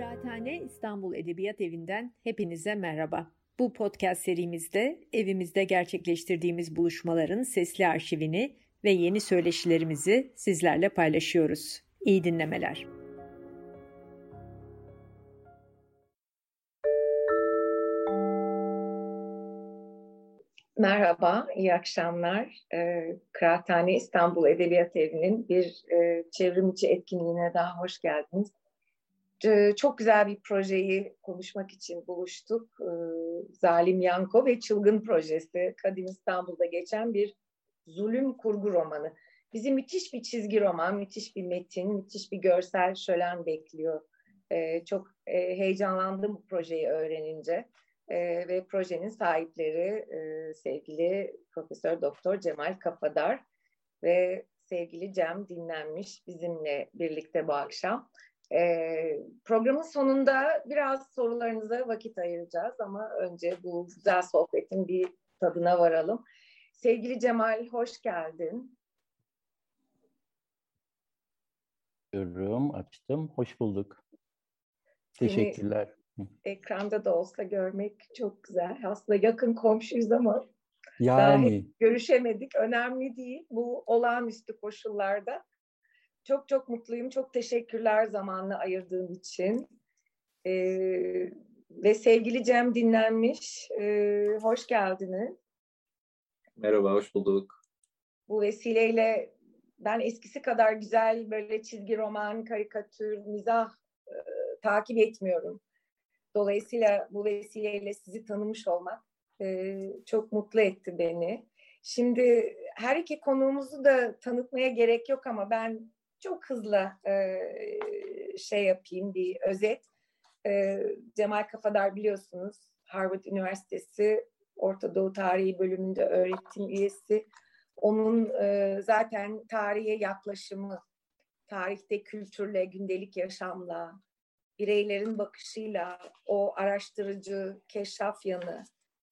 Kıraathane İstanbul Edebiyat Evi'nden hepinize merhaba. Bu podcast serimizde evimizde gerçekleştirdiğimiz buluşmaların sesli arşivini ve yeni söyleşilerimizi sizlerle paylaşıyoruz. İyi dinlemeler. Merhaba, iyi akşamlar. Ee, Kıraathane İstanbul Edebiyat Evi'nin bir e, çevrim içi etkinliğine daha hoş geldiniz. Ee, çok güzel bir projeyi konuşmak için buluştuk. Ee, Zalim Yanko ve Çılgın Projesi, Kadim İstanbul'da geçen bir zulüm kurgu romanı. Bizi müthiş bir çizgi roman, müthiş bir metin, müthiş bir görsel şölen bekliyor. Ee, çok e, heyecanlandım bu projeyi öğrenince ve projenin sahipleri e, sevgili Profesör Doktor Cemal Kafadar ve sevgili Cem dinlenmiş bizimle birlikte bu akşam. E, programın sonunda biraz sorularınıza vakit ayıracağız ama önce bu güzel sohbetin bir tadına varalım. Sevgili Cemal hoş geldin. Görüyorum, açtım. Hoş bulduk. Teşekkürler. Seni ekranda da olsa görmek çok güzel. Aslında yakın komşuyuz ama yani görüşemedik. Önemli değil. Bu olağanüstü koşullarda. Çok çok mutluyum. Çok teşekkürler zamanla ayırdığın için. Ee, ve sevgili Cem dinlenmiş. Ee, hoş geldiniz. Merhaba, hoş bulduk. Bu vesileyle ben eskisi kadar güzel böyle çizgi roman, karikatür, mizah e, takip etmiyorum. Dolayısıyla bu vesileyle sizi tanımış olmak e, çok mutlu etti beni. Şimdi her iki konuğumuzu da tanıtmaya gerek yok ama ben çok hızlı e, şey yapayım bir özet. E, Cemal Kafadar biliyorsunuz Harvard Üniversitesi Orta Doğu Tarihi bölümünde öğretim üyesi. Onun e, zaten tarihe yaklaşımı, tarihte kültürle, gündelik yaşamla, bireylerin bakışıyla o araştırıcı, keşaf yanı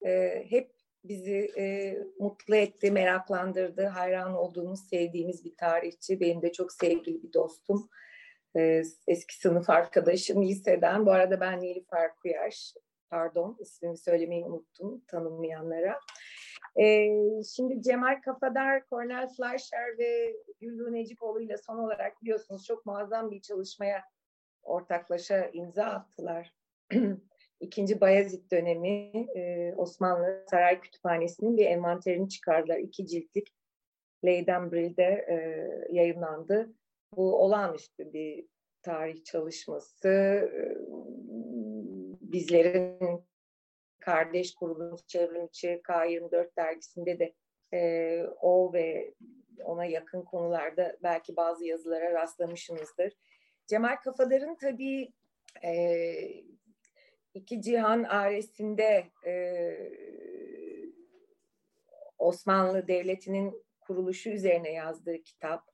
e, hep bizi e, mutlu etti, meraklandırdı. Hayran olduğumuz, sevdiğimiz bir tarihçi. Benim de çok sevgili bir dostum. E, eski sınıf arkadaşım liseden. Bu arada ben Nilüfer Kuyaş. Pardon, ismini söylemeyi unuttum tanınmayanlara. E, şimdi Cemal Kafadar, Cornel Fleischer ve Gülru Necipoğlu ile son olarak biliyorsunuz çok muazzam bir çalışmaya ortaklaşa imza attılar. İkinci Bayezid dönemi e, Osmanlı Saray Kütüphanesi'nin bir envanterini çıkardılar. İki ciltlik Leyden e, yayınlandı. Bu olağanüstü bir tarih çalışması. E, bizlerin kardeş grubumuz Çevrimçi K24 dergisinde de e, o ve ona yakın konularda belki bazı yazılara rastlamışsınızdır. Cemal Kafadar'ın tabii e, iki cihan aresinde e, Osmanlı Devleti'nin kuruluşu üzerine yazdığı kitap.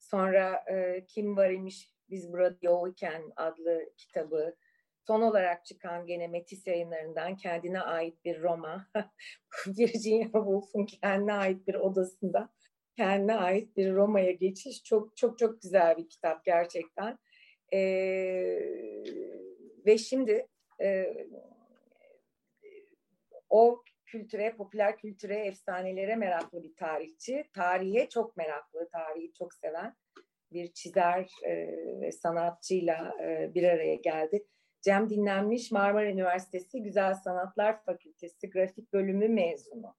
Sonra e, Kim Var imiş Biz Burada Yoğurken adlı kitabı. Son olarak çıkan gene Metis yayınlarından kendine ait bir Roma. Virginia Woolf'un kendine ait bir odasında kendine ait bir Roma'ya geçiş. Çok çok çok güzel bir kitap gerçekten. E, ve şimdi e, o kültüre, popüler kültüre, efsanelere meraklı bir tarihçi. Tarihe çok meraklı, tarihi çok seven bir çizer ve sanatçıyla e, bir araya geldi. Cem Dinlenmiş Marmara Üniversitesi Güzel Sanatlar Fakültesi Grafik Bölümü mezunu.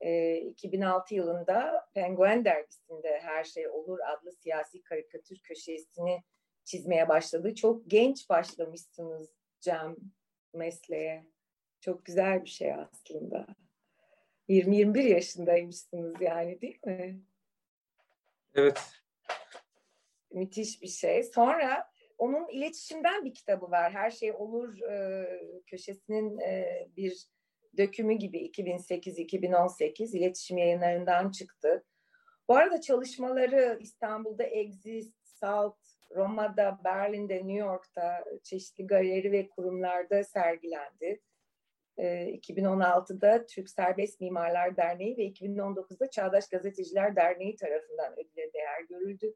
E, 2006 yılında Penguen dergisinde Her Şey Olur adlı siyasi karikatür köşesini çizmeye başladı. Çok genç başlamışsınız Cem mesleğe. Çok güzel bir şey aslında. 20-21 yaşındaymışsınız yani değil mi? Evet. Müthiş bir şey. Sonra onun iletişimden bir kitabı var. Her şey olur e, köşesinin e, bir dökümü gibi 2008-2018 iletişim yayınlarından çıktı. Bu arada çalışmaları İstanbul'da Exist, Salt, Roma'da, Berlin'de, New York'ta çeşitli galeri ve kurumlarda sergilendi. 2016'da ee, Türk Serbest Mimarlar Derneği ve 2019'da Çağdaş Gazeteciler Derneği tarafından ödüle değer görüldü.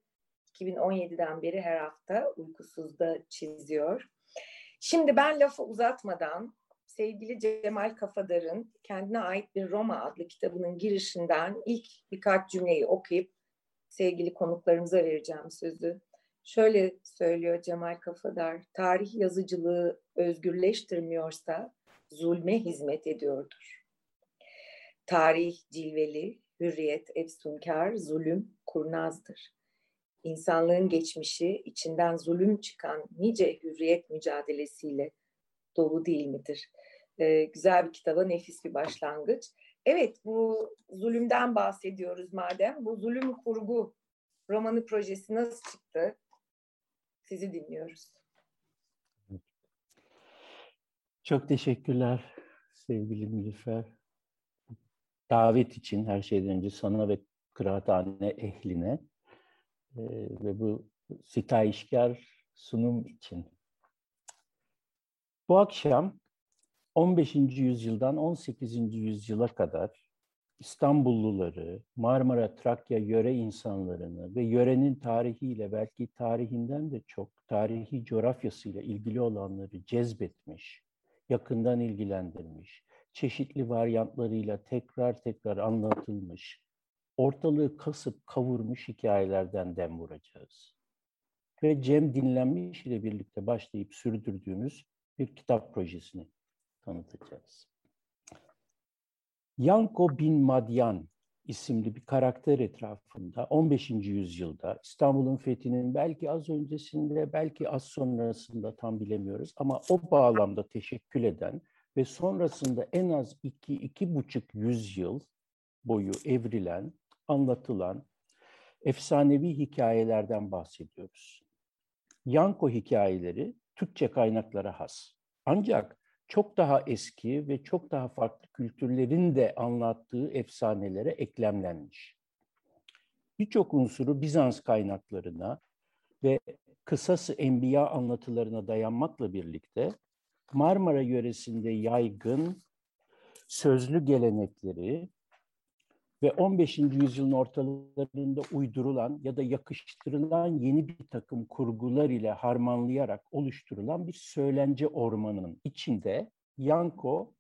2017'den beri her hafta uykusuzda çiziyor. Şimdi ben lafı uzatmadan sevgili Cemal Kafadar'ın kendine ait bir Roma adlı kitabının girişinden ilk birkaç cümleyi okuyup sevgili konuklarımıza vereceğim sözü. Şöyle söylüyor Cemal Kafadar, tarih yazıcılığı özgürleştirmiyorsa zulme hizmet ediyordur. Tarih cilveli, hürriyet efsunkar, zulüm kurnazdır. İnsanlığın geçmişi içinden zulüm çıkan nice hürriyet mücadelesiyle dolu değil midir? Ee, güzel bir kitaba nefis bir başlangıç. Evet bu zulümden bahsediyoruz madem. Bu zulüm kurgu romanı projesi nasıl çıktı? Sizi dinliyoruz. Çok teşekkürler sevgili Nilüfer. Davet için her şeyden önce sana ve kıraathane ehline e, ve bu sitayişkar sunum için. Bu akşam 15. yüzyıldan 18. yüzyıla kadar İstanbulluları, Marmara, Trakya yöre insanlarını ve yörenin tarihiyle belki tarihinden de çok tarihi coğrafyasıyla ilgili olanları cezbetmiş, yakından ilgilendirmiş, çeşitli varyantlarıyla tekrar tekrar anlatılmış, ortalığı kasıp kavurmuş hikayelerden dem vuracağız. Ve Cem Dinlenmiş ile birlikte başlayıp sürdürdüğümüz bir kitap projesini tanıtacağız. Yanko bin Madyan isimli bir karakter etrafında 15. yüzyılda İstanbul'un fethinin belki az öncesinde belki az sonrasında tam bilemiyoruz ama o bağlamda teşekkül eden ve sonrasında en az iki, iki buçuk yüzyıl boyu evrilen, anlatılan efsanevi hikayelerden bahsediyoruz. Yanko hikayeleri Türkçe kaynaklara has. Ancak çok daha eski ve çok daha farklı kültürlerin de anlattığı efsanelere eklemlenmiş. Birçok unsuru Bizans kaynaklarına ve kısası enbiya anlatılarına dayanmakla birlikte Marmara yöresinde yaygın sözlü gelenekleri ve 15. yüzyılın ortalarında uydurulan ya da yakıştırılan yeni bir takım kurgular ile harmanlayarak oluşturulan bir söylence ormanının içinde yanko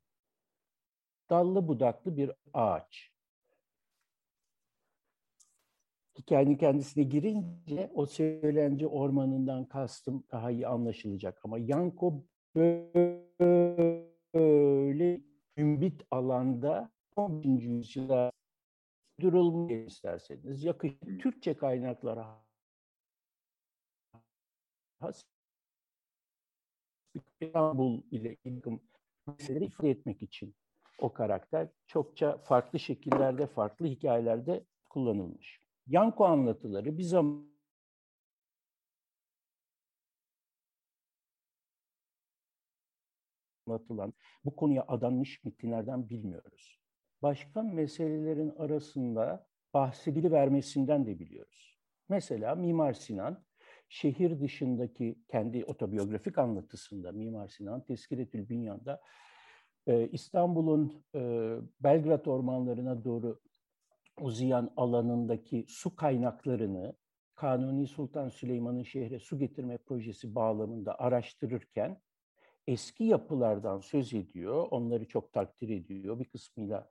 dallı budaklı bir ağaç. Hikayenin kendisine girince o söylence ormanından kastım daha iyi anlaşılacak. Ama yanko böyle ümbit alanda 15. yüzyıla durulmuyor isterseniz. Yakış Türkçe kaynaklara has İstanbul ile ilgili meseleleri ifade etmek için o karakter çokça farklı şekillerde, farklı hikayelerde kullanılmış. Yanko anlatıları bir zaman anlatılan, bu konuya adanmış metinlerden bilmiyoruz başka meselelerin arasında bahsedili vermesinden de biliyoruz. Mesela Mimar Sinan şehir dışındaki kendi otobiyografik anlatısında Mimar Sinan Tezkiretül Bünyan'da e, İstanbul'un e, Belgrad ormanlarına doğru uzayan alanındaki su kaynaklarını Kanuni Sultan Süleyman'ın şehre su getirme projesi bağlamında araştırırken eski yapılardan söz ediyor, onları çok takdir ediyor. Bir kısmıyla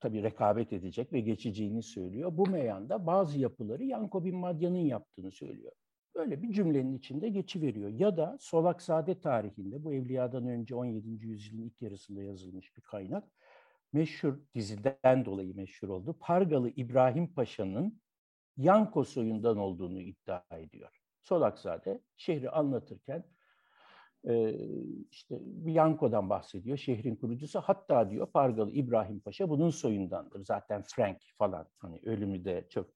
tabii rekabet edecek ve geçeceğini söylüyor. Bu meyanda bazı yapıları Yanko bin Madyan'ın yaptığını söylüyor. Böyle bir cümlenin içinde geçiveriyor. Ya da Solakzade tarihinde bu Evliya'dan önce 17. yüzyılın ilk yarısında yazılmış bir kaynak. Meşhur diziden dolayı meşhur oldu. Pargalı İbrahim Paşa'nın Yanko soyundan olduğunu iddia ediyor. Solakzade şehri anlatırken işte Bianco'dan bahsediyor, şehrin kurucusu. Hatta diyor Pargalı İbrahim Paşa bunun soyundandır. Zaten Frank falan hani ölümü de çok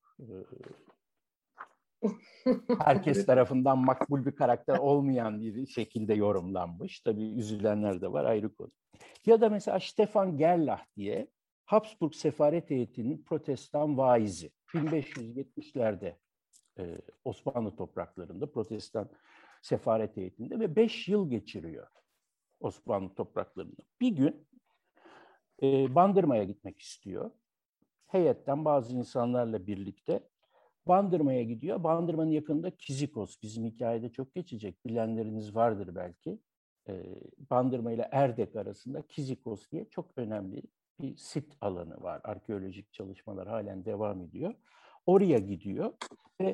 herkes tarafından makbul bir karakter olmayan bir şekilde yorumlanmış. Tabii üzülenler de var ayrı konu. Ya da mesela Stefan Gerlach diye Habsburg Sefaret Heyeti'nin protestan vaizi 1570'lerde Osmanlı topraklarında protestan sefaret heyetinde ve beş yıl geçiriyor Osmanlı topraklarında. Bir gün e, Bandırma'ya gitmek istiyor. Heyetten bazı insanlarla birlikte Bandırma'ya gidiyor. Bandırma'nın yakınında Kizikos. Bizim hikayede çok geçecek. Bilenleriniz vardır belki. e, Bandırma ile Erdek arasında Kizikos diye çok önemli bir sit alanı var. Arkeolojik çalışmalar halen devam ediyor. Oraya gidiyor ve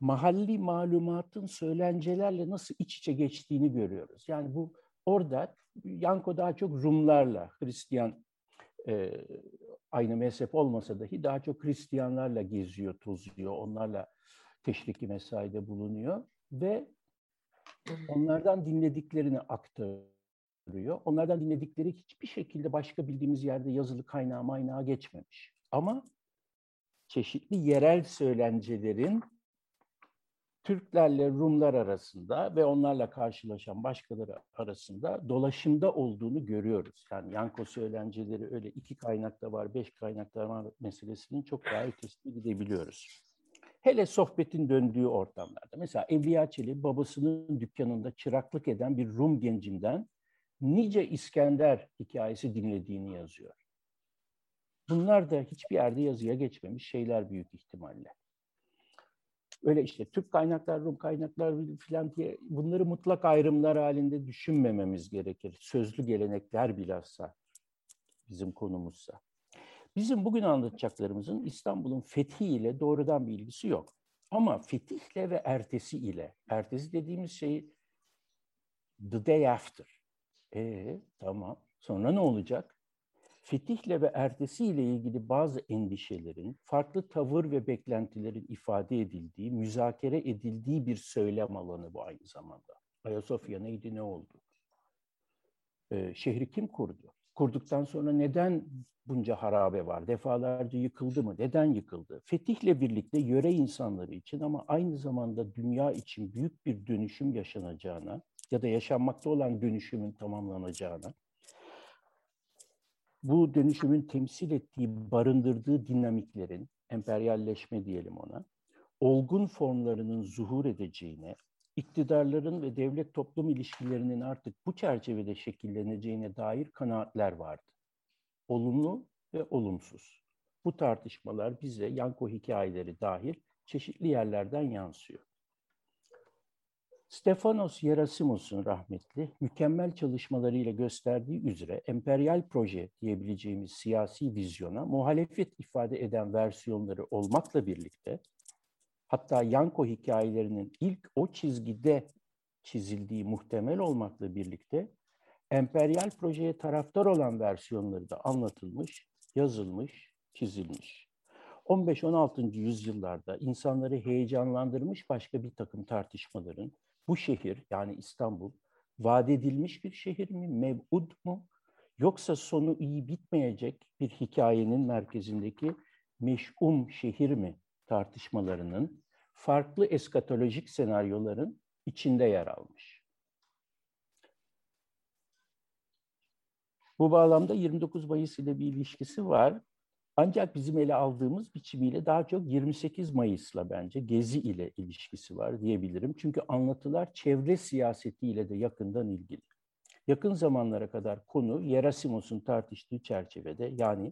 mahalli malumatın söylencelerle nasıl iç içe geçtiğini görüyoruz. Yani bu orada Yanko daha çok Rumlarla, Hristiyan e, aynı mezhep olmasa dahi daha çok Hristiyanlarla geziyor, tozuyor, onlarla teşriki mesaide bulunuyor ve onlardan dinlediklerini aktarıyor. Onlardan dinledikleri hiçbir şekilde başka bildiğimiz yerde yazılı kaynağı maynağı geçmemiş. Ama çeşitli yerel söylencelerin Türklerle Rumlar arasında ve onlarla karşılaşan başkaları arasında dolaşımda olduğunu görüyoruz. Yani Yanko söylenceleri öyle iki kaynakta var, beş kaynakta var meselesinin çok daha ötesine gidebiliyoruz. Hele sohbetin döndüğü ortamlarda. Mesela Evliya Çelebi babasının dükkanında çıraklık eden bir Rum gencinden nice İskender hikayesi dinlediğini yazıyor. Bunlar da hiçbir yerde yazıya geçmemiş şeyler büyük ihtimalle öyle işte Türk kaynaklar, Rum kaynaklar filan diye bunları mutlak ayrımlar halinde düşünmememiz gerekir. Sözlü gelenekler bilhassa bizim konumuzsa. Bizim bugün anlatacaklarımızın İstanbul'un fethi doğrudan bir ilgisi yok. Ama fetihle ve ertesi ile, ertesi dediğimiz şey the day after. E tamam. Sonra ne olacak? Fetihle ve ertesiyle ilgili bazı endişelerin, farklı tavır ve beklentilerin ifade edildiği, müzakere edildiği bir söylem alanı bu aynı zamanda. Ayasofya neydi, ne oldu? Ee, şehri kim kurdu? Kurduktan sonra neden bunca harabe var? Defalarca yıkıldı mı? Neden yıkıldı? Fetihle birlikte yöre insanları için ama aynı zamanda dünya için büyük bir dönüşüm yaşanacağına ya da yaşanmakta olan dönüşümün tamamlanacağına bu dönüşümün temsil ettiği, barındırdığı dinamiklerin, emperyalleşme diyelim ona, olgun formlarının zuhur edeceğine, iktidarların ve devlet toplum ilişkilerinin artık bu çerçevede şekilleneceğine dair kanaatler vardı. Olumlu ve olumsuz. Bu tartışmalar bize Yanko hikayeleri dahil çeşitli yerlerden yansıyor. Stefanos Yerasimos'un rahmetli mükemmel çalışmalarıyla gösterdiği üzere emperyal proje diyebileceğimiz siyasi vizyona muhalefet ifade eden versiyonları olmakla birlikte hatta Yanko hikayelerinin ilk o çizgide çizildiği muhtemel olmakla birlikte emperyal projeye taraftar olan versiyonları da anlatılmış, yazılmış, çizilmiş. 15-16. yüzyıllarda insanları heyecanlandırmış başka bir takım tartışmaların bu şehir yani İstanbul vaat edilmiş bir şehir mi, mev'ud mu? Yoksa sonu iyi bitmeyecek bir hikayenin merkezindeki meş'um şehir mi tartışmalarının farklı eskatolojik senaryoların içinde yer almış. Bu bağlamda 29 Mayıs ile bir ilişkisi var. Ancak bizim ele aldığımız biçimiyle daha çok 28 Mayıs'la bence Gezi ile ilişkisi var diyebilirim. Çünkü anlatılar çevre siyasetiyle de yakından ilgili. Yakın zamanlara kadar konu Yerasimos'un tartıştığı çerçevede yani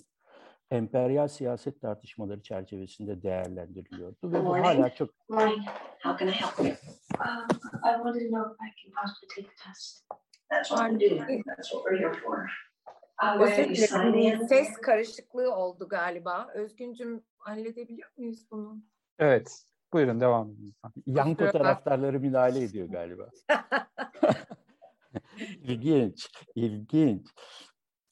emperyal siyaset tartışmaları çerçevesinde değerlendiriliyordu ve bu hala çok... Morning. How can I help you? Um, I wanted to know if I can possibly take the test. That's what I'm doing. That's what we're here for. Özür dilerim. Ses karışıklığı oldu galiba. Özgüncüm halledebiliyor muyuz bunu? Evet. Buyurun devam edin. Yanko taraftarları müdahale ediyor galiba. İlginç, ilginç.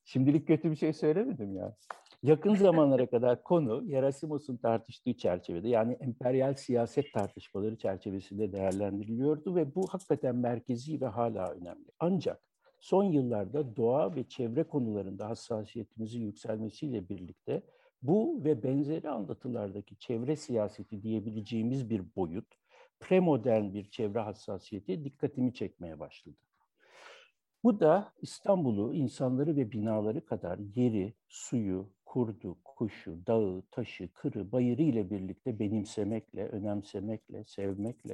Şimdilik kötü bir şey söylemedim ya. Yakın zamanlara kadar konu Yerasimos'un tartıştığı çerçevede yani emperyal siyaset tartışmaları çerçevesinde değerlendiriliyordu ve bu hakikaten merkezi ve hala önemli. Ancak son yıllarda doğa ve çevre konularında hassasiyetimizin yükselmesiyle birlikte bu ve benzeri anlatılardaki çevre siyaseti diyebileceğimiz bir boyut, premodern bir çevre hassasiyeti dikkatimi çekmeye başladı. Bu da İstanbul'u, insanları ve binaları kadar yeri, suyu, kurdu, kuşu, dağı, taşı, kırı, bayırı ile birlikte benimsemekle, önemsemekle, sevmekle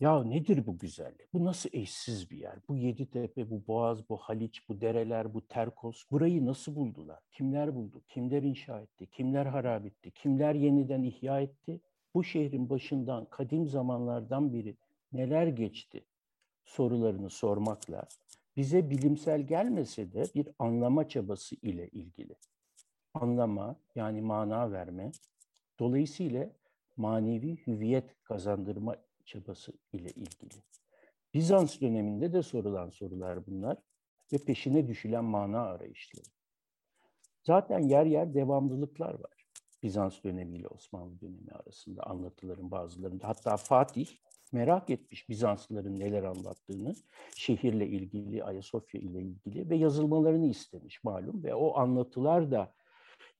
ya nedir bu güzellik? Bu nasıl eşsiz bir yer? Bu Yeditepe, bu Boğaz, bu Haliç, bu dereler, bu Terkos. Burayı nasıl buldular? Kimler buldu? Kimler inşa etti? Kimler harap etti? Kimler yeniden ihya etti? Bu şehrin başından kadim zamanlardan beri neler geçti? sorularını sormakla bize bilimsel gelmese de bir anlama çabası ile ilgili. Anlama yani mana verme, dolayısıyla manevi hüviyet kazandırma çabası ile ilgili. Bizans döneminde de sorulan sorular bunlar ve peşine düşülen mana arayışları. Zaten yer yer devamlılıklar var. Bizans dönemiyle Osmanlı dönemi arasında anlatıların bazılarında. Hatta Fatih merak etmiş Bizanslıların neler anlattığını, şehirle ilgili, Ayasofya ile ilgili ve yazılmalarını istemiş malum ve o anlatılar da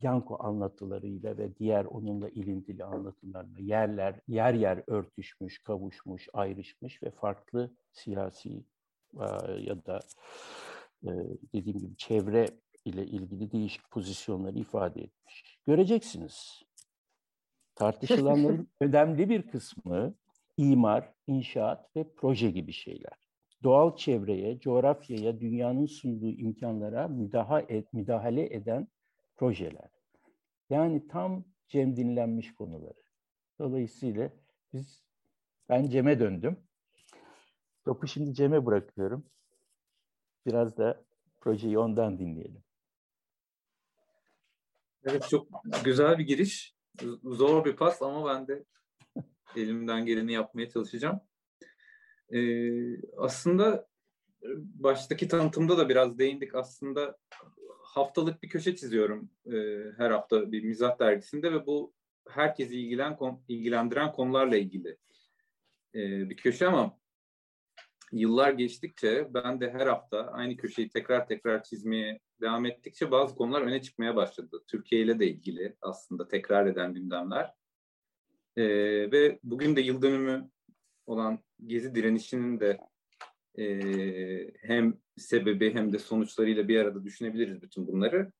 Yanko anlatılarıyla ve diğer onunla ilintili anlatılarla yerler yer yer örtüşmüş, kavuşmuş, ayrışmış ve farklı siyasi ya da dediğim gibi çevre ile ilgili değişik pozisyonları ifade etmiş. Göreceksiniz. Tartışılanların önemli bir kısmı imar, inşaat ve proje gibi şeyler. Doğal çevreye, coğrafyaya, dünyanın sunduğu imkanlara müdaha et, müdahale eden projeler. Yani tam Cem dinlenmiş konuları. Dolayısıyla biz ben Cem'e döndüm. Topu şimdi Cem'e bırakıyorum. Biraz da projeyi ondan dinleyelim. Evet çok güzel bir giriş. Zor bir pas ama ben de elimden geleni yapmaya çalışacağım. Ee, aslında baştaki tanıtımda da biraz değindik. Aslında haftalık bir köşe çiziyorum e, her hafta bir mizah dergisinde ve bu herkesi ilgilen, ilgilendiren konularla ilgili e, bir köşe ama yıllar geçtikçe ben de her hafta aynı köşeyi tekrar tekrar çizmeye devam ettikçe bazı konular öne çıkmaya başladı. Türkiye ile de ilgili aslında tekrar eden gündemler. E, ve bugün de yıl dönümü olan Gezi direnişinin de e, hem sebebi hem de sonuçlarıyla bir arada düşünebiliriz bütün bunları.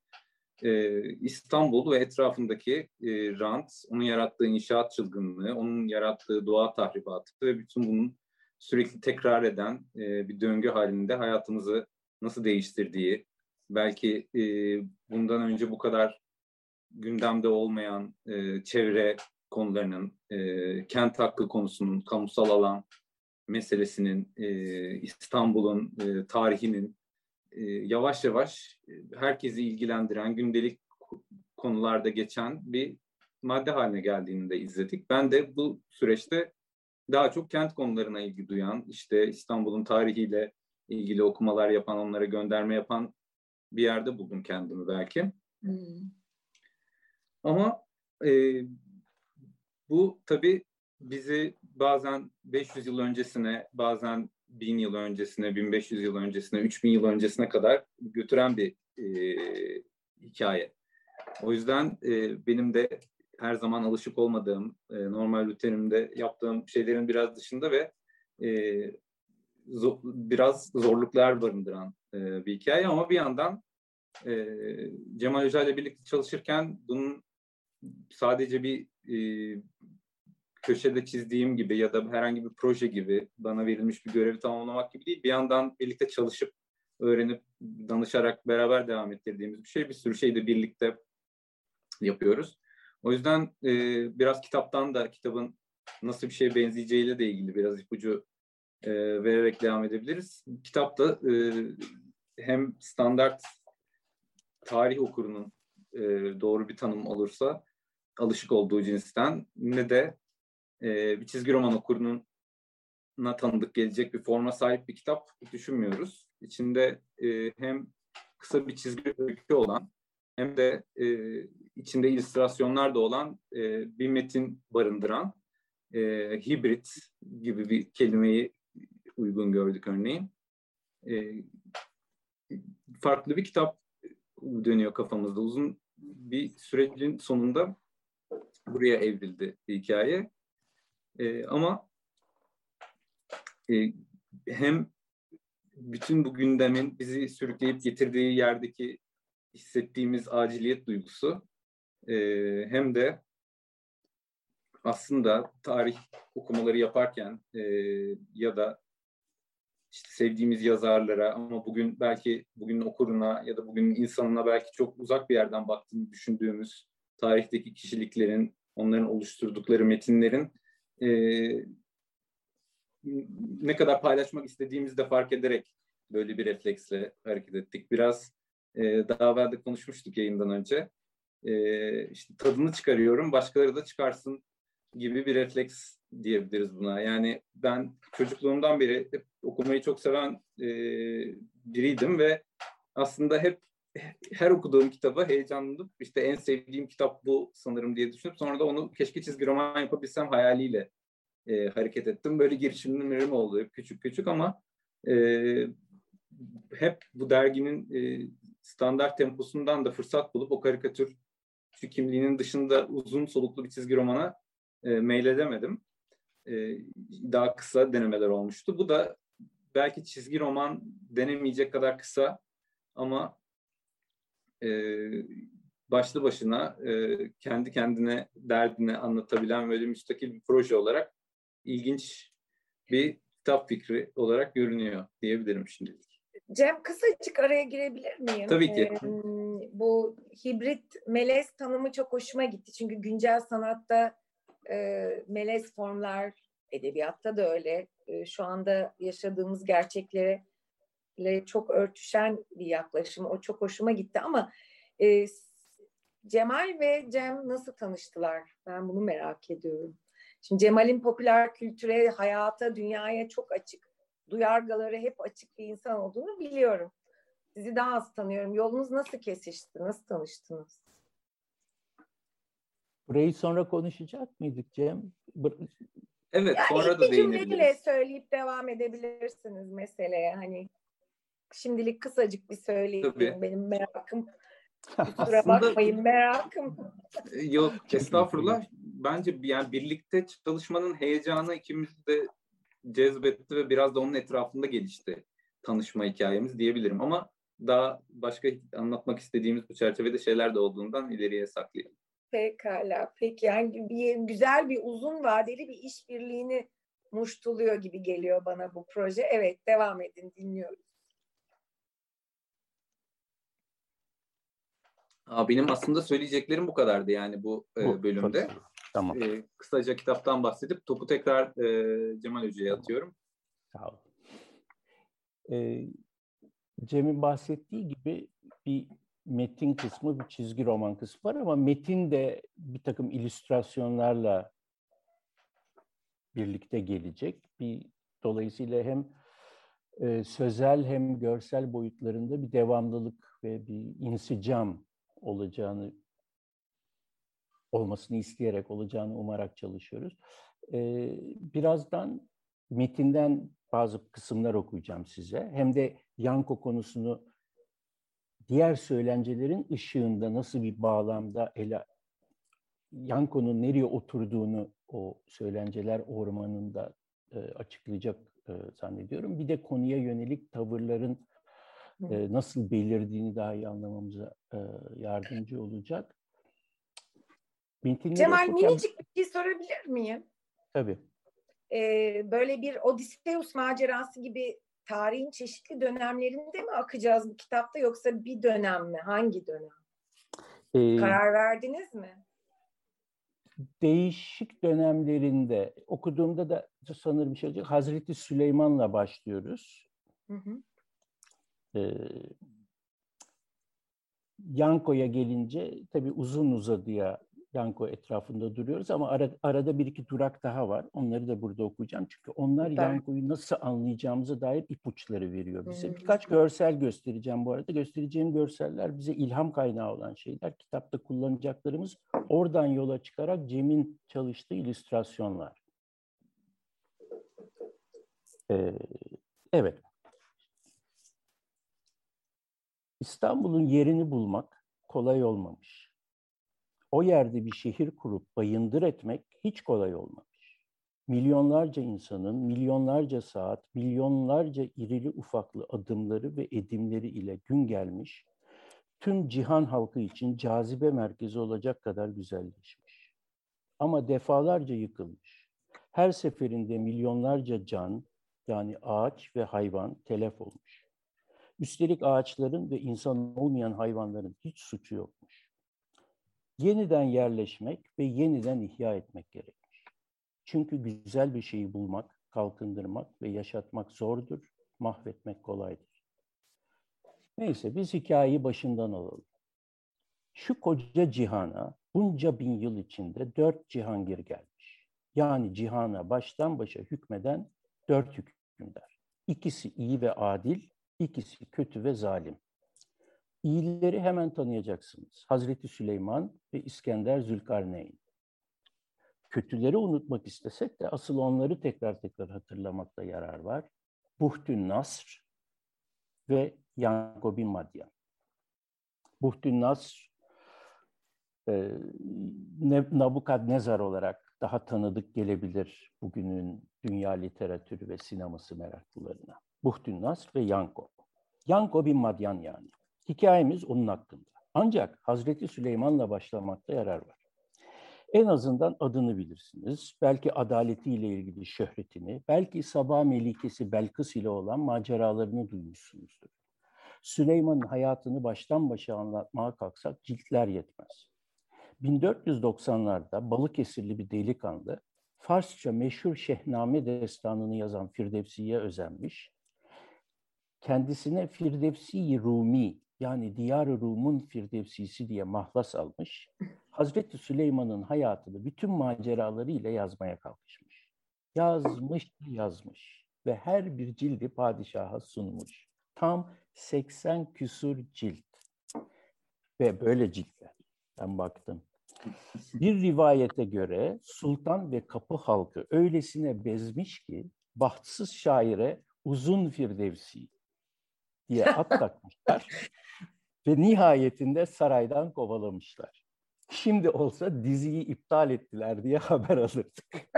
E, İstanbul ve etrafındaki e, rant, onun yarattığı inşaat çılgınlığı, onun yarattığı doğa tahribatı ve bütün bunun sürekli tekrar eden e, bir döngü halinde hayatımızı nasıl değiştirdiği, belki e, bundan önce bu kadar gündemde olmayan e, çevre konularının, e, kent hakkı konusunun, kamusal alan meselesinin, e, İstanbul'un e, tarihinin e, yavaş yavaş herkesi ilgilendiren, gündelik konularda geçen bir madde haline geldiğini de izledik. Ben de bu süreçte daha çok kent konularına ilgi duyan, işte İstanbul'un tarihiyle ilgili okumalar yapan, onlara gönderme yapan bir yerde buldum kendimi belki. Hmm. Ama e, bu tabii bizi bazen 500 yıl öncesine, bazen 1000 yıl öncesine, 1500 yıl öncesine, 3000 yıl öncesine kadar götüren bir e, hikaye. O yüzden e, benim de her zaman alışık olmadığım, e, normal rutinimde yaptığım şeylerin biraz dışında ve e, zo- biraz zorluklar barındıran e, bir hikaye ama bir yandan e, Cemal Hoca ile birlikte çalışırken bunun sadece bir e, köşede çizdiğim gibi ya da herhangi bir proje gibi bana verilmiş bir görevi tamamlamak gibi değil. Bir yandan birlikte çalışıp öğrenip danışarak beraber devam ettirdiğimiz bir şey. Bir sürü şey de birlikte yapıyoruz. O yüzden e, biraz kitaptan da kitabın nasıl bir şeye benzeyeceğiyle de ilgili biraz ipucu e, vererek devam edebiliriz. Kitapta e, hem standart tarih okurunun e, doğru bir tanım olursa alışık olduğu cinsten ne de e, bir çizgi roman okurunun na tanıdık gelecek bir forma sahip bir kitap düşünmüyoruz. İçinde e, hem kısa bir çizgi öykü olan hem de e, içinde illüstrasyonlar da olan e, bir metin barındıran e, hibrit gibi bir kelimeyi uygun gördük örneğin. E, farklı bir kitap dönüyor kafamızda. Uzun bir sürecin sonunda buraya evrildi hikaye. E, ama e, hem bütün bu gündemin bizi sürükleyip getirdiği yerdeki hissettiğimiz aciliyet duygusu e, hem de aslında tarih okumaları yaparken e, ya da işte sevdiğimiz yazarlara ama bugün belki bugün okuruna ya da bugün insanına belki çok uzak bir yerden baktığını düşündüğümüz tarihteki kişiliklerin, onların oluşturdukları metinlerin e, ne kadar paylaşmak istediğimizi de fark ederek böyle bir refleksle hareket ettik. Biraz e, daha evvel de konuşmuştuk yayından önce. E, işte tadını çıkarıyorum, başkaları da çıkarsın gibi bir refleks diyebiliriz buna. Yani ben çocukluğumdan beri hep okumayı çok seven e, biriydim ve aslında hep her okuduğum kitaba heyecanlanıp işte en sevdiğim kitap bu sanırım diye düşünüp sonra da onu keşke çizgi roman yapabilsem hayaliyle e, hareket ettim. Böyle girişimlerim oldu küçük küçük ama e, hep bu derginin e, standart temposundan da fırsat bulup o karikatür kimliğinin dışında uzun soluklu bir çizgi romana e, meyledemedim. E, daha kısa denemeler olmuştu. Bu da belki çizgi roman denemeyecek kadar kısa ama e, başlı başına e, kendi kendine derdini anlatabilen böyle müstakil bir proje olarak ilginç bir kitap fikri olarak görünüyor diyebilirim şimdilik. Cem kısacık araya girebilir miyim? Tabii ki. Ee, bu hibrit melez tanımı çok hoşuma gitti. Çünkü güncel sanatta e, melez formlar, edebiyatta da öyle. E, şu anda yaşadığımız gerçeklere çok örtüşen bir yaklaşım. O çok hoşuma gitti ama e, Cemal ve Cem nasıl tanıştılar? Ben bunu merak ediyorum. Şimdi Cemal'in popüler kültüre, hayata, dünyaya çok açık, duyargaları hep açık bir insan olduğunu biliyorum. Sizi daha az tanıyorum. Yolunuz nasıl kesişti? Nasıl tanıştınız? Burayı sonra konuşacak mıydık Cem? Evet, yani sonra da değinebiliriz. cümleyle söyleyip devam edebilirsiniz meseleye. Hani şimdilik kısacık bir söyleyeyim. Tabii. Benim merakım Kusura bakmayın merakım. E, yok estağfurullah. Bence yani birlikte çalışmanın heyecanı ikimiz de cezbetti ve biraz da onun etrafında gelişti tanışma hikayemiz diyebilirim. Ama daha başka anlatmak istediğimiz bu çerçevede şeyler de olduğundan ileriye saklayalım. Pekala. Peki yani bir, güzel bir uzun vadeli bir işbirliğini muştuluyor gibi geliyor bana bu proje. Evet devam edin dinliyoruz. Aa, benim aslında söyleyeceklerim bu kadardı yani bu, e, bu bölümde. Tamam. E, kısaca kitaptan bahsedip topu tekrar e, Cemal Hoca'ya atıyorum. Sağ olun. E, Cem'in bahsettiği gibi bir metin kısmı, bir çizgi roman kısmı var ama metin de bir takım illüstrasyonlarla birlikte gelecek. Bir dolayısıyla hem e, sözel hem görsel boyutlarında bir devamlılık ve bir insicam olacağını olmasını isteyerek olacağını umarak çalışıyoruz. Ee, birazdan metinden bazı kısımlar okuyacağım size. Hem de Yanko konusunu diğer söylencelerin ışığında nasıl bir bağlamda ele Yanko'nun nereye oturduğunu o söylenceler ormanında e, açıklayacak e, zannediyorum. Bir de konuya yönelik tavırların e, nasıl belirdiğini daha iyi anlamamıza e, yardımcı olacak. Metinleri Cemal okurken... minicik bir şey sorabilir miyim? Tabii. Ee, böyle bir Odysseus macerası gibi tarihin çeşitli dönemlerinde mi akacağız bu kitapta yoksa bir dönem mi? Hangi dönem? Ee, Karar verdiniz mi? Değişik dönemlerinde okuduğumda da sanırım şey olacak. Hazreti Süleyman'la başlıyoruz. Hı hı. Ee, Yanko'ya gelince tabii uzun uzadıya Yanko etrafında duruyoruz ama ara, arada bir iki durak daha var. Onları da burada okuyacağım. Çünkü onlar Süper. Yanko'yu nasıl anlayacağımıza dair ipuçları veriyor bize. Hmm. Birkaç görsel göstereceğim bu arada. Göstereceğim görseller bize ilham kaynağı olan şeyler. Kitapta kullanacaklarımız oradan yola çıkarak Cem'in çalıştığı illüstrasyonlar. Ee, evet. İstanbul'un yerini bulmak kolay olmamış. O yerde bir şehir kurup bayındır etmek hiç kolay olmamış. Milyonlarca insanın milyonlarca saat, milyonlarca irili ufaklı adımları ve edimleri ile gün gelmiş, tüm cihan halkı için cazibe merkezi olacak kadar güzelleşmiş. Ama defalarca yıkılmış. Her seferinde milyonlarca can, yani ağaç ve hayvan telef olmuş. Üstelik ağaçların ve insan olmayan hayvanların hiç suçu yokmuş. Yeniden yerleşmek ve yeniden ihya etmek gerekmiş. Çünkü güzel bir şeyi bulmak kalkındırmak ve yaşatmak zordur, mahvetmek kolaydır. Neyse biz hikayeyi başından alalım. Şu koca cihana bunca bin yıl içinde dört cihangir gelmiş. Yani cihana baştan başa hükmeden dört hükümdar. İkisi iyi ve adil, ikisi kötü ve zalim. İyileri hemen tanıyacaksınız. Hazreti Süleyman ve İskender Zülkarneyn. Kötüleri unutmak istesek de asıl onları tekrar tekrar hatırlamakta yarar var. Buhtün Nasr ve Yanko Madyan. Buhtün Nasr e, Nabukadnezar olarak daha tanıdık gelebilir bugünün dünya literatürü ve sineması meraklılarına. Buhtün Nasr ve Yanko. Yanko bin Madyan yani. Hikayemiz onun hakkında. Ancak Hazreti Süleyman'la başlamakta yarar var. En azından adını bilirsiniz. Belki adaletiyle ilgili şöhretini, belki Sabah Melikesi Belkıs ile olan maceralarını duymuşsunuzdur. Süleyman'ın hayatını baştan başa anlatmaya kalksak ciltler yetmez. 1490'larda Balıkesirli bir delikanlı Farsça meşhur Şehname destanını yazan Firdevsi'ye özenmiş. Kendisine Firdevsi Rumi yani Diyar-ı Rum'un Firdevsisi diye mahlas almış. Hazreti Süleyman'ın hayatını bütün maceralarıyla yazmaya kalkışmış. Yazmış, yazmış ve her bir cildi padişaha sunmuş. Tam 80 küsur cilt. Ve böyle ciltler. Ben baktım. Bir rivayete göre sultan ve kapı halkı öylesine bezmiş ki bahtsız şaire uzun firdevsi diye at takmışlar ve nihayetinde saraydan kovalamışlar. Şimdi olsa diziyi iptal ettiler diye haber alırdık.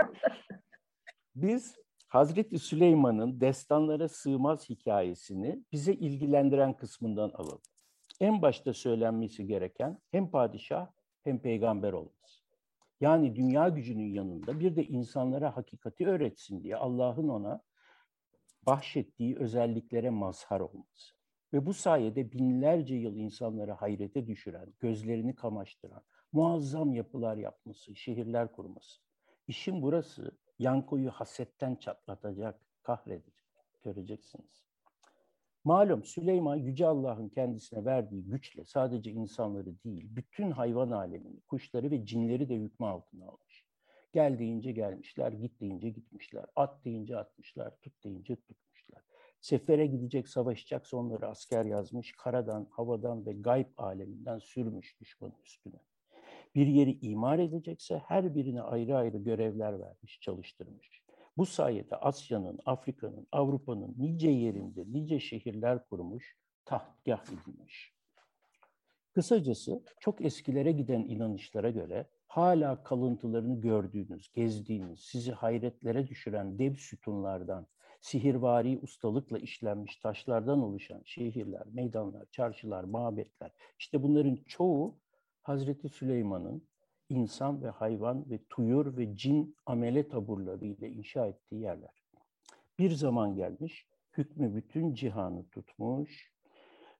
Biz Hazreti Süleyman'ın destanlara sığmaz hikayesini bize ilgilendiren kısmından alalım. En başta söylenmesi gereken hem padişah hem peygamber olması. Yani dünya gücünün yanında bir de insanlara hakikati öğretsin diye Allah'ın ona bahşettiği özelliklere mazhar olması. Ve bu sayede binlerce yıl insanları hayrete düşüren, gözlerini kamaştıran, muazzam yapılar yapması, şehirler kurması. İşin burası Yanko'yu hasetten çatlatacak, kahredecek. Göreceksiniz. Malum Süleyman Yüce Allah'ın kendisine verdiği güçle sadece insanları değil, bütün hayvan alemini, kuşları ve cinleri de hükmü altına almış. Gel deyince gelmişler, git deyince gitmişler, at deyince atmışlar, tut deyince tutmuşlar. Sefere gidecek, savaşacaksa onları asker yazmış, karadan, havadan ve gayb aleminden sürmüş düşmanın üstüne. Bir yeri imar edecekse her birine ayrı ayrı görevler vermiş, çalıştırmış. Bu sayede Asya'nın, Afrika'nın, Avrupa'nın nice yerinde nice şehirler kurmuş, tahtgah edilmiş. Kısacası çok eskilere giden inanışlara göre hala kalıntılarını gördüğünüz, gezdiğiniz, sizi hayretlere düşüren dev sütunlardan, sihirvari ustalıkla işlenmiş taşlardan oluşan şehirler, meydanlar, çarşılar, mabetler, işte bunların çoğu Hazreti Süleyman'ın insan ve hayvan ve tuyur ve cin amele taburları ile inşa ettiği yerler. Bir zaman gelmiş, hükmü bütün cihanı tutmuş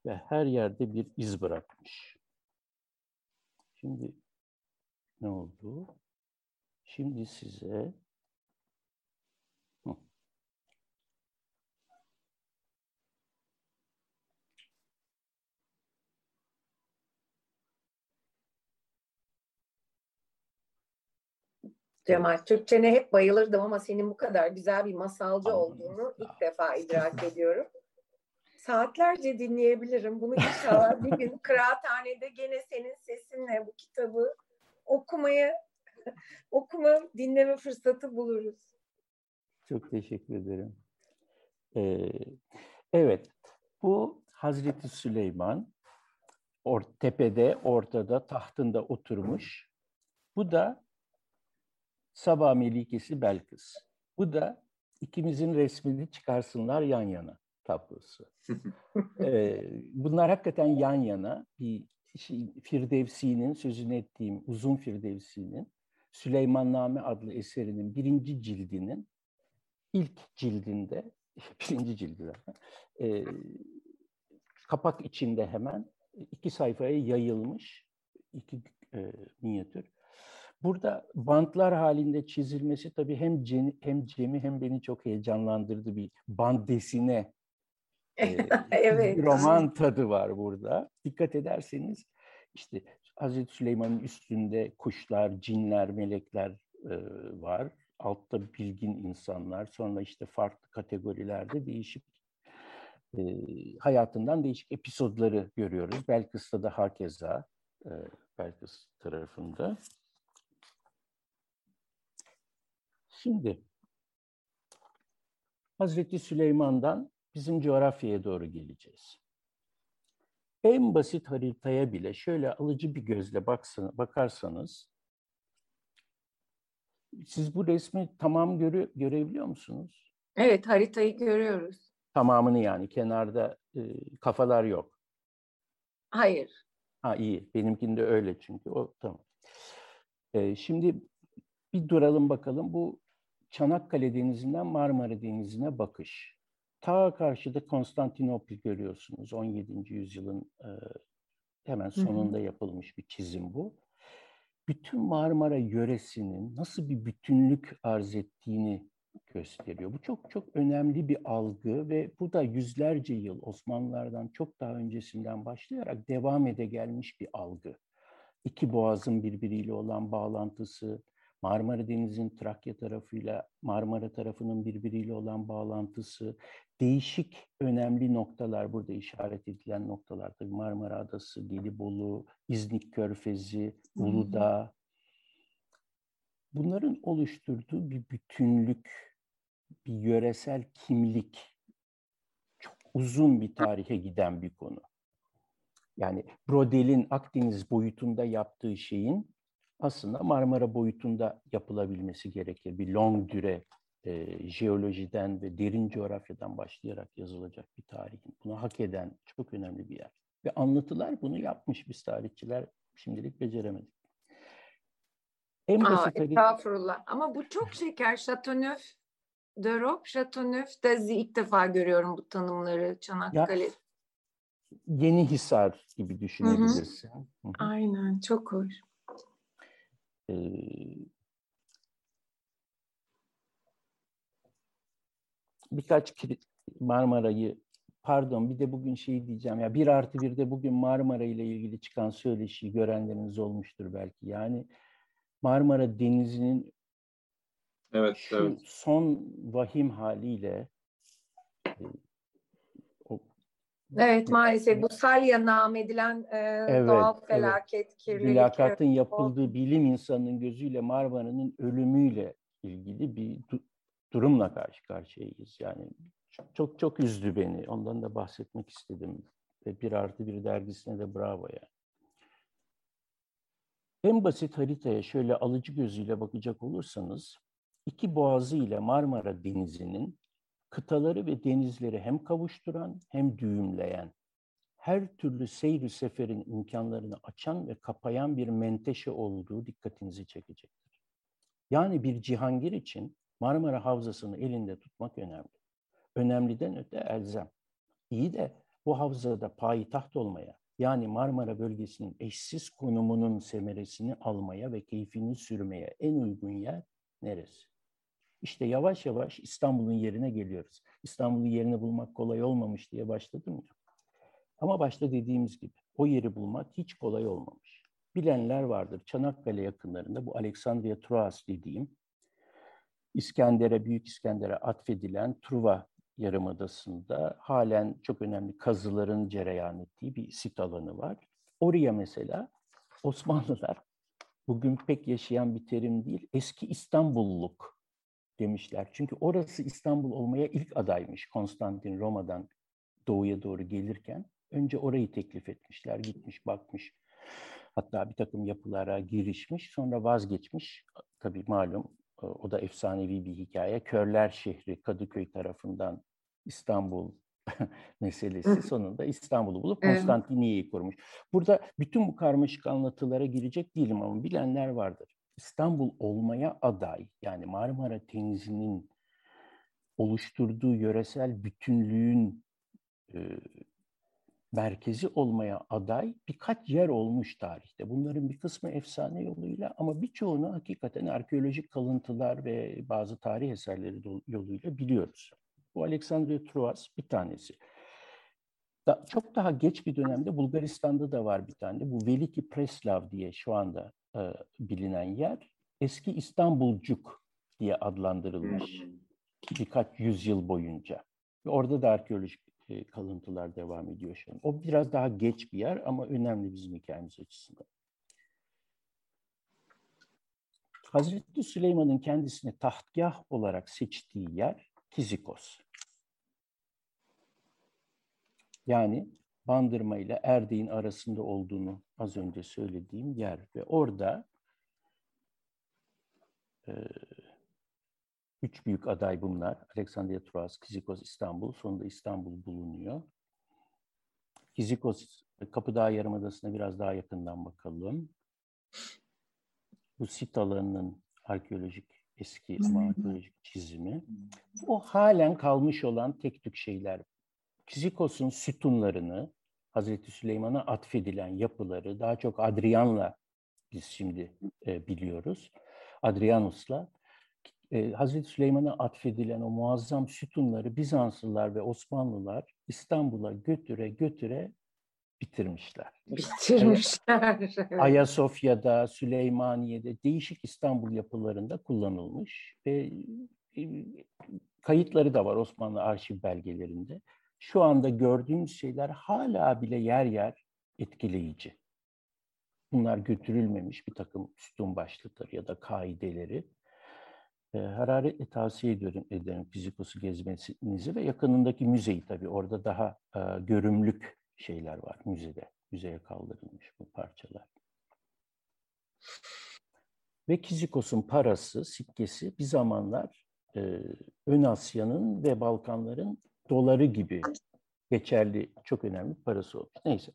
ve her yerde bir iz bırakmış. Şimdi ne oldu? Şimdi size Cemal, Türkçene hep bayılırdım ama senin bu kadar güzel bir masalcı olduğunu ilk defa idrak ediyorum. Saatlerce dinleyebilirim. Bunu inşallah bir gün kıraathanede gene senin sesinle bu kitabı okumaya okuma, dinleme fırsatı buluruz. Çok teşekkür ederim. Ee, evet, bu Hazreti Süleyman or, tepede, ortada, tahtında oturmuş. Bu da Sabah Melikesi Belkıs. Bu da ikimizin resmini çıkarsınlar yan yana tablosu. ee, bunlar hakikaten yan yana bir Firdevsi'nin sözünü ettiğim uzun Firdevsi'nin Süleymanname adlı eserinin birinci cildinin ilk cildinde birinci cildi e, kapak içinde hemen iki sayfaya yayılmış iki e, minyatür. Burada bantlar halinde çizilmesi tabii hem Cem, hem Cem'i hem beni çok heyecanlandırdı bir band desine evet. bir roman tadı var burada. Dikkat ederseniz işte Hazreti Süleyman'ın üstünde kuşlar, cinler, melekler e, var. Altta bilgin insanlar. Sonra işte farklı kategorilerde değişik e, hayatından değişik episodları görüyoruz. Belkıs'ta da hakeza e, Belkıs tarafında. Şimdi Hazreti Süleyman'dan bizim coğrafyaya doğru geleceğiz. En basit haritaya bile şöyle alıcı bir gözle baksan, bakarsanız siz bu resmi tamam göre, görebiliyor musunuz? Evet haritayı görüyoruz. Tamamını yani kenarda e, kafalar yok. Hayır. Ha iyi benimkinde öyle çünkü o tamam. E, şimdi bir duralım bakalım bu Çanakkale Denizi'nden Marmara Denizi'ne bakış. Ta karşıda Konstantinopl görüyorsunuz. 17. yüzyılın e, hemen sonunda yapılmış bir çizim bu. Bütün Marmara yöresinin nasıl bir bütünlük arz ettiğini gösteriyor. Bu çok çok önemli bir algı ve bu da yüzlerce yıl Osmanlılardan çok daha öncesinden başlayarak devam ede gelmiş bir algı. İki boğazın birbiriyle olan bağlantısı, Marmara Denizi'nin Trakya tarafıyla Marmara tarafının birbiriyle olan bağlantısı, değişik önemli noktalar burada işaret edilen noktalar. Tabii Marmara Adası, Gelibolu, İznik Körfezi, Uludağ. Bunların oluşturduğu bir bütünlük, bir yöresel kimlik, çok uzun bir tarihe giden bir konu. Yani Brodel'in Akdeniz boyutunda yaptığı şeyin aslında Marmara boyutunda yapılabilmesi gerekir. Bir long düre e, jeolojiden ve derin coğrafyadan başlayarak yazılacak bir tarihin. Bunu hak eden çok önemli bir yer. Ve anlatılar bunu yapmış biz tarihçiler şimdilik beceremedik. En Aa, basit estağfurullah. Ama bu çok şeker. De Rob, Chateauneuf de ilk defa görüyorum bu tanımları Çanakkale. Ya, Yeni Hisar gibi düşünebilirsin. Hı hı. Aynen, çok hoş. Birkaç Marmara'yı pardon bir de bugün şey diyeceğim ya bir artı bir de bugün Marmara ile ilgili çıkan söyleşiyi görenleriniz olmuştur belki. Yani Marmara Denizi'nin evet, şu evet. son vahim haliyle Evet maalesef bu salya nam edilen e, evet, doğal felaket, evet. kirlilik. Mülakatın yapıldığı bilim insanının gözüyle Marmara'nın ölümüyle ilgili bir du- durumla karşı karşıyayız. Yani çok, çok çok üzdü beni. Ondan da bahsetmek istedim. Ve bir artı bir dergisine de bravo yani. En basit haritaya şöyle alıcı gözüyle bakacak olursanız iki boğazı ile Marmara Denizi'nin kıtaları ve denizleri hem kavuşturan hem düğümleyen, her türlü seyri seferin imkanlarını açan ve kapayan bir menteşe olduğu dikkatinizi çekecektir. Yani bir cihangir için Marmara Havzası'nı elinde tutmak önemli. Önemliden öte elzem. İyi de bu havzada payitaht olmaya, yani Marmara bölgesinin eşsiz konumunun semeresini almaya ve keyfini sürmeye en uygun yer neresi? İşte yavaş yavaş İstanbul'un yerine geliyoruz. İstanbul'un yerini bulmak kolay olmamış diye başladım ya. Ama başta dediğimiz gibi o yeri bulmak hiç kolay olmamış. Bilenler vardır. Çanakkale yakınlarında bu Alexandria Troas dediğim İskender'e, Büyük İskender'e atfedilen Truva Yarımadası'nda halen çok önemli kazıların cereyan ettiği bir sit alanı var. Oraya mesela Osmanlılar bugün pek yaşayan bir terim değil, eski İstanbulluk demişler. Çünkü orası İstanbul olmaya ilk adaymış Konstantin Roma'dan doğuya doğru gelirken. Önce orayı teklif etmişler, gitmiş, bakmış. Hatta bir takım yapılara girişmiş, sonra vazgeçmiş. Tabii malum o da efsanevi bir hikaye. Körler şehri Kadıköy tarafından İstanbul meselesi sonunda İstanbul'u bulup Konstantiniye'yi kurmuş. Burada bütün bu karmaşık anlatılara girecek değilim ama bilenler vardır. İstanbul olmaya aday yani Marmara Denizi'nin oluşturduğu yöresel bütünlüğün e, merkezi olmaya aday birkaç yer olmuş tarihte. Bunların bir kısmı efsane yoluyla ama birçoğunu hakikaten arkeolojik kalıntılar ve bazı tarih eserleri yoluyla biliyoruz. Bu Alexandria Truas bir tanesi. Da, çok daha geç bir dönemde Bulgaristan'da da var bir tane. Bu Veliki Preslav diye şu anda e, bilinen yer eski İstanbulcuk diye adlandırılmış birkaç yüzyıl boyunca. Ve orada da arkeolojik e, kalıntılar devam ediyor şu an. O biraz daha geç bir yer ama önemli bizim hikayemiz açısından. Hazreti Süleyman'ın kendisini tahtgah olarak seçtiği yer Kizikos. Yani Bandırma ile Erdek'in arasında olduğunu az önce söylediğim yer ve orada e, üç büyük aday bunlar. Alexandria Truas, Kizikos, İstanbul. Sonunda İstanbul bulunuyor. Kizikos, Kapıdağ Yarımadası'na biraz daha yakından bakalım. Bu sit alanının arkeolojik eski ama arkeolojik çizimi. O halen kalmış olan tek tük şeyler. Kizikos'un sütunlarını, Hazreti Süleyman'a atfedilen yapıları daha çok Adrian'la biz şimdi e, biliyoruz. Adrianus'la e, Hazreti Süleyman'a atfedilen o muazzam sütunları Bizanslılar ve Osmanlılar İstanbul'a götüre götüre bitirmişler. Bitirmişler. Ayasofya'da, Süleymaniye'de değişik İstanbul yapılarında kullanılmış ve kayıtları da var Osmanlı arşiv belgelerinde. Şu anda gördüğümüz şeyler hala bile yer yer etkileyici. Bunlar götürülmemiş bir takım sütun başlıkları ya da kaideleri e, hararetle tavsiye ediyorum ederim Fizikos'u gezmenizi ve yakınındaki müzeyi tabii orada daha e, görümlük şeyler var müzede. Müzeye kaldırılmış bu parçalar. Ve Kizikos'un parası, sikkesi bir zamanlar e, Ön Asya'nın ve Balkanların doları gibi geçerli çok önemli parası olmuş. Neyse.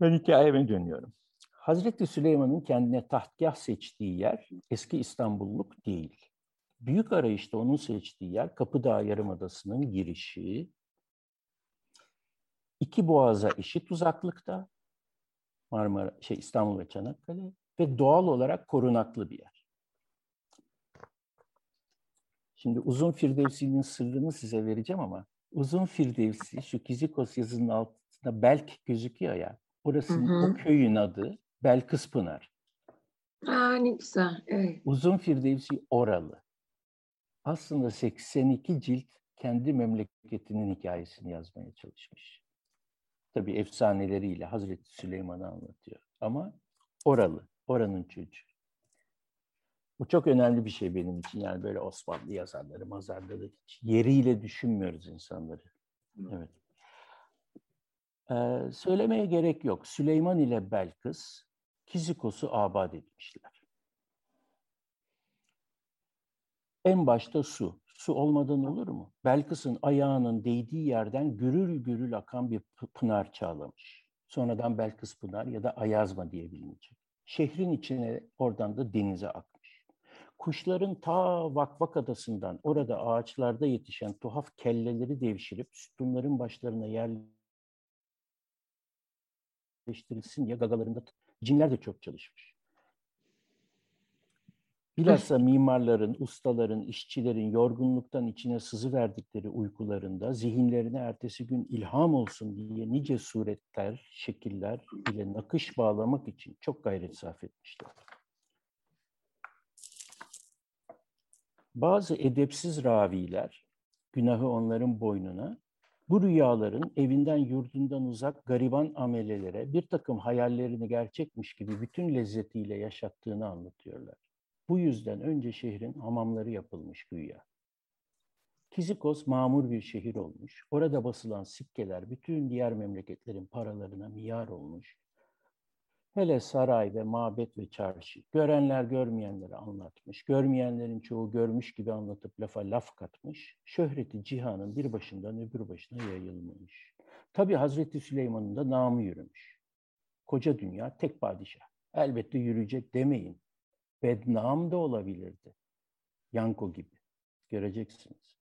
Ben hikayeme dönüyorum. Hazreti Süleyman'ın kendine tahtgah seçtiği yer eski İstanbulluk değil. Büyük arayışta onun seçtiği yer Kapıdağ Yarımadası'nın girişi. İki boğaza eşit uzaklıkta Marmara, şey İstanbul ve Çanakkale ve doğal olarak korunaklı bir yer. Şimdi uzun Firdevsi'nin sırrını size vereceğim ama uzun Firdevsi şu Kizikos yazının altında Belk gözüküyor ya. Orasının hı hı. o köyün adı Belkıs Pınar. Aa ne güzel. Evet. Uzun Firdevsi oralı. Aslında 82 cilt kendi memleketinin hikayesini yazmaya çalışmış. Tabii efsaneleriyle Hazreti Süleyman'ı anlatıyor. Ama oralı, oranın çocuğu. Bu çok önemli bir şey benim için. Yani böyle Osmanlı yazarları, mazarları hiç yeriyle düşünmüyoruz insanları. Evet. Ee, söylemeye gerek yok. Süleyman ile Belkıs Kizikos'u abad etmişler. En başta su. Su olmadan olur mu? Belkıs'ın ayağının değdiği yerden gürül gürül akan bir pınar çağlamış. Sonradan Belkıs Pınar ya da Ayazma diye bilinecek. Şehrin içine oradan da denize akmış. Kuşların ta Vakvak Adası'ndan orada ağaçlarda yetişen tuhaf kelleleri devşirip sütunların başlarına yerleştirilsin diye gagalarında cinler de çok çalışmış. Bilhassa mimarların, ustaların, işçilerin yorgunluktan içine sızı verdikleri uykularında zihinlerine ertesi gün ilham olsun diye nice suretler, şekiller ile nakış bağlamak için çok gayret sarf etmişler. Bazı edepsiz raviler, günahı onların boynuna, bu rüyaların evinden yurdundan uzak gariban amelelere bir takım hayallerini gerçekmiş gibi bütün lezzetiyle yaşattığını anlatıyorlar. Bu yüzden önce şehrin hamamları yapılmış güya. Kizikos mamur bir şehir olmuş. Orada basılan sikkeler bütün diğer memleketlerin paralarına miyar olmuş. Hele saray ve mabet ve çarşı. Görenler görmeyenleri anlatmış. Görmeyenlerin çoğu görmüş gibi anlatıp lafa laf katmış. Şöhreti cihanın bir başından öbür başına yayılmış. Tabi Hazreti Süleyman'ın da namı yürümüş. Koca dünya tek padişah. Elbette yürüyecek demeyin. Bednam da olabilirdi. Yanko gibi. Göreceksiniz.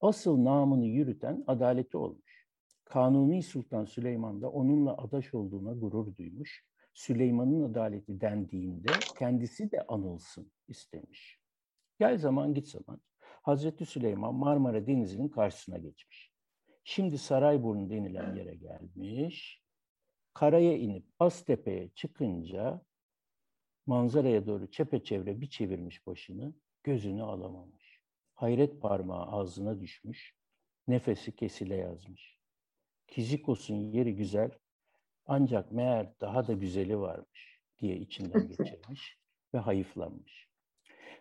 Asıl namını yürüten adaleti olmuş. Kanuni Sultan Süleyman da onunla adaş olduğuna gurur duymuş. Süleyman'ın adaleti dendiğinde kendisi de anılsın istemiş. Gel zaman git zaman Hazreti Süleyman Marmara Denizi'nin karşısına geçmiş. Şimdi Sarayburnu denilen yere gelmiş. Karaya inip Aztepe'ye çıkınca manzaraya doğru çepeçevre bir çevirmiş başını, gözünü alamamış. Hayret parmağı ağzına düşmüş, nefesi kesile yazmış. Kizikos'un yeri güzel, ancak meğer daha da güzeli varmış diye içinden geçirmiş ve hayıflanmış.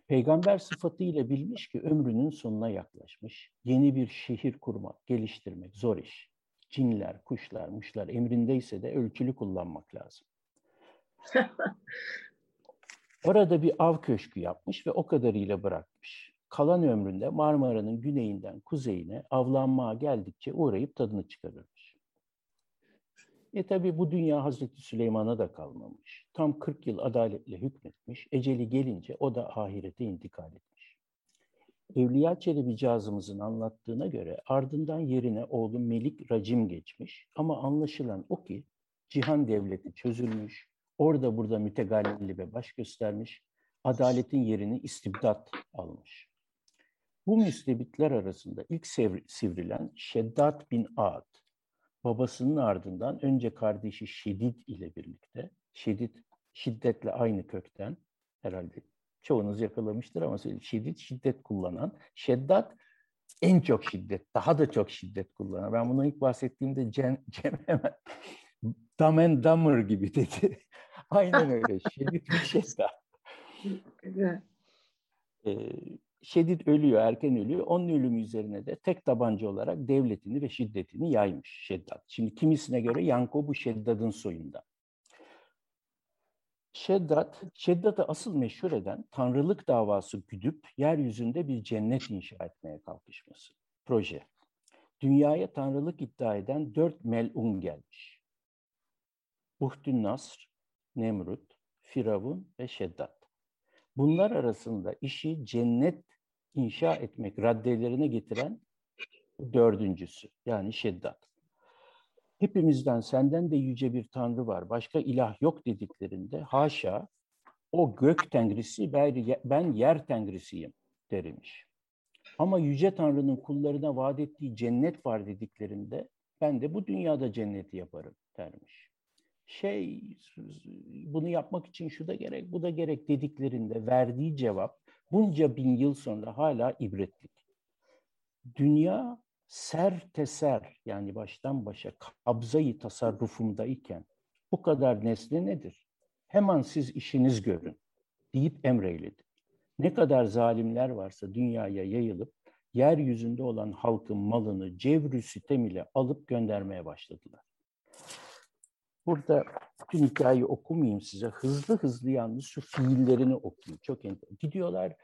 Peygamber sıfatıyla bilmiş ki ömrünün sonuna yaklaşmış. Yeni bir şehir kurmak, geliştirmek zor iş. Cinler, kuşlar, muşlar emrindeyse de ölçülü kullanmak lazım. Orada bir av köşkü yapmış ve o kadarıyla bırakmış. Kalan ömründe Marmara'nın güneyinden kuzeyine avlanmaya geldikçe uğrayıp tadını çıkarırmış. E tabi bu dünya Hazreti Süleyman'a da kalmamış. Tam 40 yıl adaletle hükmetmiş. Eceli gelince o da ahirete intikal etmiş. Evliya Çelebi cazımızın anlattığına göre ardından yerine oğlu Melik Racim geçmiş. Ama anlaşılan o ki cihan devleti çözülmüş. Orada burada mütegallibe baş göstermiş. Adaletin yerini istibdat almış. Bu müstebitler arasında ilk sivrilen Şeddat bin Ad, babasının ardından önce kardeşi Şedid ile birlikte, Şedid şiddetle aynı kökten herhalde çoğunuz yakalamıştır ama şiddet şiddet kullanan, Şeddat en çok şiddet, daha da çok şiddet kullanan. Ben bunu ilk bahsettiğimde Cem, Cem hemen Dumb and Dumber gibi dedi. Aynen öyle. Şedid bir Şeddat. Güzel. Ee, Şedid ölüyor, erken ölüyor. Onun ölümü üzerine de tek tabanca olarak devletini ve şiddetini yaymış Şeddat. Şimdi kimisine göre Yanko bu Şeddad'ın soyunda. Şeddat, Şeddat'ı asıl meşhur eden tanrılık davası güdüp yeryüzünde bir cennet inşa etmeye kalkışması. Proje. Dünyaya tanrılık iddia eden dört melun gelmiş. Buhtün Nasr, Nemrut, Firavun ve Şeddat. Bunlar arasında işi cennet inşa etmek raddelerine getiren dördüncüsü yani Şeddat. Hepimizden senden de yüce bir tanrı var, başka ilah yok dediklerinde haşa o gök tengrisi ben yer tengrisiyim dermiş. Ama yüce tanrının kullarına vaat ettiği cennet var dediklerinde ben de bu dünyada cenneti yaparım dermiş şey bunu yapmak için şu da gerek, bu da gerek dediklerinde verdiği cevap bunca bin yıl sonra hala ibretlik. Dünya ser teser yani baştan başa kabzayı tasarrufumdayken bu kadar nesne nedir? Hemen siz işiniz görün deyip emreyledi. Ne kadar zalimler varsa dünyaya yayılıp yeryüzünde olan halkın malını cevrü sitem ile alıp göndermeye başladılar. Burada bütün hikayeyi okumayayım size. Hızlı hızlı yalnız şu fiillerini okuyayım. Çok enteresan. Gidiyorlar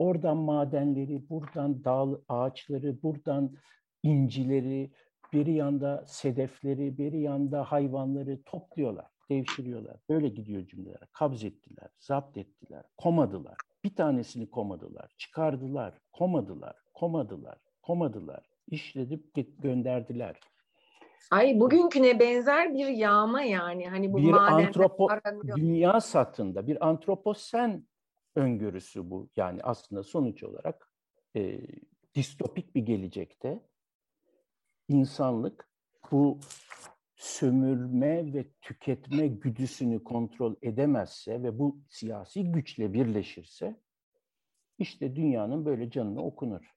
oradan madenleri, buradan dağ ağaçları, buradan incileri, bir yanda sedefleri, bir yanda hayvanları topluyorlar, devşiriyorlar. Böyle gidiyor cümleler. Kabz ettiler, zapt ettiler, komadılar. Bir tanesini komadılar, çıkardılar, komadılar, komadılar, komadılar. İşledip gönderdiler. Ay bugünküne benzer bir yağma yani. Hani bu bir antropo dünya satında bir antroposen öngörüsü bu. Yani aslında sonuç olarak e, distopik bir gelecekte insanlık bu sömürme ve tüketme güdüsünü kontrol edemezse ve bu siyasi güçle birleşirse işte dünyanın böyle canına okunur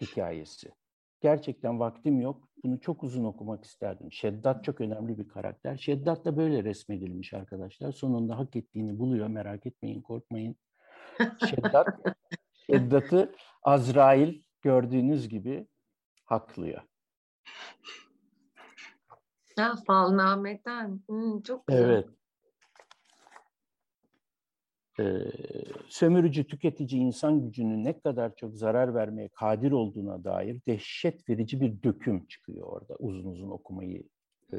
hikayesi. Gerçekten vaktim yok. Bunu çok uzun okumak isterdim. Şeddat çok önemli bir karakter. Şeddat da böyle resmedilmiş arkadaşlar. Sonunda hak ettiğini buluyor. Merak etmeyin, korkmayın. Şeddat, Şeddat'ı Azrail gördüğünüz gibi haklıyor. Ha, Falname'den. Hmm, çok güzel. Evet e, sömürücü tüketici insan gücünün ne kadar çok zarar vermeye kadir olduğuna dair dehşet verici bir döküm çıkıyor orada uzun uzun okumayı e,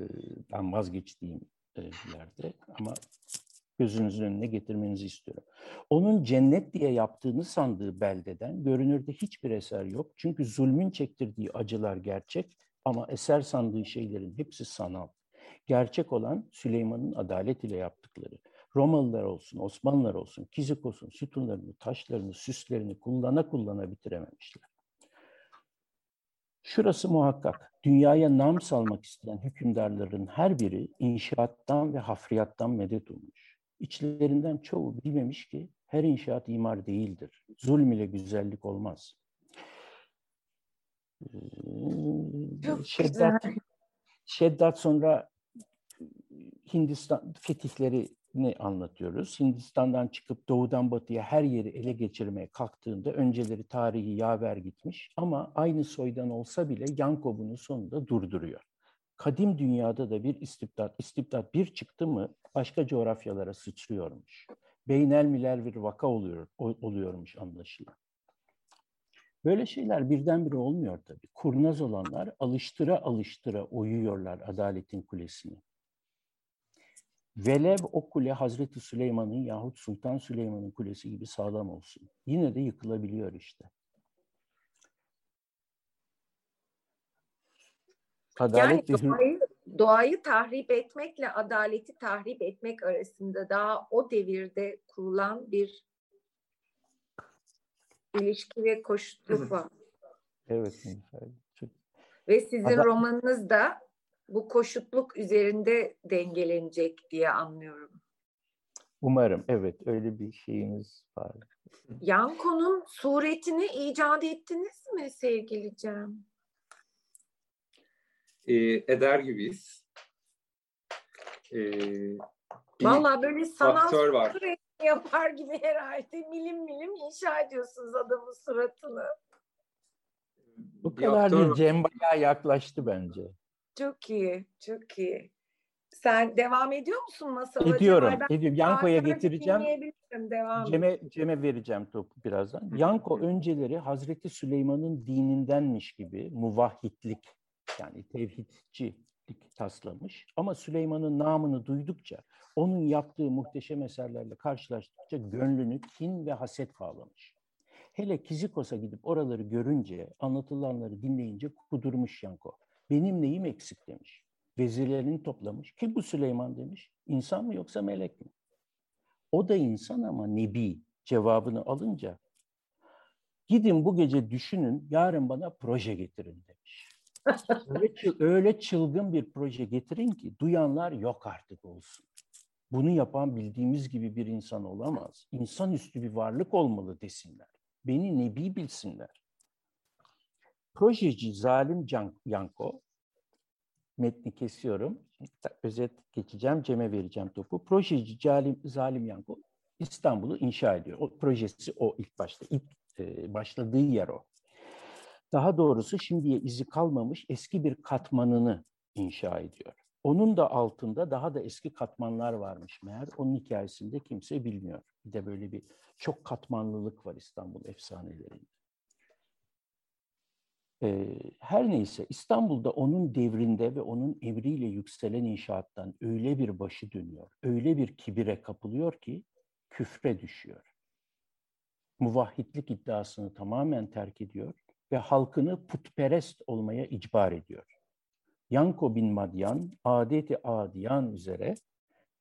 ben vazgeçtiğim e, yerde ama gözünüzün önüne getirmenizi istiyorum. Onun cennet diye yaptığını sandığı beldeden görünürde hiçbir eser yok. Çünkü zulmün çektirdiği acılar gerçek, Ama eser sandığı şeylerin hepsi sanal. Gerçek olan Süleyman'ın adalet ile yaptıkları. Romalılar olsun, Osmanlılar olsun, Kizikos'un sütunlarını, taşlarını, süslerini kullana kullana bitirememişler. Şurası muhakkak. Dünyaya nam salmak isteyen hükümdarların her biri inşaattan ve hafriyattan medet ummuş. İçlerinden çoğu bilmemiş ki her inşaat imar değildir. Zulm ile güzellik olmaz. Çok Şeddat, güzel. Şeddat sonra Hindistan fetihlerini anlatıyoruz. Hindistan'dan çıkıp doğudan batıya her yeri ele geçirmeye kalktığında önceleri tarihi yaver gitmiş ama aynı soydan olsa bile Yanko bunu sonunda durduruyor. Kadim dünyada da bir istibdat, istibdat bir çıktı mı başka coğrafyalara sıçrıyormuş. Beynel miler bir vaka oluyor, oluyormuş anlaşılan. Böyle şeyler birdenbire olmuyor tabii. Kurnaz olanlar alıştıra alıştıra uyuyorlar adaletin kulesini. Velev o kule Hazreti Süleyman'ın yahut Sultan Süleyman'ın kulesi gibi sağlam olsun. Yine de yıkılabiliyor işte. Adalet yani doğayı, doğayı tahrip etmekle adaleti tahrip etmek arasında daha o devirde kurulan bir ilişki ve koşutluk var. Evet. Ve sizin Ada- romanınız da bu koşutluk üzerinde dengelenecek diye anlıyorum. Umarım evet öyle bir şeyimiz var. Yanko'nun suretini icat ettiniz mi sevgili Cem? Ee, eder gibiyiz. Ee, Vallahi böyle sanal var. yapar gibi herhalde milim milim inşa ediyorsunuz adamın suratını. Bu kadar değil. Cem bayağı yaklaştı bence. Çok iyi, çok iyi. Sen devam ediyor musun masala? Ediyorum, ben ediyorum. Yanko'ya getireceğim. Devam Cem'e, Cem'e vereceğim topu birazdan. Yanko önceleri Hazreti Süleyman'ın dinindenmiş gibi muvahhidlik yani tevhidcilik taslamış. Ama Süleyman'ın namını duydukça, onun yaptığı muhteşem eserlerle karşılaştıkça gönlünü kin ve haset bağlamış. Hele Kizikos'a gidip oraları görünce, anlatılanları dinleyince kudurmuş Yanko. Benim neyim eksik demiş. Vezirlerini toplamış. Kim bu Süleyman demiş. İnsan mı yoksa melek mi? O da insan ama nebi cevabını alınca gidin bu gece düşünün yarın bana proje getirin demiş. öyle, öyle çılgın bir proje getirin ki duyanlar yok artık olsun. Bunu yapan bildiğimiz gibi bir insan olamaz. İnsanüstü bir varlık olmalı desinler. Beni nebi bilsinler. Projeci Zalim Yanko, metni kesiyorum, özet geçeceğim, Cem'e vereceğim topu. Projeci Zalim, Zalim Yanko İstanbul'u inşa ediyor. O projesi o ilk başta, ilk e, başladığı yer o. Daha doğrusu şimdiye izi kalmamış eski bir katmanını inşa ediyor. Onun da altında daha da eski katmanlar varmış meğer. Onun hikayesinde kimse bilmiyor. Bir de böyle bir çok katmanlılık var İstanbul efsanelerinde. Her neyse İstanbul'da onun devrinde ve onun emriyle yükselen inşaattan öyle bir başı dönüyor, öyle bir kibire kapılıyor ki küfre düşüyor. Muvahhidlik iddiasını tamamen terk ediyor ve halkını putperest olmaya icbar ediyor. Yanko bin Madyan, adeti adiyan üzere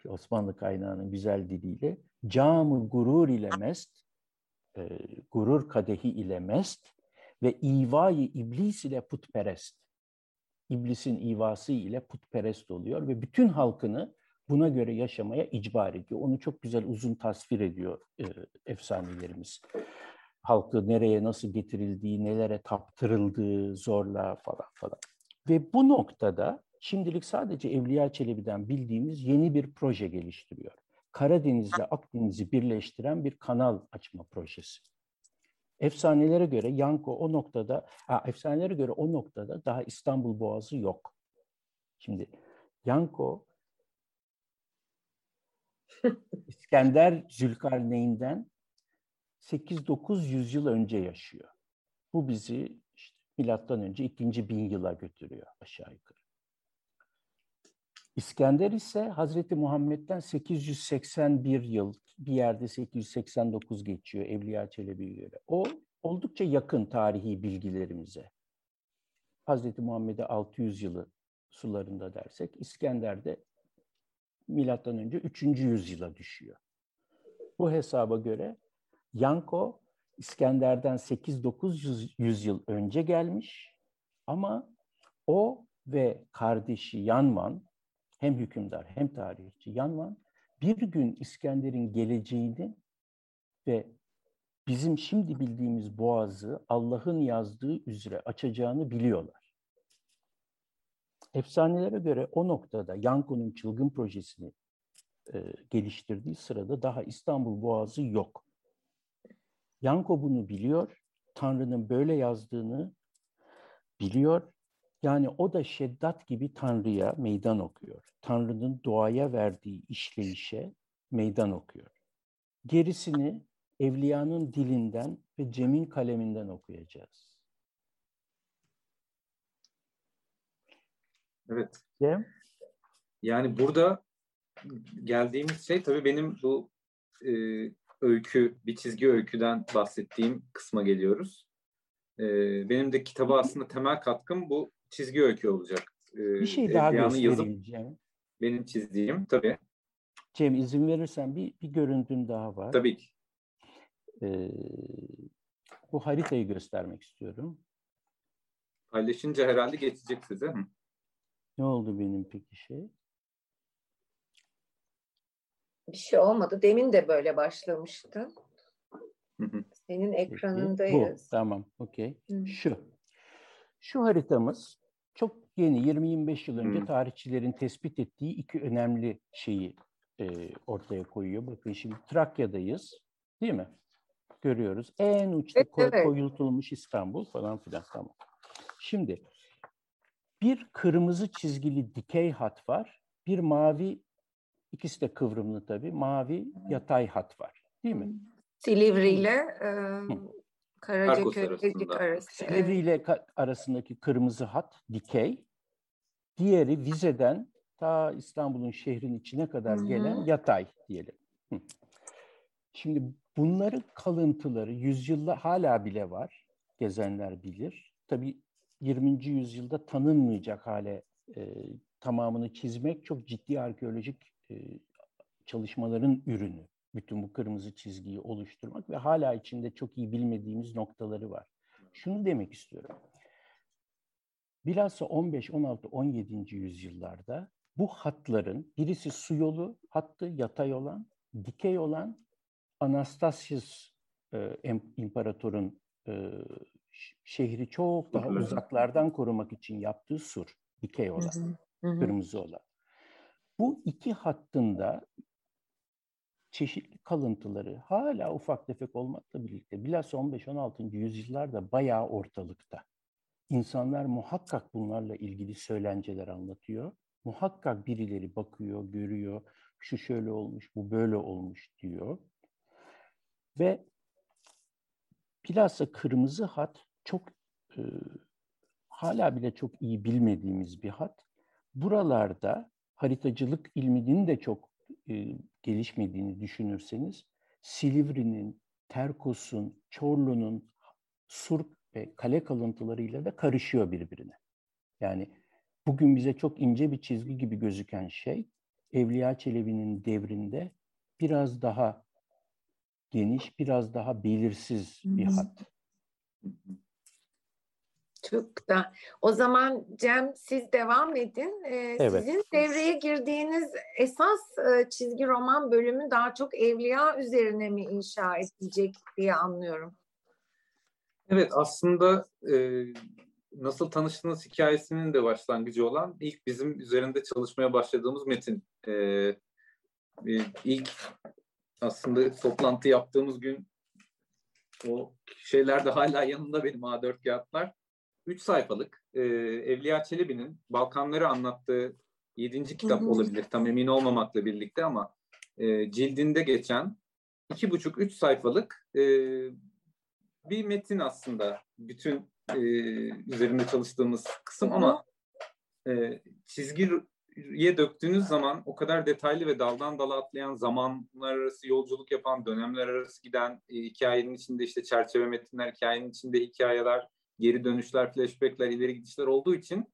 Osmanlı kaynağının güzel diliyle camı gurur ile mest, e, gurur kadehi ile mest ve ivayı iblis ile putperest. İblisin ivası ile putperest oluyor ve bütün halkını buna göre yaşamaya icbar ediyor. Onu çok güzel uzun tasvir ediyor e, efsanelerimiz. Halkı nereye nasıl getirildiği, nelere taptırıldığı zorla falan falan. Ve bu noktada şimdilik sadece Evliya Çelebi'den bildiğimiz yeni bir proje geliştiriyor. Karadeniz ile Akdeniz'i birleştiren bir kanal açma projesi. Efsanelere göre Yanko o noktada, ha, efsanelere göre o noktada daha İstanbul Boğazı yok. Şimdi Yanko İskender Zülkarneyn'den 8-9 yüzyıl önce yaşıyor. Bu bizi işte milattan önce ikinci bin yıla götürüyor aşağı yukarı. İskender ise Hazreti Muhammed'den 881 yıl, bir yerde 889 geçiyor Evliya Çelebi'ye göre. O oldukça yakın tarihi bilgilerimize. Hazreti Muhammed'e 600 yılı sularında dersek İskender'de milattan önce 3. yüzyıla düşüyor. Bu hesaba göre Yanko İskender'den 8-9 yüzyıl önce gelmiş ama o ve kardeşi Yanman hem hükümdar hem tarihçi Yanman bir gün İskender'in geleceğini ve bizim şimdi bildiğimiz boğazı Allah'ın yazdığı üzere açacağını biliyorlar. Efsanelere göre o noktada Yanko'nun çılgın projesini e, geliştirdiği sırada daha İstanbul Boğazı yok. Yanko bunu biliyor, Tanrı'nın böyle yazdığını biliyor. Yani o da Şeddat gibi Tanrı'ya meydan okuyor. Tanrı'nın doğaya verdiği işleyişe meydan okuyor. Gerisini Evliyanın dilinden ve Cem'in kaleminden okuyacağız. Evet. Cem? Yani burada geldiğimiz şey tabii benim bu e, öykü, bir çizgi öyküden bahsettiğim kısma geliyoruz. E, benim de kitaba aslında temel katkım bu çizgi öykü olacak. E, bir şey daha göstereyim Cem. Benim çizdiğim tabii. Cem izin verirsen bir, bir görüntüm daha var. Tabii ki. Ee, bu haritayı göstermek istiyorum. Paylaşınca herhalde geçecek size. Ne oldu benim peki şey? Bir şey olmadı. Demin de böyle başlamıştı. Senin ekranındayız. Bu, tamam, okey. Şu. Şu haritamız çok yeni, 20-25 yıl önce tarihçilerin tespit ettiği iki önemli şeyi e, ortaya koyuyor. Bakın şimdi Trakya'dayız, değil mi? Görüyoruz. En uçta evet, koy, evet. koyultulmuş İstanbul falan filan. Tamam. Şimdi bir kırmızı çizgili dikey hat var. Bir mavi İkisi de kıvrımlı tabii. Mavi yatay hat var. Değil mi? Silivri ile e, Karacaköy arası. Silivri ile arasındaki kırmızı hat dikey. Diğeri vizeden ta İstanbul'un şehrin içine kadar Hı-hı. gelen yatay diyelim. Hı. Şimdi bunların kalıntıları yüzyılda hala bile var. Gezenler bilir. Tabii 20. yüzyılda tanınmayacak hale e, tamamını çizmek çok ciddi arkeolojik e, çalışmaların ürünü. Bütün bu kırmızı çizgiyi oluşturmak ve hala içinde çok iyi bilmediğimiz noktaları var. Şunu demek istiyorum. Bilhassa 15, 16, 17. yüzyıllarda bu hatların birisi su yolu hattı yatay olan, dikey olan Anastasius e, imparatorun e, şehri çok daha uzaklardan korumak için yaptığı sur, dikey olan, hı hı. kırmızı olan. Bu iki hattında çeşitli kalıntıları hala ufak tefek olmakla birlikte bilhassa 15-16. yüzyıllarda bayağı ortalıkta. İnsanlar muhakkak bunlarla ilgili söylenceler anlatıyor. Muhakkak birileri bakıyor, görüyor, şu şöyle olmuş, bu böyle olmuş diyor. Ve bilhassa kırmızı hat çok e, hala bile çok iyi bilmediğimiz bir hat. Buralarda haritacılık ilminin de çok e, gelişmediğini düşünürseniz Silivri'nin, Terkos'un, Çorlu'nun surp ve kale kalıntılarıyla da karışıyor birbirine. Yani bugün bize çok ince bir çizgi gibi gözüken şey Evliya Çelebi'nin devrinde biraz daha geniş, biraz daha belirsiz bir hat. Da. O zaman Cem siz devam edin. Ee, evet. Sizin devreye girdiğiniz esas e, çizgi roman bölümü daha çok evliya üzerine mi inşa edilecek diye anlıyorum. Evet aslında e, nasıl tanıştığınız hikayesinin de başlangıcı olan ilk bizim üzerinde çalışmaya başladığımız metin. E, e, ilk aslında toplantı yaptığımız gün o şeyler de hala yanında benim A4 kağıtlar. 3 sayfalık e, Evliya Çelebi'nin Balkanları anlattığı 7. kitap olabilir tam emin olmamakla birlikte ama e, cildinde geçen 2,5-3 sayfalık e, bir metin aslında bütün e, üzerinde çalıştığımız kısım ama e, çizgiye döktüğünüz zaman o kadar detaylı ve daldan dala atlayan zamanlar arası yolculuk yapan dönemler arası giden e, hikayenin içinde işte çerçeve metinler hikayenin içinde hikayeler geri dönüşler, flashbackler, ileri gidişler olduğu için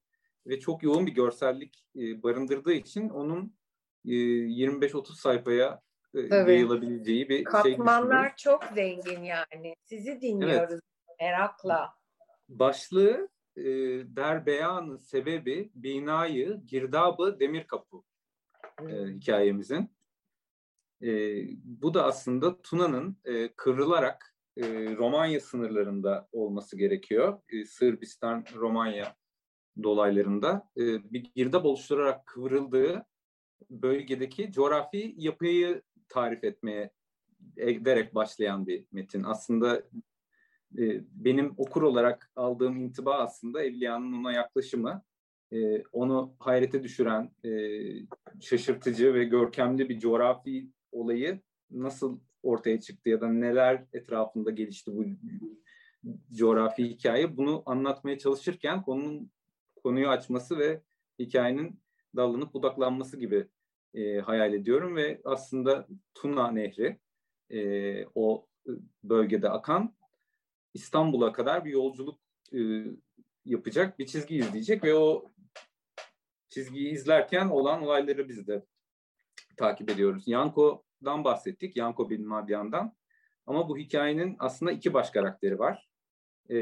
ve çok yoğun bir görsellik e, barındırdığı için onun e, 25-30 sayfaya e, Tabii. yayılabileceği bir şey Katmanlar çok zengin yani. Sizi dinliyoruz merakla. Başlığı e, sebebi binayı girdabı demir kapı e, hikayemizin. E, bu da aslında Tuna'nın e, kıvrılarak e, Romanya sınırlarında olması gerekiyor. E, Sırbistan, Romanya dolaylarında e, bir girdap oluşturarak kıvrıldığı bölgedeki coğrafi yapıyı tarif etmeye ederek başlayan bir metin. Aslında e, benim okur olarak aldığım intiba aslında Evliya'nın ona yaklaşımı e, onu hayrete düşüren e, şaşırtıcı ve görkemli bir coğrafi olayı nasıl ortaya çıktı ya da neler etrafında gelişti bu coğrafi hikaye bunu anlatmaya çalışırken konunun konuyu açması ve hikayenin dallanıp budaklanması gibi e, hayal ediyorum ve aslında Tuna Nehri e, o bölgede akan İstanbul'a kadar bir yolculuk e, yapacak, bir çizgi izleyecek ve o çizgiyi izlerken olan olayları biz de takip ediyoruz. Yanko'dan bahsettik, Yanko bin Madyan'dan. Ama bu hikayenin aslında iki baş karakteri var. E,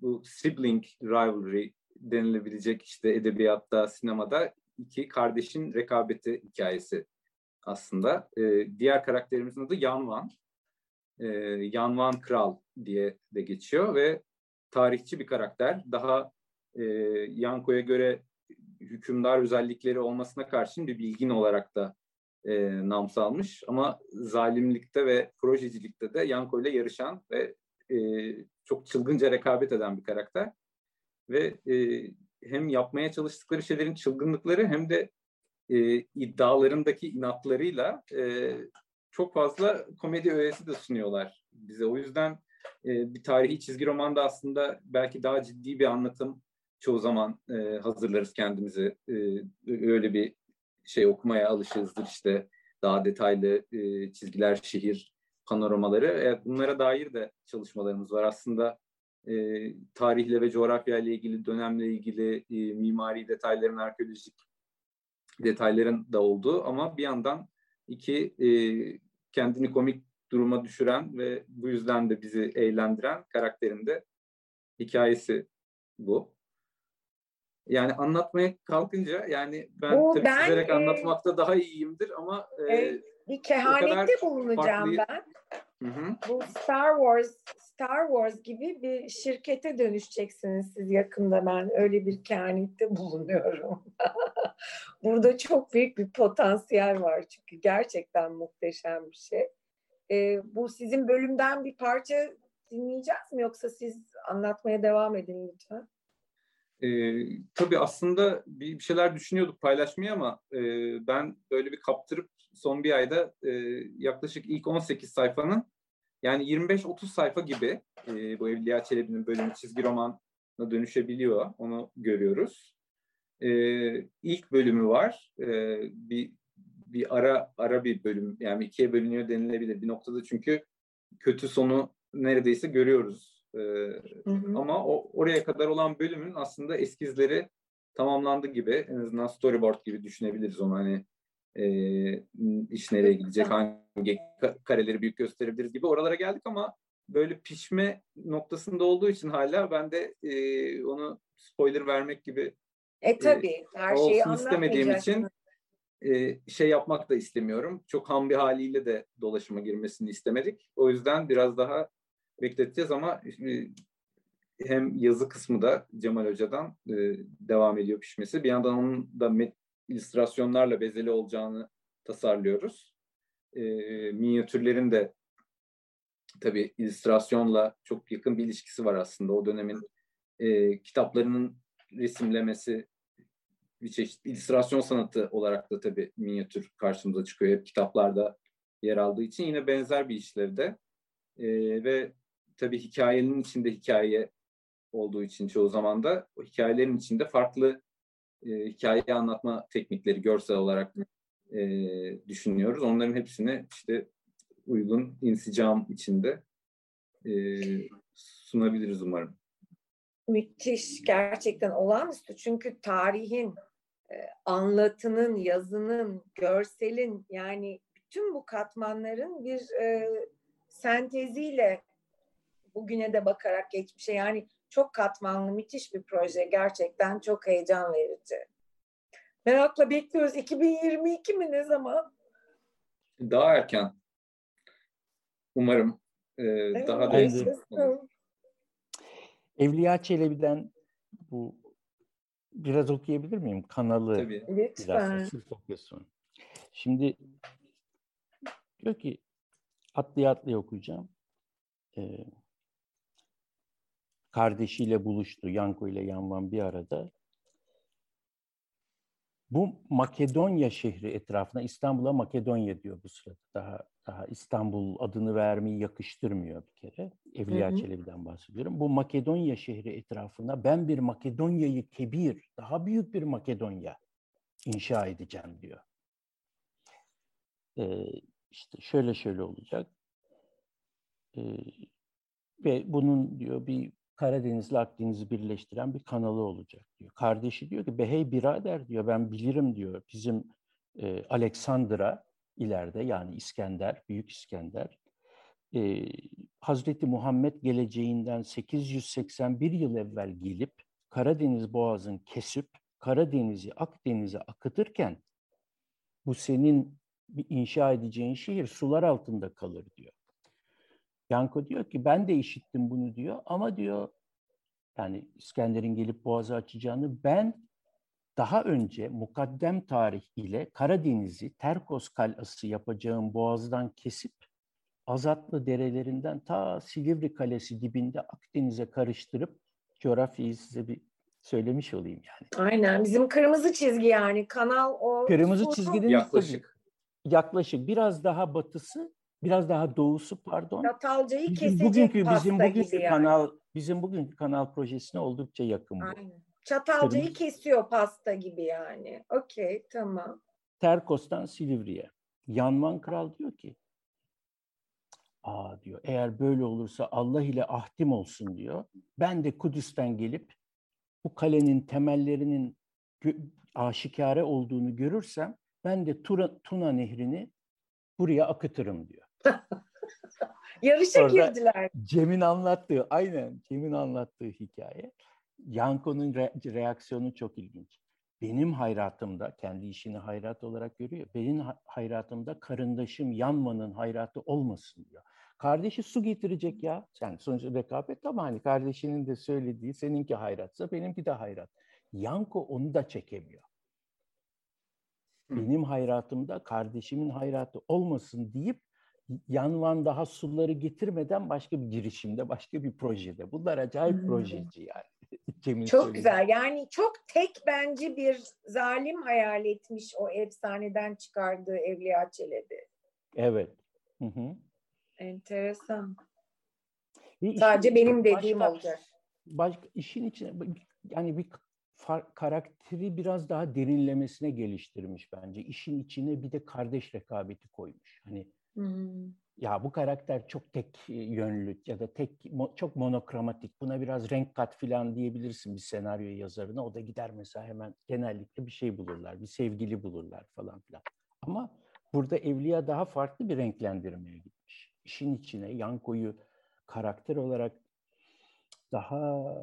bu sibling rivalry denilebilecek işte edebiyatta, sinemada iki kardeşin rekabeti hikayesi aslında. E, diğer karakterimizin adı Yanvan. E, Yanvan Kral diye de geçiyor ve tarihçi bir karakter. Daha e, Yanko'ya göre hükümdar özellikleri olmasına karşın bir bilgin olarak da e, nam salmış. Ama zalimlikte ve projecilikte de Yanko ile yarışan ve e, çok çılgınca rekabet eden bir karakter. Ve e, hem yapmaya çalıştıkları şeylerin çılgınlıkları hem de e, iddialarındaki inatlarıyla e, çok fazla komedi öğesi de sunuyorlar bize. O yüzden e, bir tarihi çizgi romanda aslında belki daha ciddi bir anlatım çoğu zaman e, hazırlarız kendimizi. E, öyle bir şey okumaya alışığızdır işte daha detaylı e, çizgiler, şehir panoramaları. E, bunlara dair de çalışmalarımız var. Aslında e, tarihle ve coğrafya ile ilgili, dönemle ilgili e, mimari detayların, arkeolojik detayların da olduğu ama bir yandan iki e, kendini komik duruma düşüren ve bu yüzden de bizi eğlendiren karakterin de hikayesi bu. Yani anlatmaya kalkınca yani ben Bu tabii ben, çizerek e, anlatmakta daha iyiyimdir ama e, E, bir kehanette bulunacağım farklı- ben. hı hı. Bu Star Wars Star Wars gibi bir şirkete dönüşeceksiniz siz yakında ben öyle bir kehanette bulunuyorum. Burada çok büyük bir potansiyel var çünkü gerçekten muhteşem bir şey. Ee, bu sizin bölümden bir parça dinleyeceğiz mi yoksa siz anlatmaya devam edin lütfen. Ee, tabii aslında bir bir şeyler düşünüyorduk paylaşmayı ama e, ben böyle bir kaptırıp son bir ayda e, yaklaşık ilk 18 sayfanın yani 25-30 sayfa gibi e, bu Evliya Çelebi'nin bölümü çizgi romana dönüşebiliyor. Onu görüyoruz. E, ilk bölümü var. E, bir bir ara ara bir bölüm yani ikiye bölünüyor denilebilir bir noktada çünkü kötü sonu neredeyse görüyoruz. E, Hı hı. ama o oraya kadar olan bölümün aslında eskizleri tamamlandı gibi. En azından storyboard gibi düşünebiliriz onu hani e, iş nereye gidecek, hangi ka- kareleri büyük gösterebiliriz gibi oralara geldik ama böyle pişme noktasında olduğu için hala ben de e, onu spoiler vermek gibi E tabii her şeyi olsun istemediğim için e, şey yapmak da istemiyorum. Çok ham bir haliyle de dolaşıma girmesini istemedik. O yüzden biraz daha bekleteceğiz ama e, hem yazı kısmı da Cemal Hoca'dan e, devam ediyor pişmesi. Bir yandan onun da met, illüstrasyonlarla bezeli olacağını tasarlıyoruz. E, minyatürlerin de tabii illüstrasyonla çok yakın bir ilişkisi var aslında. O dönemin kitaplarının resimlemesi bir çeşit illüstrasyon sanatı olarak da tabii minyatür karşımıza çıkıyor. Hep kitaplarda yer aldığı için yine benzer bir işlevde. E, ve tabii hikayenin içinde hikaye olduğu için çoğu zaman da o hikayelerin içinde farklı e, hikaye anlatma teknikleri görsel olarak e, düşünüyoruz. Onların hepsini işte uygun insicam içinde e, sunabiliriz umarım. müthiş, gerçekten olağanüstü. Çünkü tarihin, e, anlatının, yazının, görselin yani bütün bu katmanların bir e, senteziyle bugüne de bakarak geçmişe yani çok katmanlı müthiş bir proje gerçekten çok heyecan verici. Merakla bekliyoruz. 2022 mi ne zaman? Daha erken. Umarım e, Evet, daha da. Evliya Çelebi'den bu biraz okuyabilir miyim? Kanalı Tabii. biraz Lütfen. Şimdi diyor ki atlaya atlaya okuyacağım. Ee, kardeşiyle buluştu. Yanko ile Yanvan bir arada. Bu Makedonya şehri etrafına İstanbul'a Makedonya diyor bu sırada. Daha daha İstanbul adını vermeyi yakıştırmıyor bir kere. Evliya Hı hı. Çelebi'den bahsediyorum. Bu Makedonya şehri etrafına ben bir Makedonya'yı kebir, daha büyük bir Makedonya inşa edeceğim diyor. Ee, işte şöyle şöyle olacak. Ee, ve bunun diyor bir Karadeniz'le Akdeniz'i birleştiren bir kanalı olacak diyor. Kardeşi diyor ki behey birader diyor ben bilirim diyor. Bizim e, Aleksandra ileride yani İskender, Büyük İskender e, Hazreti Muhammed geleceğinden 881 yıl evvel gelip Karadeniz boğazını kesip Karadeniz'i Akdeniz'e akıtırken bu senin inşa edeceğin şehir sular altında kalır diyor. Yanko diyor ki ben de işittim bunu diyor ama diyor yani İskender'in gelip boğazı açacağını ben daha önce mukaddem tarih ile Karadeniz'i Terkos kalası yapacağım boğazdan kesip Azatlı derelerinden ta Silivri Kalesi dibinde Akdeniz'e karıştırıp coğrafyayı size bir söylemiş olayım yani. Aynen. Bizim kırmızı çizgi yani. Kanal o. Kırmızı çizginin Yaklaşık. yaklaşık biraz daha batısı, biraz daha doğusu pardon. Çatalcayı kesecek bugünkü pasta bizim bugünkü gibi yani. kanal bizim bugünkü kanal projesine oldukça yakın bu. Aynen. Çatalcayı Kırmızı- kesiyor pasta gibi yani. Okey tamam. Terkos'tan Silivri'ye. Yanvan Kral diyor ki, aa diyor eğer böyle olursa Allah ile ahdim olsun diyor. Ben de Kudüs'ten gelip bu kalenin temellerinin aşikare olduğunu görürsem ben de Tura- Tuna Nehri'ni buraya akıtırım diyor. Yarışa Orada- girdiler. Cem'in anlattığı, aynen Cem'in anlattığı hikaye. Yanko'nun re- reaksiyonu çok ilginç. Benim hayratımda, kendi işini hayrat olarak görüyor. Benim ha- hayratımda karındaşım Yanman'ın hayratı olmasın diyor. Kardeşi su getirecek ya. Yani sonuçta rekabet ama hani kardeşinin de söylediği seninki hayratsa benimki de hayrat. Yanko onu da çekemiyor. Hı. Benim hayratımda kardeşimin hayratı olmasın deyip Yanvan daha suları getirmeden başka bir girişimde, başka bir projede. Bunlar acayip Hmm. projeci yani. Cem'in Çok söylediği. güzel. Yani çok tek bence bir zalim hayal etmiş o efsaneden çıkardığı Evliya Çelebi. Evet. Hı hı. Enteresan. İşin Sadece benim dediğim başka- olacak. Başka işin içine yani bir far- karakteri biraz daha derinlemesine geliştirmiş bence. İşin içine bir de kardeş rekabeti koymuş. Hani Ya bu karakter çok tek yönlü ya da tek çok monokramatik. Buna biraz renk kat filan diyebilirsin bir senaryo yazarına. O da gider mesela hemen genellikle bir şey bulurlar, bir sevgili bulurlar falan filan. Ama burada Evliya daha farklı bir renklendirmeye gitmiş. İşin içine Yanko'yu karakter olarak daha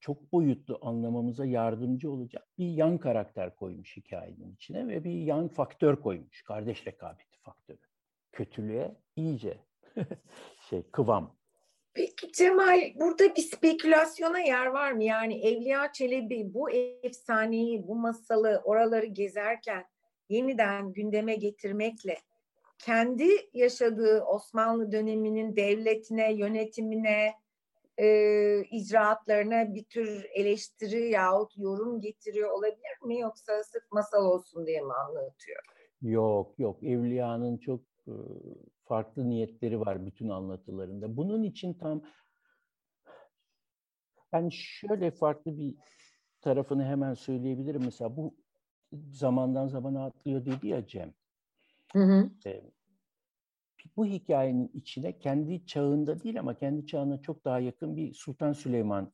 çok boyutlu anlamamıza yardımcı olacak bir yan karakter koymuş hikayenin içine ve bir yan faktör koymuş. Kardeş rekabeti faktörü. Kötülüğe iyice şey kıvam. Peki Cemal burada bir spekülasyona yer var mı? Yani Evliya Çelebi bu efsaneyi, bu masalı oraları gezerken yeniden gündeme getirmekle kendi yaşadığı Osmanlı döneminin devletine, yönetimine, e, icraatlarına bir tür eleştiri yahut yorum getiriyor olabilir mi? Yoksa sırf masal olsun diye mi anlatıyor? Yok yok Evliya'nın çok farklı niyetleri var bütün anlatılarında. Bunun için tam yani şöyle farklı bir tarafını hemen söyleyebilirim. Mesela bu zamandan zamana atlıyor dedi ya Cem. Hı hı. E, bu hikayenin içine kendi çağında değil ama kendi çağına çok daha yakın bir Sultan Süleyman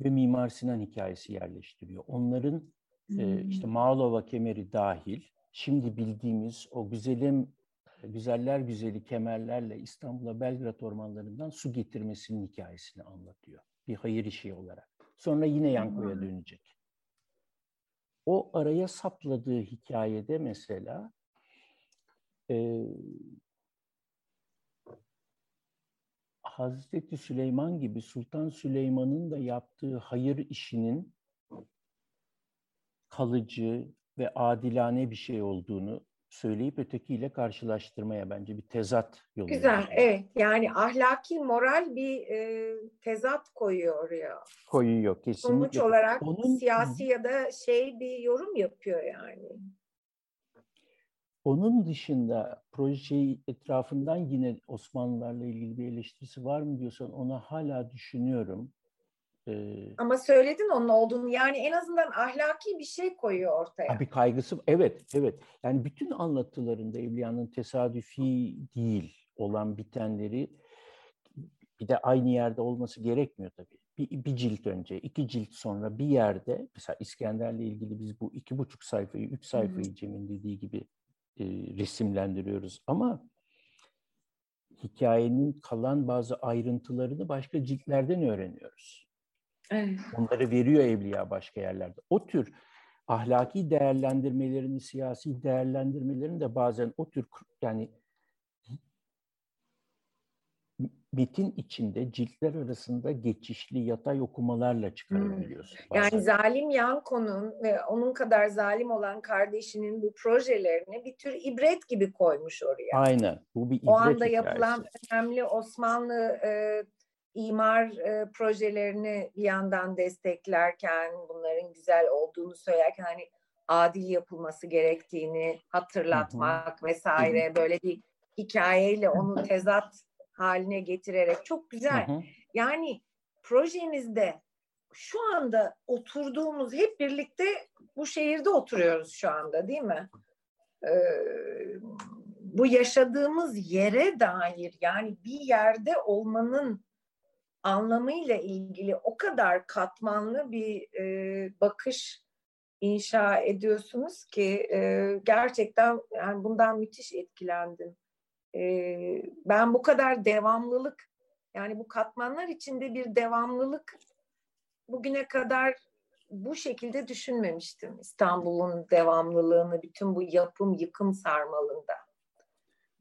ve Mimar Sinan hikayesi yerleştiriyor. Onların e, işte Mağlova kemeri dahil şimdi bildiğimiz o güzelim güzeller güzeli kemerlerle İstanbul'a Belgrad ormanlarından su getirmesinin hikayesini anlatıyor. Bir hayır işi olarak. Sonra yine Yanko'ya dönecek. O araya sapladığı hikayede mesela e, Hazreti Süleyman gibi Sultan Süleyman'ın da yaptığı hayır işinin kalıcı ve adilane bir şey olduğunu söyleyip ötekiyle karşılaştırmaya bence bir tezat yolu. Güzel, evet. Yani ahlaki, moral bir e, tezat koyuyor oraya. Koyuyor kesinlikle. Sonuç olarak Onun, siyasi ya da şey bir yorum yapıyor yani. Onun dışında projeyi etrafından yine Osmanlılarla ilgili bir eleştirisi var mı diyorsan ona hala düşünüyorum. Ee, Ama söyledin onun olduğunu yani en azından ahlaki bir şey koyuyor ortaya. Bir kaygısı evet evet yani bütün anlatılarında Evliya'nın tesadüfi değil olan bitenleri bir de aynı yerde olması gerekmiyor tabii. Bir, bir cilt önce, iki cilt sonra bir yerde mesela İskender'le ilgili biz bu iki buçuk sayfayı, üç sayfayı. Cem'in dediği gibi e, resimlendiriyoruz ama hikayenin kalan bazı ayrıntılarını başka ciltlerden öğreniyoruz. Evet. Onları veriyor evliya başka yerlerde. O tür ahlaki değerlendirmelerini, siyasi değerlendirmelerini de bazen o tür yani metin içinde ciltler arasında geçişli yatay okumalarla çıkarabiliyorsun. Hmm. Yani zalim Yanko'nun ve onun kadar zalim olan kardeşinin bu projelerini bir tür ibret gibi koymuş oraya. Aynen. Bu bir ibret O anda hikayesi. yapılan önemli Osmanlı e, imar e, projelerini bir yandan desteklerken, bunların güzel olduğunu söylerken hani adil yapılması gerektiğini hatırlatmak vesaire böyle bir hikayeyle onu tezat haline getirerek çok güzel. Yani projenizde şu anda oturduğumuz hep birlikte bu şehirde oturuyoruz şu anda değil mi? Ee, bu yaşadığımız yere dair yani bir yerde olmanın anlamıyla ilgili o kadar katmanlı bir e, bakış inşa ediyorsunuz ki e, gerçekten yani bundan müthiş etkilendim. E, ben bu kadar devamlılık yani bu katmanlar içinde bir devamlılık bugüne kadar bu şekilde düşünmemiştim İstanbul'un devamlılığını bütün bu yapım yıkım sarmalında.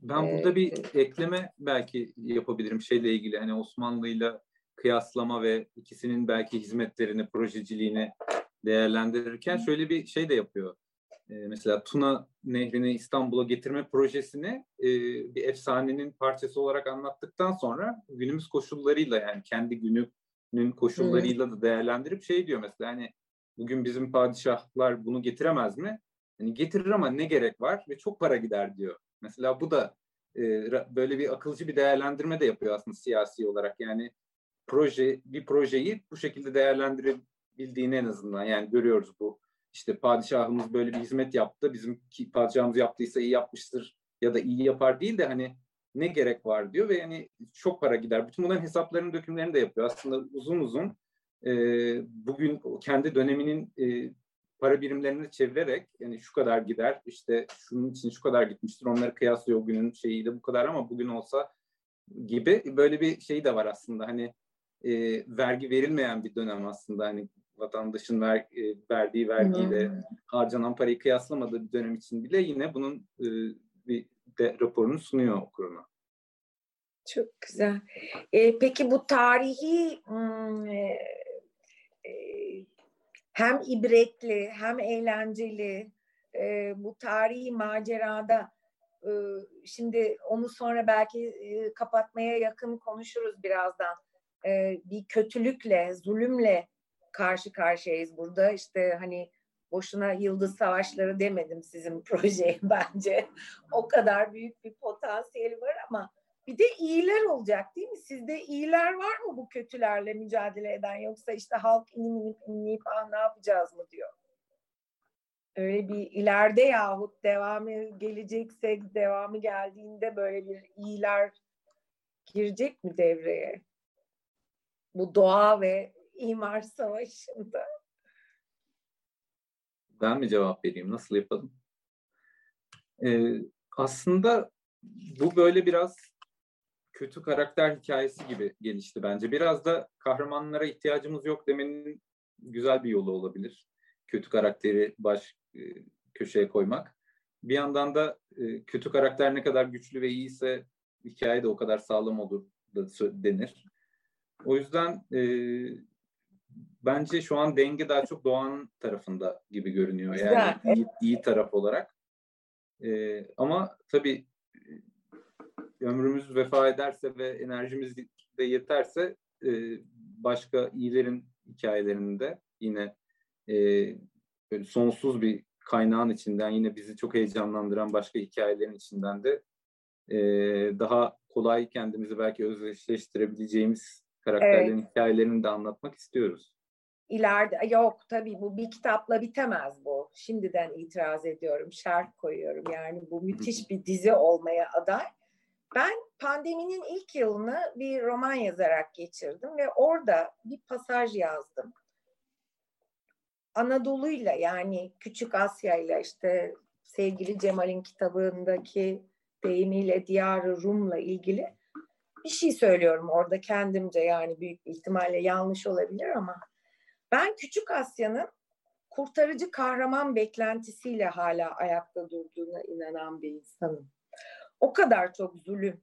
Ben burada bir ekleme belki yapabilirim şeyle ilgili hani Osmanlı'yla kıyaslama ve ikisinin belki hizmetlerini, projeciliğini değerlendirirken şöyle bir şey de yapıyor. Ee, mesela Tuna Nehri'ni İstanbul'a getirme projesini e, bir efsanenin parçası olarak anlattıktan sonra günümüz koşullarıyla yani kendi gününün koşullarıyla da değerlendirip şey diyor mesela hani bugün bizim padişahlar bunu getiremez mi? Yani getirir ama ne gerek var ve çok para gider diyor. Mesela bu da e, böyle bir akılcı bir değerlendirme de yapıyor aslında siyasi olarak. Yani proje bir projeyi bu şekilde değerlendirebildiğini en azından yani görüyoruz bu işte padişahımız böyle bir hizmet yaptı bizim padişahımız yaptıysa iyi yapmıştır ya da iyi yapar değil de hani ne gerek var diyor ve yani çok para gider. Bütün bunların hesaplarını dökümlerini de yapıyor. Aslında uzun uzun e, bugün kendi döneminin e, para birimlerini çevirerek yani şu kadar gider işte şunun için şu kadar gitmiştir onları kıyaslıyor o günün şeyiyle bu kadar ama bugün olsa gibi böyle bir şey de var aslında hani e, vergi verilmeyen bir dönem aslında hani vatandaşın ver, e, verdiği vergiyle hmm. harcanan parayı kıyaslamadığı bir dönem için bile yine bunun e, bir de raporunu sunuyor okuruna. Çok güzel. E, peki bu tarihi e, e, hem ibretli hem eğlenceli e, bu tarihi macerada e, şimdi onu sonra belki e, kapatmaya yakın konuşuruz birazdan e, bir kötülükle, zulümle karşı karşıyayız burada. İşte hani boşuna yıldız savaşları demedim sizin projeye bence. O kadar büyük bir potansiyeli var ama bir de iyiler olacak değil mi? Sizde iyiler var mı bu kötülerle mücadele eden yoksa işte halk inim inip inleyip ah ne yapacağız mı diyor. Öyle bir ileride yahut devamı gelecekse devamı geldiğinde böyle bir iyiler girecek mi devreye? Bu doğa ve İmar Savaşı'nda? Ben mi cevap vereyim? Nasıl yapalım? Ee, aslında bu böyle biraz kötü karakter hikayesi gibi gelişti bence. Biraz da kahramanlara ihtiyacımız yok demenin güzel bir yolu olabilir. Kötü karakteri baş e, köşeye koymak. Bir yandan da e, kötü karakter ne kadar güçlü ve iyiyse hikaye de o kadar sağlam olur da denir. O yüzden e, bence şu an denge daha çok Doğan tarafında gibi görünüyor. Yani iyi, iyi taraf olarak. E, ama tabii ömrümüz vefa ederse ve enerjimiz de yeterse e, başka iyilerin hikayelerinde yine e, böyle sonsuz bir kaynağın içinden yine bizi çok heyecanlandıran başka hikayelerin içinden de e, daha kolay kendimizi belki özdeşleştirebileceğimiz karakterlerin evet. hikayelerini de anlatmak istiyoruz. İleride yok tabii bu bir kitapla bitemez bu. Şimdiden itiraz ediyorum, şart koyuyorum. Yani bu müthiş bir dizi olmaya aday. Ben pandeminin ilk yılını bir roman yazarak geçirdim ve orada bir pasaj yazdım. Anadolu'yla yani Küçük Asya'yla işte sevgili Cemal'in kitabındaki deyimiyle Diyarı Rum'la ilgili bir şey söylüyorum orada kendimce yani büyük ihtimalle yanlış olabilir ama ben Küçük Asya'nın kurtarıcı kahraman beklentisiyle hala ayakta durduğuna inanan bir insanım. O kadar çok zulüm,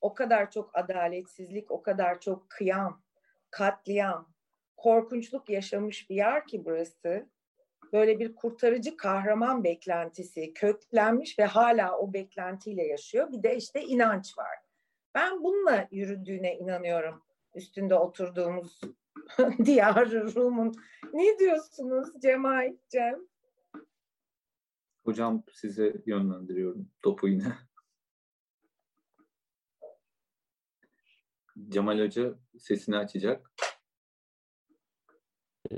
o kadar çok adaletsizlik, o kadar çok kıyam, katliam, korkunçluk yaşamış bir yer ki burası. Böyle bir kurtarıcı kahraman beklentisi köklenmiş ve hala o beklentiyle yaşıyor. Bir de işte inanç var. Ben bununla yürüdüğüne inanıyorum. Üstünde oturduğumuz diyarı Rum'un. Ne diyorsunuz Cemal, Cem? Hocam size yönlendiriyorum topu yine. Cemal Hoca sesini açacak. Ee,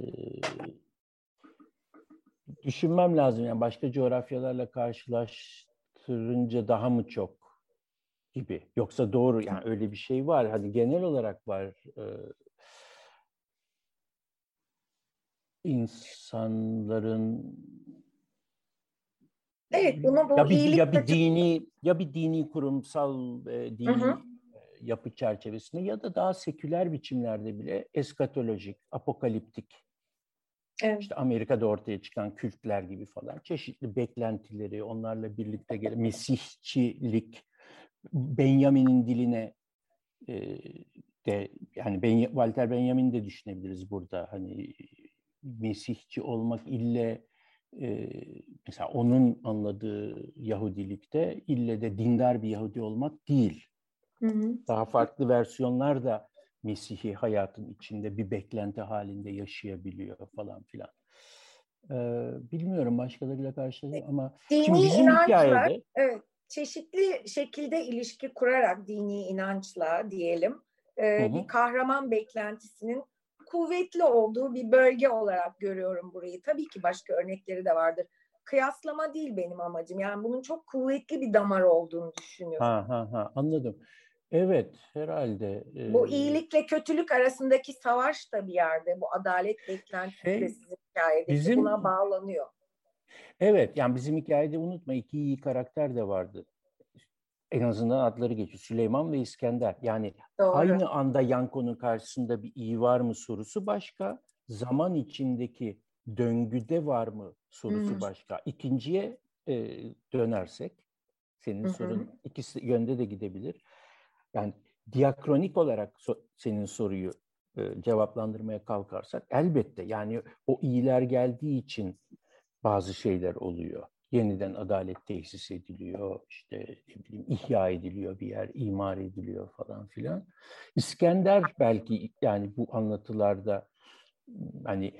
düşünmem lazım. Yani başka coğrafyalarla karşılaştırınca daha mı çok gibi. Yoksa doğru yani öyle bir şey var. Hani genel olarak var. Ee, insanların Evet, bunu bu ya bir, ya bir dini ya bir dini kurumsal e, dini hı hı yapı çerçevesinde ya da daha seküler biçimlerde bile eskatolojik, apokaliptik Evet. İşte Amerika'da ortaya çıkan kültler gibi falan çeşitli beklentileri, onlarla birlikte gelen mesihçilik, Benjamin'in diline e, de yani ben, Walter Benjamin de düşünebiliriz burada. Hani mesihçi olmak ille e, mesela onun anladığı Yahudilikte ille de dindar bir Yahudi olmak değil. Hı hı. Daha farklı versiyonlar da Mesih'i hayatın içinde bir beklenti halinde yaşayabiliyor falan filan. Ee, bilmiyorum başkalarıyla karşılaştım ama dini şimdi bizim inançlar, hikayede... Evet, çeşitli şekilde ilişki kurarak dini inançla diyelim e, hı hı. bir kahraman beklentisinin kuvvetli olduğu bir bölge olarak görüyorum burayı. Tabii ki başka örnekleri de vardır kıyaslama değil benim amacım. Yani bunun çok kuvvetli bir damar olduğunu düşünüyorum. Ha ha ha anladım. Evet, herhalde. E, bu iyilikle kötülük arasındaki savaş da bir yerde. Bu adalet beklentisi şey, de sizin hikayedeki bizim, buna bağlanıyor. Evet, yani bizim hikayede unutma iki iyi karakter de vardı. En azından adları geçiyor. Süleyman ve İskender. Yani Doğru. aynı anda Yanko'nun karşısında bir iyi var mı sorusu başka. Zaman içindeki döngüde var mı sorusu hmm. başka. İkinciye e, dönersek, senin hmm. sorun ikisi yönde de gidebilir yani diakronik olarak so, senin soruyu e, cevaplandırmaya kalkarsak elbette yani o iyiler geldiği için bazı şeyler oluyor. Yeniden adalet tesis ediliyor, işte ne bileyim ihya ediliyor bir yer, imar ediliyor falan filan. İskender belki yani bu anlatılarda hani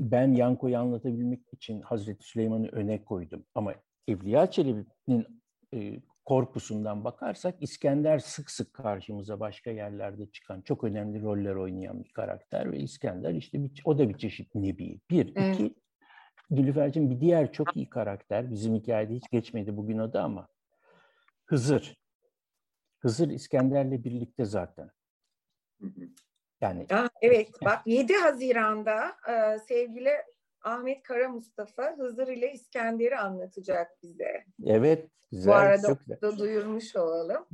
ben Yanko'yu anlatabilmek için Hazreti Süleyman'ı öne koydum. Ama Evliya Çelebi'nin e, korpusundan bakarsak İskender sık sık karşımıza başka yerlerde çıkan çok önemli roller oynayan bir karakter ve İskender işte bir, o da bir çeşit nebi. Bir, evet. iki, Nilüfer'cim bir diğer çok iyi karakter, bizim hikayede hiç geçmedi bugün adı ama Hızır. Hızır İskender'le birlikte zaten. Yani Aa, evet bak 7 Haziran'da e, sevgili Ahmet Kara Mustafa Hızır ile İskender'i anlatacak bize. Evet, güzel. Bu arada çok güzel. da duyurmuş olalım.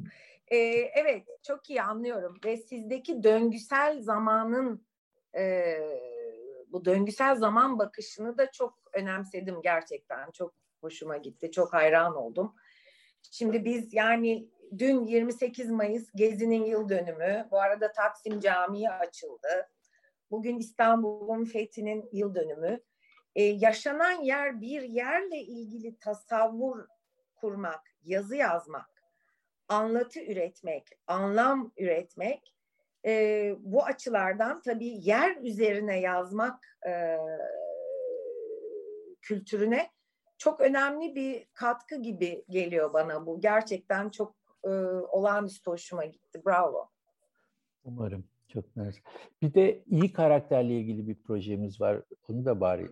Ee, evet, çok iyi anlıyorum ve sizdeki döngüsel zamanın e, bu döngüsel zaman bakışını da çok önemsedim gerçekten. Çok hoşuma gitti, çok hayran oldum. Şimdi biz yani dün 28 Mayıs Gezi'nin yıl dönümü. Bu arada Taksim Camii açıldı. Bugün İstanbul'un fethinin yıl dönümü. Ee, yaşanan yer bir yerle ilgili tasavvur kurmak, yazı yazmak, anlatı üretmek, anlam üretmek e, bu açılardan tabii yer üzerine yazmak e, kültürüne çok önemli bir katkı gibi geliyor bana bu. Gerçekten çok e, olağanüstü hoşuma gitti. Bravo. Umarım. Çok mersi. Bir de iyi karakterle ilgili bir projemiz var. Onu da bari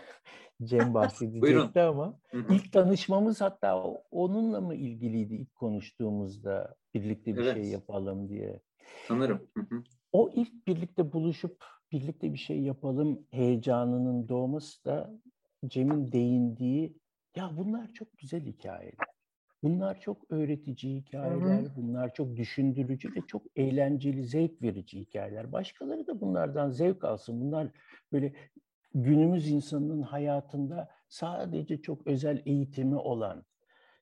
Cem bahsedecekti ama ilk tanışmamız hatta onunla mı ilgiliydi ilk konuştuğumuzda birlikte bir şey evet. şey yapalım diye. Sanırım. O ilk birlikte buluşup birlikte bir şey yapalım heyecanının doğması da Cem'in değindiği ya bunlar çok güzel hikayeler. Bunlar çok öğretici hikayeler, hı hı. bunlar çok düşündürücü ve çok eğlenceli, zevk verici hikayeler. Başkaları da bunlardan zevk alsın. Bunlar böyle günümüz insanının hayatında sadece çok özel eğitimi olan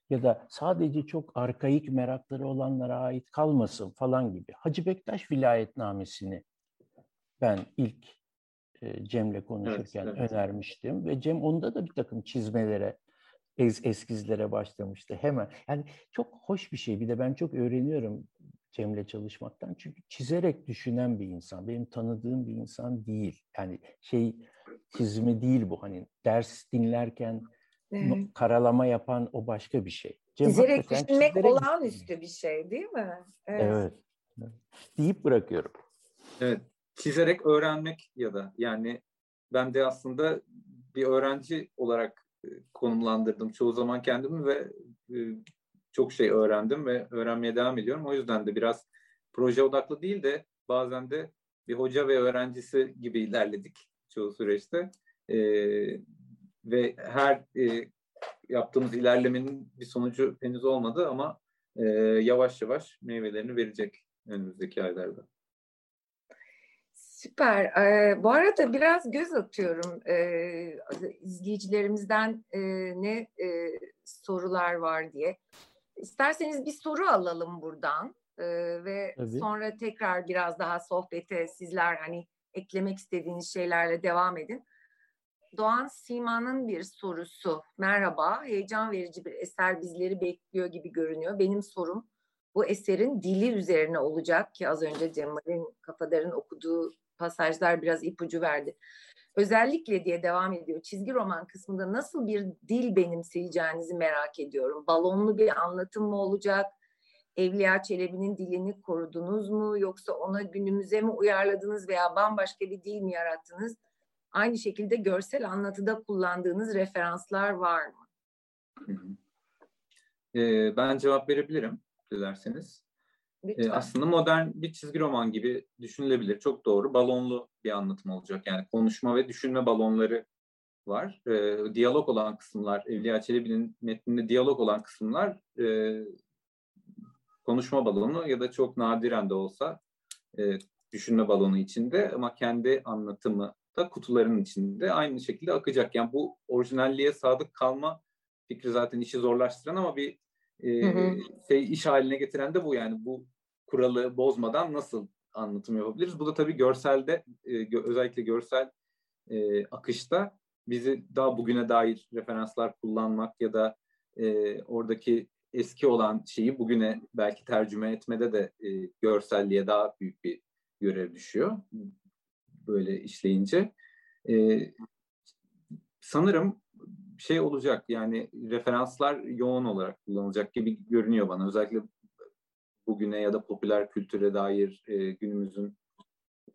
ya da sadece çok arkaik merakları olanlara ait kalmasın falan gibi. Hacı Bektaş vilayetnamesini ben ilk Cem'le konuşurken evet, evet. önermiştim ve Cem onda da bir takım çizmelere es, eskizlere başlamıştı hemen. Yani çok hoş bir şey. Bir de ben çok öğreniyorum Cem'le çalışmaktan. Çünkü çizerek düşünen bir insan. Benim tanıdığım bir insan değil. Yani şey çizimi değil bu. Hani ders dinlerken evet. karalama yapan o başka bir şey. Cem çizerek düşünmek olağanüstü bir şey değil mi? Evet. evet. Deyip bırakıyorum. Evet. Çizerek öğrenmek ya da yani ben de aslında bir öğrenci olarak konumlandırdım çoğu zaman kendimi ve e, çok şey öğrendim ve öğrenmeye devam ediyorum. O yüzden de biraz proje odaklı değil de bazen de bir hoca ve öğrencisi gibi ilerledik çoğu süreçte. E, ve her e, yaptığımız ilerlemenin bir sonucu henüz olmadı ama e, yavaş yavaş meyvelerini verecek önümüzdeki aylarda. Süper. Ee, bu arada biraz göz atıyorum. Ee, izleyicilerimizden e, ne e, sorular var diye. İsterseniz bir soru alalım buradan ee, ve Tabii. sonra tekrar biraz daha sohbete sizler hani eklemek istediğiniz şeylerle devam edin. Doğan Sima'nın bir sorusu. Merhaba, heyecan verici bir eser bizleri bekliyor gibi görünüyor. Benim sorum bu eserin dili üzerine olacak ki az önce Cemal'in Kafadar'ın okuduğu pasajlar biraz ipucu verdi. Özellikle diye devam ediyor. Çizgi roman kısmında nasıl bir dil benimseyeceğinizi merak ediyorum. Balonlu bir anlatım mı olacak? Evliya Çelebi'nin dilini korudunuz mu yoksa ona günümüze mi uyarladınız veya bambaşka bir dil mi yarattınız? Aynı şekilde görsel anlatıda kullandığınız referanslar var mı? Ee, ben cevap verebilirim dilerseniz. E, aslında modern bir çizgi roman gibi düşünülebilir. Çok doğru. Balonlu bir anlatım olacak. Yani konuşma ve düşünme balonları var. E, diyalog olan kısımlar, Evliya Çelebi'nin metninde diyalog olan kısımlar e, konuşma balonu ya da çok nadiren de olsa e, düşünme balonu içinde ama kendi anlatımı da kutuların içinde aynı şekilde akacak. Yani bu orijinalliğe sadık kalma fikri zaten işi zorlaştıran ama bir e, hı hı. şey iş haline getiren de bu yani bu kuralı bozmadan nasıl anlatım yapabiliriz? Bu da tabii görselde e, özellikle görsel e, akışta bizi daha bugüne dair referanslar kullanmak ya da e, oradaki eski olan şeyi bugüne belki tercüme etmede de e, görselliğe daha büyük bir görev düşüyor. Böyle işleyince. E, sanırım şey olacak yani referanslar yoğun olarak kullanılacak gibi görünüyor bana. Özellikle bugüne ya da popüler kültüre dair e, günümüzün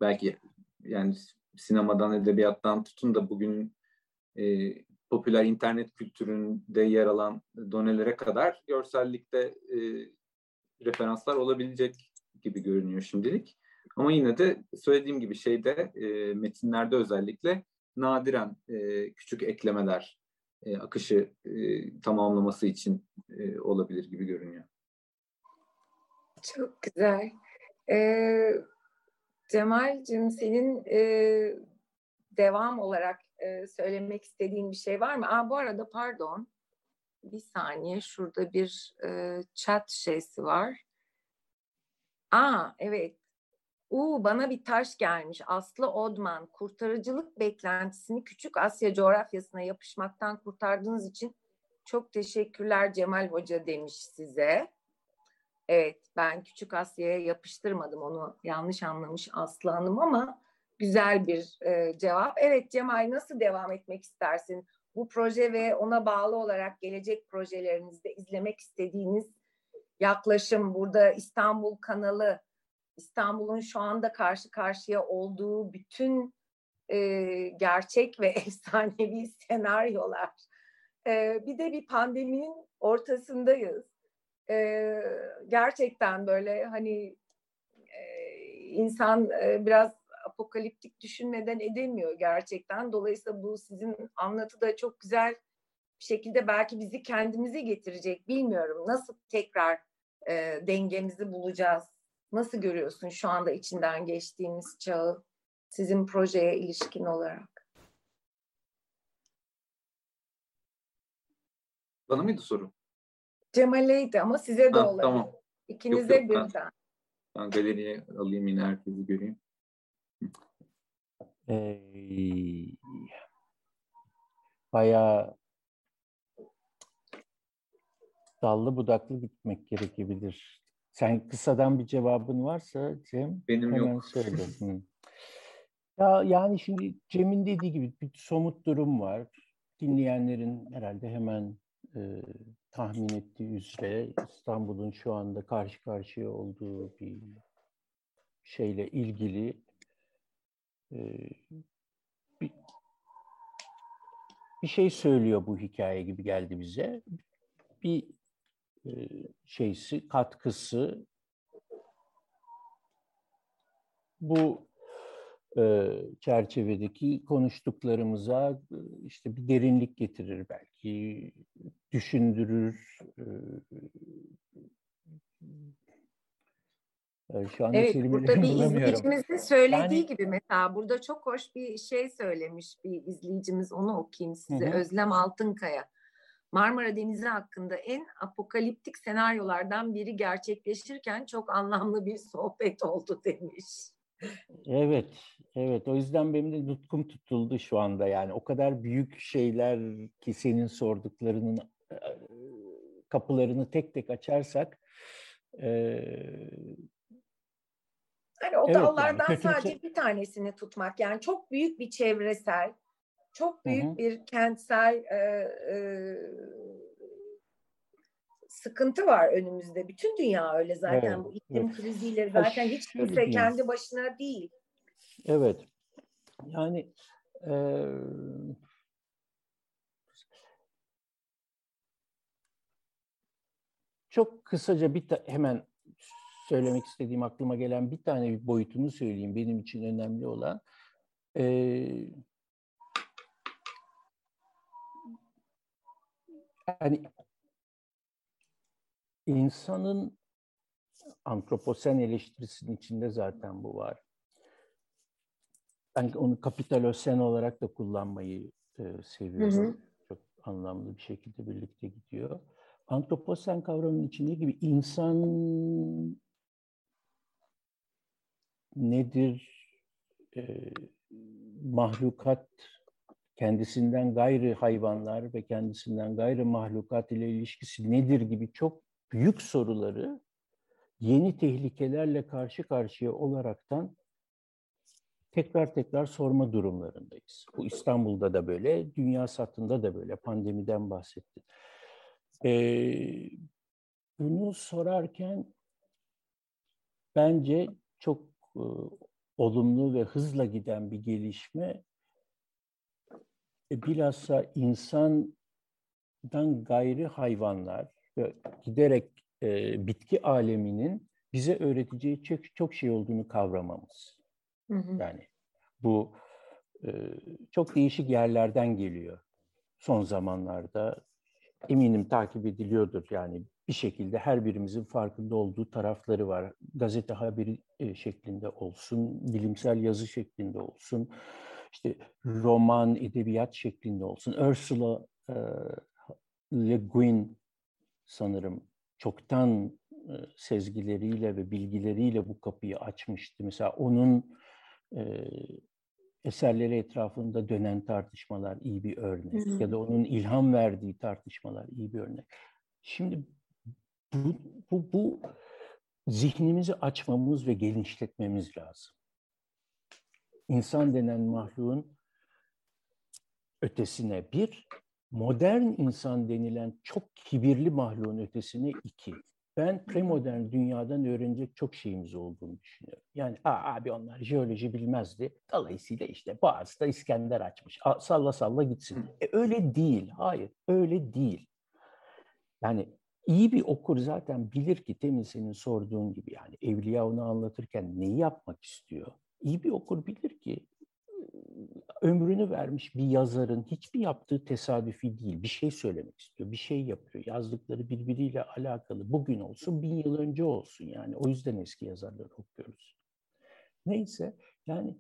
belki yani sinemadan, edebiyattan tutun da bugün e, popüler internet kültüründe yer alan donelere kadar görsellikte e, referanslar olabilecek gibi görünüyor şimdilik. Ama yine de söylediğim gibi şeyde e, metinlerde özellikle nadiren e, küçük eklemeler e, akışı e, tamamlaması için e, olabilir gibi görünüyor. Çok güzel. Ee, Cemal'cim senin e, devam olarak e, söylemek istediğin bir şey var mı? Aa, bu arada pardon. Bir saniye şurada bir e, chat şeysi var. Aa evet. Uu, bana bir taş gelmiş. Aslı Odman. Kurtarıcılık beklentisini Küçük Asya coğrafyasına yapışmaktan kurtardığınız için çok teşekkürler Cemal Hoca demiş size. Evet ben Küçük Asya'ya yapıştırmadım onu yanlış anlamış Aslı Hanım ama güzel bir e, cevap. Evet Cemal nasıl devam etmek istersin? Bu proje ve ona bağlı olarak gelecek projelerinizde izlemek istediğiniz yaklaşım burada İstanbul kanalı İstanbul'un şu anda karşı karşıya olduğu bütün e, gerçek ve efsanevi senaryolar. E, bir de bir pandeminin ortasındayız. E, gerçekten böyle hani e, insan e, biraz apokaliptik düşünmeden edemiyor gerçekten. Dolayısıyla bu sizin anlatıda çok güzel bir şekilde belki bizi kendimize getirecek. Bilmiyorum nasıl tekrar e, dengemizi bulacağız. Nasıl görüyorsun şu anda içinden geçtiğimiz çağı sizin projeye ilişkin olarak? Bana mıydı soru? Cemal'eydi ama size de ha, olabilir. Tamam. İkinize yok, yok, birden. Ben, ben galeriye alayım yine herkesi göreyim. Ee, bayağı dallı budaklı gitmek gerekebilir. Sen kısadan bir cevabın varsa Cem Benim hemen yok. söyle. Hı. Ya yani şimdi Cem'in dediği gibi bir somut durum var. Dinleyenlerin herhalde hemen e, tahmin ettiği üzere İstanbul'un şu anda karşı karşıya olduğu bir şeyle ilgili e, bir, bir şey söylüyor bu hikaye gibi geldi bize. Bir şeysi, katkısı bu e, çerçevedeki konuştuklarımıza e, işte bir derinlik getirir belki, düşündürür. E, e, şu anda Evet burada bir izleyicimizin söylediği Yani- gibi mesela burada çok hoş bir şey söylemiş bir izleyicimiz onu okuyayım size. Hı. Özlem Altınkaya. Marmara Denizi hakkında en apokaliptik senaryolardan biri gerçekleşirken çok anlamlı bir sohbet oldu demiş. Evet, evet. O yüzden benim de nutkum tutuldu şu anda yani. O kadar büyük şeyler ki senin sorduklarının e, kapılarını tek tek açarsak e, Hani o Evet, yani dallardan kötümse- sadece bir tanesini tutmak yani çok büyük bir çevresel, çok büyük hı. bir kentsel e, e, sıkıntı var önümüzde. Bütün dünya öyle zaten Evet, bu iklim evet. kriziyle Ha, zaten hiç kimse kendi başına değil. evet. Yani e, çok kısaca bir ta- hemen söylemek istediğim aklıma gelen bir tane bir boyutunu söyleyeyim benim için önemli olan. E, yani insanın antroposen eleştirisinin içinde zaten bu var. Ben onu kapitalosen olarak da kullanmayı e, seviyorum. Hı hı. Çok anlamlı bir şekilde birlikte gidiyor. Antroposen kavramının içinde gibi insan nedir? E, mahlukat kendisinden gayrı hayvanlar ve kendisinden gayrı mahlukat ile ilişkisi nedir gibi çok büyük soruları yeni tehlikelerle karşı karşıya olaraktan tekrar tekrar sorma durumlarındayız. Bu İstanbul'da da böyle, dünya satında da böyle. Pandemiden bahsettim. Ee, bunu sorarken bence çok e, olumlu ve hızla giden bir gelişme bilhassa insandan gayri hayvanlar ve giderek e, bitki aleminin bize öğreteceği çok, çok şey olduğunu kavramamız. Hı hı. Yani bu e, çok değişik yerlerden geliyor. Son zamanlarda eminim takip ediliyordur. Yani bir şekilde her birimizin farkında olduğu tarafları var. Gazete haberi e, şeklinde olsun, bilimsel yazı şeklinde olsun, işte roman, edebiyat şeklinde olsun. Ursula e, Le Guin sanırım çoktan e, sezgileriyle ve bilgileriyle bu kapıyı açmıştı. Mesela onun e, eserleri etrafında dönen tartışmalar iyi bir örnek hı hı. ya da onun ilham verdiği tartışmalar iyi bir örnek. Şimdi bu, bu, bu zihnimizi açmamız ve genişletmemiz lazım. İnsan denen mahluğun ötesine bir, modern insan denilen çok kibirli mahluğun ötesine iki. Ben premodern dünyadan öğrenecek çok şeyimiz olduğunu düşünüyorum. Yani Aa, abi onlar jeoloji bilmezdi. Dolayısıyla işte Boğaz'da İskender açmış. A, salla salla gitsin. E, öyle değil. Hayır. Öyle değil. Yani iyi bir okur zaten bilir ki temin senin sorduğun gibi yani Evliya onu anlatırken neyi yapmak istiyor? İyi bir okur bilir ki ömrünü vermiş bir yazarın hiçbir yaptığı tesadüfi değil. Bir şey söylemek istiyor, bir şey yapıyor. Yazdıkları birbiriyle alakalı. Bugün olsun, bin yıl önce olsun yani. O yüzden eski yazarları okuyoruz. Neyse yani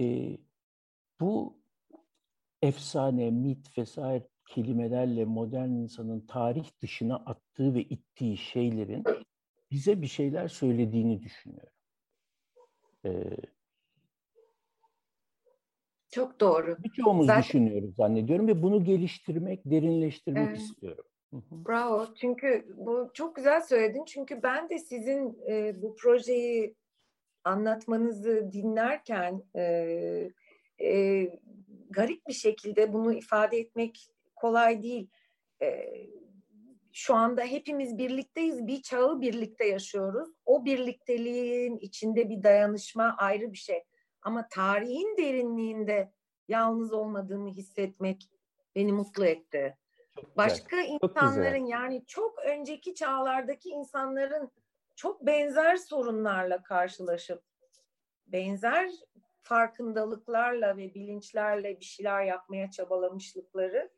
e, bu efsane, mit vesaire kelimelerle modern insanın tarih dışına attığı ve ittiği şeylerin bize bir şeyler söylediğini düşünüyorum. Ee, Çok doğru. Birçoğumuz Zaten... düşünüyoruz zannediyorum ve bunu geliştirmek, derinleştirmek evet. istiyorum. Bravo. Çünkü bu çok güzel söyledin. Çünkü ben de sizin e, bu projeyi anlatmanızı dinlerken e, e, garip bir şekilde bunu ifade etmek kolay değil. E, şu anda hepimiz birlikteyiz. Bir çağı birlikte yaşıyoruz. O birlikteliğin içinde bir dayanışma ayrı bir şey. Ama tarihin derinliğinde yalnız olmadığımı hissetmek beni mutlu etti. Çok Başka güzel. insanların çok yani çok önceki çağlardaki insanların çok benzer sorunlarla karşılaşıp benzer farkındalıklarla ve bilinçlerle bir şeyler yapmaya çabalamışlıkları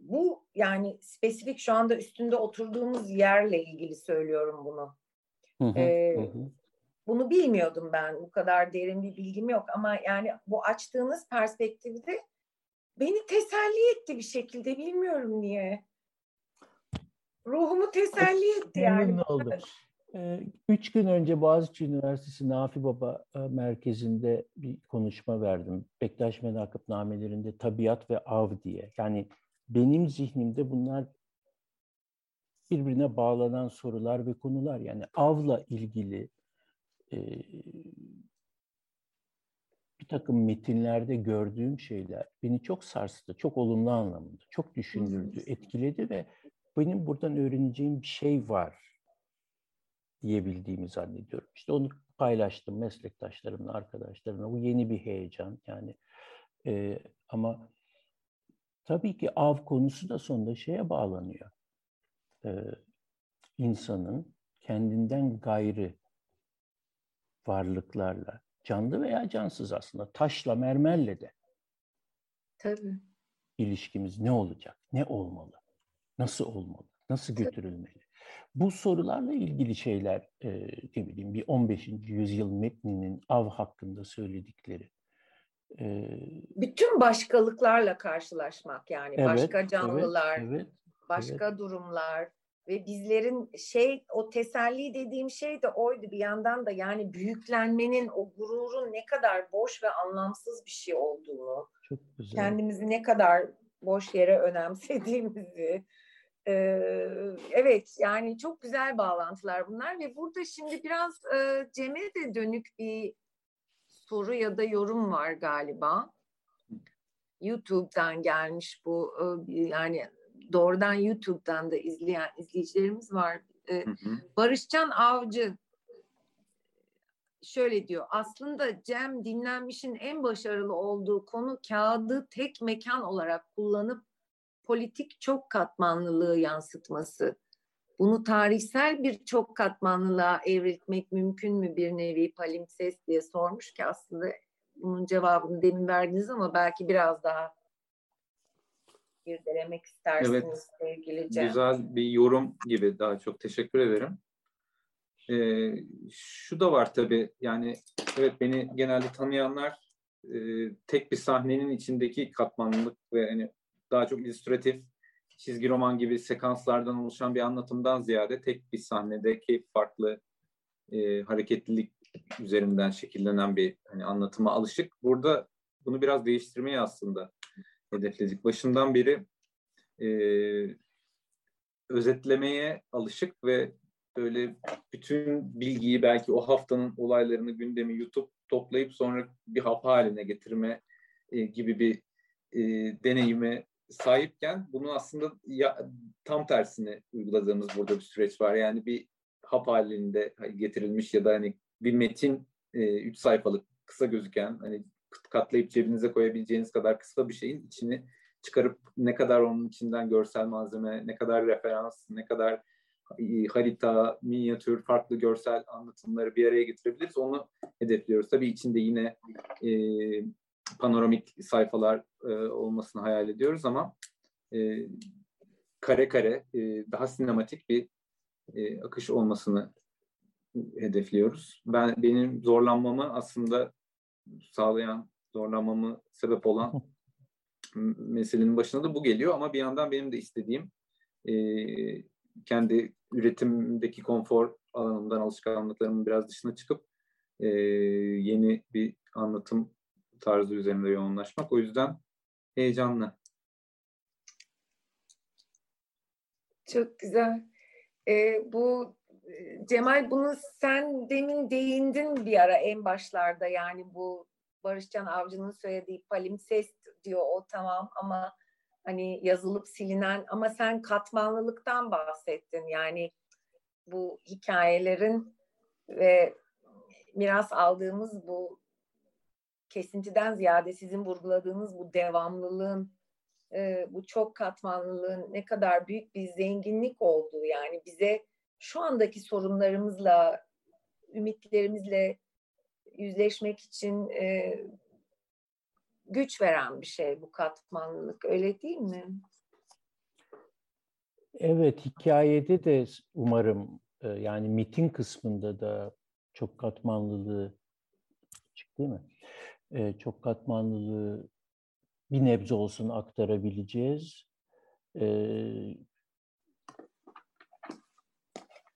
bu yani spesifik şu anda üstünde oturduğumuz yerle ilgili söylüyorum bunu. Hı hı, ee, hı. Bunu bilmiyordum ben. Bu kadar derin bir bilgim yok ama yani bu açtığınız perspektifte beni teselli etti bir şekilde. Bilmiyorum niye. Ruhumu teselli etti yani. Memnun oldum. Ee, üç gün önce Boğaziçi Üniversitesi Nafi Baba e, merkezinde bir konuşma verdim. Bektaş Menakıb namelerinde tabiat ve av diye. Yani benim zihnimde bunlar birbirine bağlanan sorular ve konular. Yani avla ilgili bir takım metinlerde gördüğüm şeyler beni çok sarstı, çok olumlu anlamında, çok düşündürdü, etkiledi ve benim buradan öğreneceğim bir şey var diyebildiğimi zannediyorum. İşte onu paylaştım meslektaşlarımla, arkadaşlarımla. Bu yeni bir heyecan yani. E, ama tabii ki av konusu da sonunda şeye bağlanıyor. E, insanın kendinden gayrı varlıklarla, canlı veya cansız aslında, taşla, mermerle de Tabii. ilişkimiz ne olacak, ne olmalı, nasıl olmalı, nasıl götürülmeli? Bu sorularla ilgili şeyler, e, ne bileyim bir 15. yüzyıl metninin av hakkında söyledikleri. E, Bütün başkalıklarla karşılaşmak yani, evet, başka canlılar, evet, evet, başka evet. durumlar, ve bizlerin şey o teselli dediğim şey de oydu bir yandan da yani büyüklenmenin o gururun ne kadar boş ve anlamsız bir şey olduğunu Çok güzel. kendimizi ne kadar boş yere önemsediğimizi ee, evet yani çok güzel bağlantılar bunlar ve burada şimdi biraz e, Cem'e de dönük bir soru ya da yorum var galiba. YouTube'dan gelmiş bu yani doğrudan YouTube'dan da izleyen izleyicilerimiz var. Ee, hı hı. Barışcan Avcı şöyle diyor. Aslında Cem dinlenmişin en başarılı olduğu konu kağıdı tek mekan olarak kullanıp politik çok katmanlılığı yansıtması. bunu tarihsel bir çok katmanlılığa evrilmek mümkün mü bir nevi palimpsest diye sormuş ki aslında bunun cevabını demin verdiniz ama belki biraz daha irdelemek istersiniz evet, sevgili Cem. Güzel bir yorum gibi daha çok teşekkür ederim. Ee, şu da var tabii yani evet beni genelde tanıyanlar e, tek bir sahnenin içindeki katmanlılık ve hani daha çok illüstratif çizgi roman gibi sekanslardan oluşan bir anlatımdan ziyade tek bir sahnedeki farklı e, hareketlilik üzerinden şekillenen bir hani anlatıma alışık. Burada bunu biraz değiştirmeyi aslında hedefledik. Başından beri e, özetlemeye alışık ve böyle bütün bilgiyi belki o haftanın olaylarını gündemi YouTube toplayıp sonra bir hap haline getirme e, gibi bir e, deneyime sahipken bunu aslında ya, tam tersini uyguladığımız burada bir süreç var. Yani bir hap halinde getirilmiş ya da hani bir metin e, üç sayfalık kısa gözüken hani katlayıp cebinize koyabileceğiniz kadar kısa bir şeyin içini çıkarıp ne kadar onun içinden görsel malzeme, ne kadar referans, ne kadar e, harita, minyatür, farklı görsel anlatımları bir araya getirebiliriz. Onu hedefliyoruz. Tabii içinde yine e, panoramik sayfalar e, olmasını hayal ediyoruz ama e, kare kare e, daha sinematik bir e, akış olmasını hedefliyoruz. Ben benim zorlanmamı aslında sağlayan, zorlanmamı sebep olan meselenin başına da bu geliyor ama bir yandan benim de istediğim e, kendi üretimdeki konfor alanımdan alışkanlıklarımın biraz dışına çıkıp e, yeni bir anlatım tarzı üzerinde yoğunlaşmak. O yüzden heyecanlı. Çok güzel. Ee, bu Cemal bunu sen demin değindin bir ara en başlarda yani bu Barışcan Avcı'nın söylediği palimpsest diyor o tamam ama hani yazılıp silinen ama sen katmanlılıktan bahsettin. Yani bu hikayelerin ve miras aldığımız bu kesintiden ziyade sizin vurguladığınız bu devamlılığın e, bu çok katmanlılığın ne kadar büyük bir zenginlik olduğu yani bize şu andaki sorunlarımızla ümitlerimizle yüzleşmek için e, güç veren bir şey bu katmanlılık öyle değil mi? Evet hikayede de umarım e, yani mitin kısmında da çok katmanlılığı çık değil mi? E, çok katmanlılığı bir nebze olsun aktarabileceğiz. E,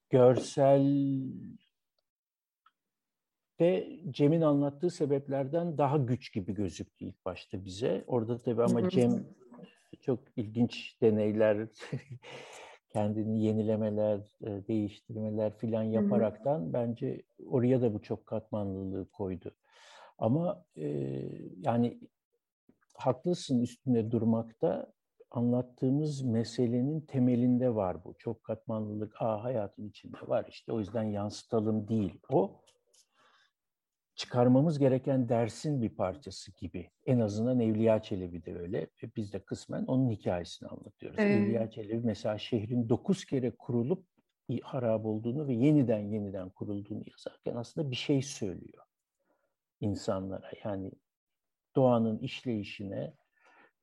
görsel de Cem'in anlattığı sebeplerden daha güç gibi gözüktü ilk başta bize. Orada tabii ama Cem çok ilginç deneyler, kendini yenilemeler, e, değiştirmeler filan yaparaktan bence oraya da bu çok katmanlılığı koydu. Ama e, yani haklısın üstünde durmakta anlattığımız meselenin temelinde var bu. Çok katmanlılık, aa hayatın içinde var işte o yüzden yansıtalım değil. O çıkarmamız gereken dersin bir parçası gibi. En azından Evliya Çelebi de öyle. Ve biz de kısmen onun hikayesini anlatıyoruz. Evet. Evliya Çelebi mesela şehrin dokuz kere kurulup harap olduğunu ve yeniden yeniden kurulduğunu yazarken aslında bir şey söylüyor insanlara. Yani doğanın işleyişine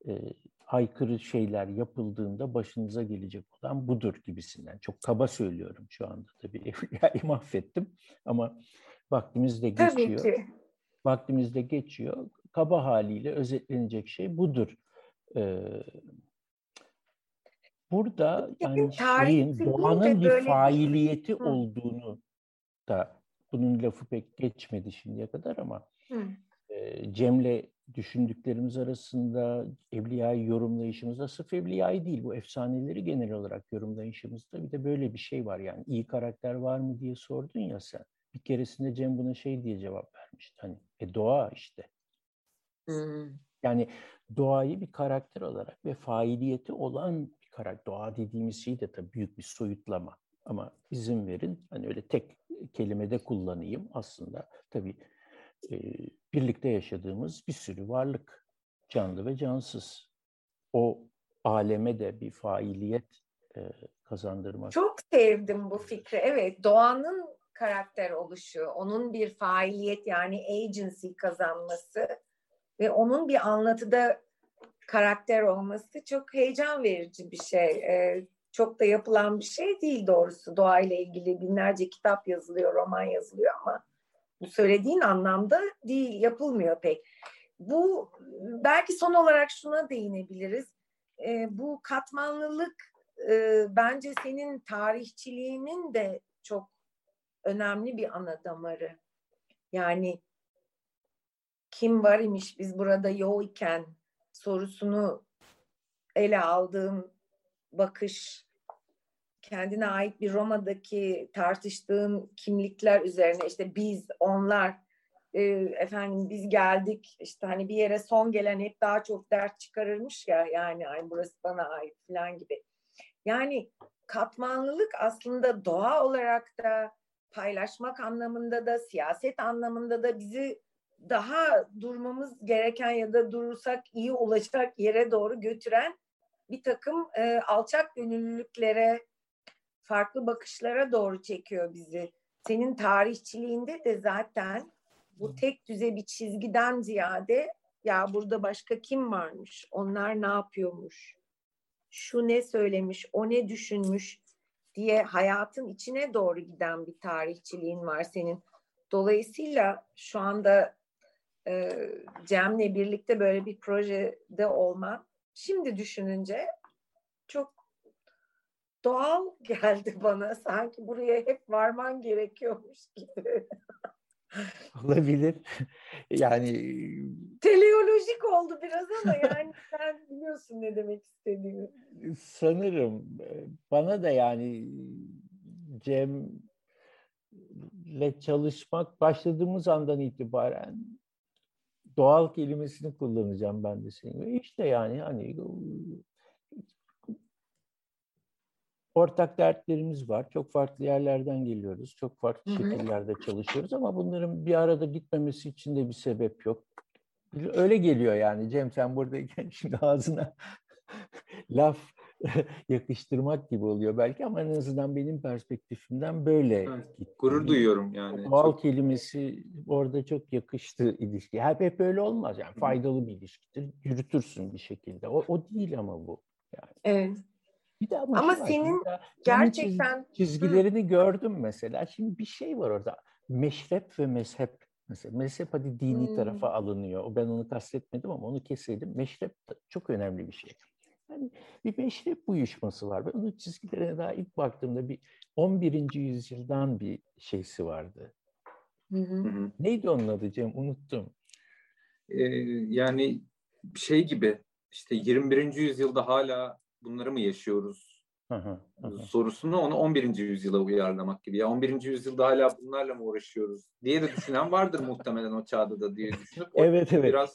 e, aykırı şeyler yapıldığında başınıza gelecek olan budur gibisinden. Çok kaba söylüyorum şu anda tabii. Evliya'yı mahvettim ama vaktimiz de geçiyor. Tabii ki. Vaktimiz de geçiyor. Kaba haliyle özetlenecek şey budur. Ee, burada yani şeyin, doğanın bir failiyeti Hı. olduğunu da bunun lafı pek geçmedi şimdiye kadar ama Hı. e, Cem'le düşündüklerimiz arasında Evliya'yı yorumlayışımızda sırf Evliya'yı değil bu efsaneleri genel olarak yorumlayışımızda bir de böyle bir şey var yani iyi karakter var mı diye sordun ya sen. Bir keresinde Cem buna şey diye cevap vermişti hani e doğa işte. Hmm. Yani doğayı bir karakter olarak ve failiyeti olan bir karakter. Doğa dediğimiz şey de tabii büyük bir soyutlama. Ama izin verin hani öyle tek kelimede kullanayım aslında tabii e, birlikte yaşadığımız bir sürü varlık, canlı ve cansız. O aleme de bir failiyet e, kazandırmak. Çok sevdim bu fikri. Evet, doğanın karakter oluşu, onun bir faaliyet yani agency kazanması ve onun bir anlatıda karakter olması çok heyecan verici bir şey. Ee, çok da yapılan bir şey değil doğrusu. Doğayla ilgili binlerce kitap yazılıyor, roman yazılıyor ama bu söylediğin anlamda değil, yapılmıyor pek. Bu belki son olarak şuna değinebiliriz. Ee, bu katmanlılık e, bence senin tarihçiliğinin de çok önemli bir ana damarı. Yani kim var imiş biz burada yok iken sorusunu ele aldığım bakış kendine ait bir Roma'daki tartıştığım kimlikler üzerine işte biz, onlar, e, efendim biz geldik işte hani bir yere son gelen hep daha çok dert çıkarırmış ya yani ay burası bana ait falan gibi. Yani katmanlılık aslında doğa olarak da paylaşmak anlamında da siyaset anlamında da bizi daha durmamız gereken ya da durursak iyi olacak yere doğru götüren bir takım e, alçak gönüllülüklere, farklı bakışlara doğru çekiyor bizi. Senin tarihçiliğinde de zaten bu tek düze bir çizgiden ziyade ya burada başka kim varmış, onlar ne yapıyormuş, şu ne söylemiş, o ne düşünmüş diye hayatın içine doğru giden bir tarihçiliğin var senin. Dolayısıyla şu anda e, Cem'le birlikte böyle bir projede olman şimdi düşününce çok doğal geldi bana. Sanki buraya hep varman gerekiyormuş gibi. Olabilir. Yani teleolojik oldu biraz ama yani sen biliyorsun ne demek istediğimi. Sanırım bana da yani Cem'le çalışmak başladığımız andan itibaren doğal kelimesini kullanacağım ben de senin. İşte yani hani ortak dertlerimiz var. Çok farklı yerlerden geliyoruz. Çok farklı Hı-hı. şekillerde çalışıyoruz ama bunların bir arada gitmemesi için de bir sebep yok. Öyle geliyor yani Cem sen buradayken şimdi ağzına laf yakıştırmak gibi oluyor belki ama en azından benim perspektifimden böyle. Evet, gitti. Gurur duyuyorum yani. Doğal çok... kelimesi orada çok yakıştı ilişki. Hep hep öyle olmaz yani faydalı bir ilişkidir. Yürütürsün bir şekilde. O, o değil ama bu. Yani. Evet. Bir de ama, ama senin gerçekten çizgilerini Hı. gördüm mesela. Şimdi bir şey var orada. Meşrep ve mezhep mesela mezhep hadi dini hmm. tarafa alınıyor. O ben onu kastetmedim ama onu keseydim. Meşrep çok önemli bir şey. Yani bir meşrep uyuşması var. Ben onun çizgilerine daha ilk baktığımda bir 11. yüzyıldan bir şeysi vardı. Hı hı. Neydi onun adı Cem? Unuttum. Ee, yani şey gibi işte 21. yüzyılda hala bunları mı yaşıyoruz sorusunu onu 11. yüzyıla uyarlamak gibi. Ya 11. yüzyılda hala bunlarla mı uğraşıyoruz diye de düşünen vardır muhtemelen o çağda da diye düşünüp evet evet. Biraz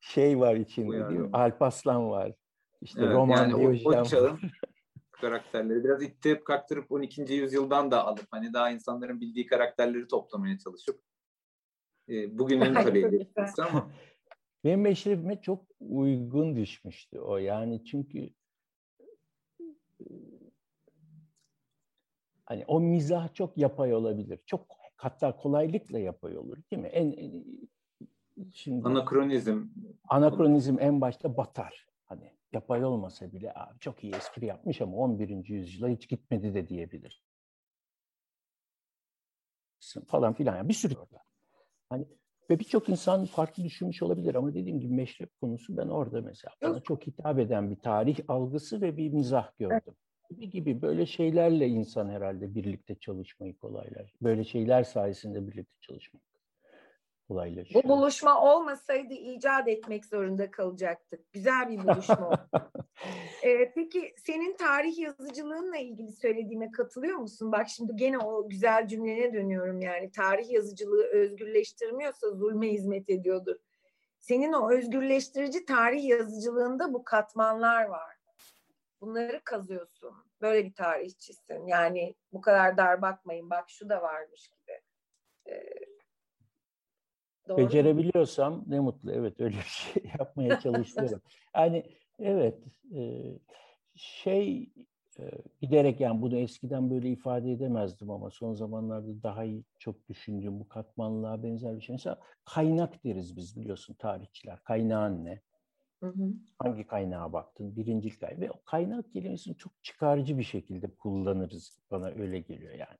şey var içinde değil mi? Alpaslan var. İşte evet, roman yani o, o çağın karakterleri biraz ittirip kaktırıp 12. yüzyıldan da alıp hani daha insanların bildiği karakterleri toplamaya çalışıp e, bugünün tabii ama benim meşrebime çok uygun düşmüştü o yani çünkü hani o mizah çok yapay olabilir. Çok hatta kolaylıkla yapay olur değil mi? En, en şimdi anakronizm anakronizm en başta batar. Hani yapay olmasa bile abi çok iyi espri yapmış ama 11. yüzyıla hiç gitmedi de diyebilir. Falan filan. Yani bir sürü orada. Hani ve birçok insan farklı düşünmüş olabilir ama dediğim gibi meşrep konusu ben orada mesela bana çok hitap eden bir tarih algısı ve bir mizah gördüm. Gibi gibi böyle şeylerle insan herhalde birlikte çalışmayı kolaylar. Böyle şeyler sayesinde birlikte çalışmak kolaylaşıyor. Bu buluşma olmasaydı icat etmek zorunda kalacaktık. Güzel bir buluşma ee, peki senin tarih yazıcılığınla ilgili söylediğime katılıyor musun? Bak şimdi gene o güzel cümlene dönüyorum yani. Tarih yazıcılığı özgürleştirmiyorsa zulme hizmet ediyordur. Senin o özgürleştirici tarih yazıcılığında bu katmanlar var. Bunları kazıyorsun. Böyle bir tarihçisin. Yani bu kadar dar bakmayın. Bak şu da varmış gibi. Ee, Doğru Becerebiliyorsam ne mutlu. Evet öyle bir şey yapmaya çalışıyorum. yani evet şey giderek yani bunu eskiden böyle ifade edemezdim ama son zamanlarda daha iyi çok düşündüğüm bu katmanlığa benzer bir şey. Mesela kaynak deriz biz biliyorsun tarihçiler. Kaynağın ne? Hı hı. Hangi kaynağa baktın? Birinci kaynak. Ve o kaynak kelimesini çok çıkarcı bir şekilde kullanırız. Bana öyle geliyor yani.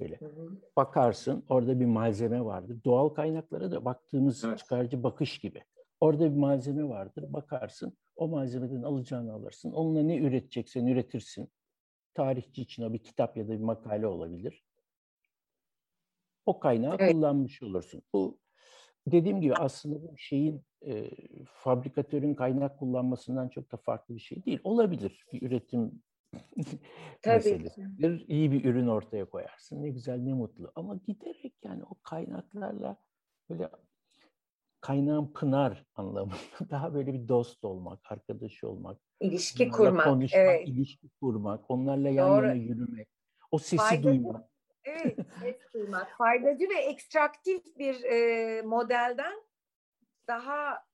Böyle hı hı. bakarsın orada bir malzeme vardır. Doğal kaynaklara da baktığımız evet. çıkarcı bakış gibi. Orada bir malzeme vardır. Bakarsın o malzemeden alacağını alırsın. Onunla ne üreteceksen üretirsin. Tarihçi için o bir kitap ya da bir makale olabilir. O kaynağı evet. kullanmış olursun. Bu dediğim gibi aslında bu şeyin e, fabrikatörün kaynak kullanmasından çok da farklı bir şey değil. Olabilir bir üretim meselesidir. İyi bir ürün ortaya koyarsın. Ne güzel ne mutlu. Ama giderek yani o kaynaklarla böyle kaynağın pınar anlamında daha böyle bir dost olmak, arkadaş olmak. ilişki kurmak. Konuşmak, evet. ilişki kurmak, onlarla yan Doğru. yana yürümek. O sesi Faydacı, duymak. Evet, ses duymak. Faydacı ve ekstraktif bir e, modelden daha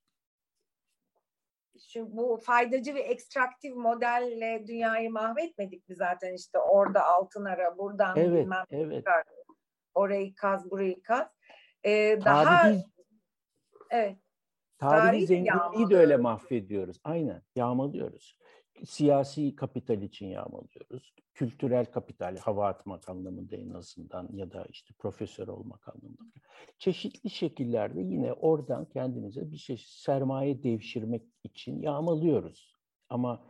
şu bu faydacı ve ekstraktif modelle dünyayı mahvetmedik mi zaten işte orada altın ara buradan evet, bilmem evet. Çıkar. orayı kaz burayı kaz. Ee, daha Evet. Tarihi, Tarihi zenginliği de öyle mahvediyoruz. Aynen yağmalıyoruz. Siyasi kapital için yağmalıyoruz. Kültürel kapital, hava atmak anlamında en azından ya da işte profesör olmak anlamında. Çeşitli şekillerde yine oradan kendimize bir şey sermaye devşirmek için yağmalıyoruz. Ama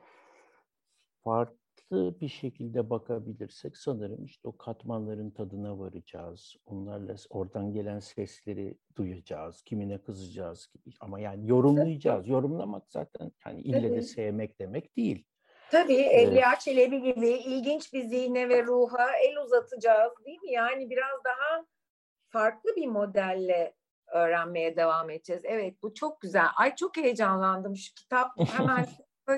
farklı farklı bir şekilde bakabilirsek sanırım işte o katmanların tadına varacağız. Onlarla oradan gelen sesleri duyacağız. Kimine kızacağız gibi. Ama yani yorumlayacağız. Yorumlamak zaten yani ille de sevmek demek değil. Tabii Evliya Çelebi gibi ilginç bir zihne ve ruha el uzatacağız değil mi? Yani biraz daha farklı bir modelle öğrenmeye devam edeceğiz. Evet bu çok güzel. Ay çok heyecanlandım. Şu kitap hemen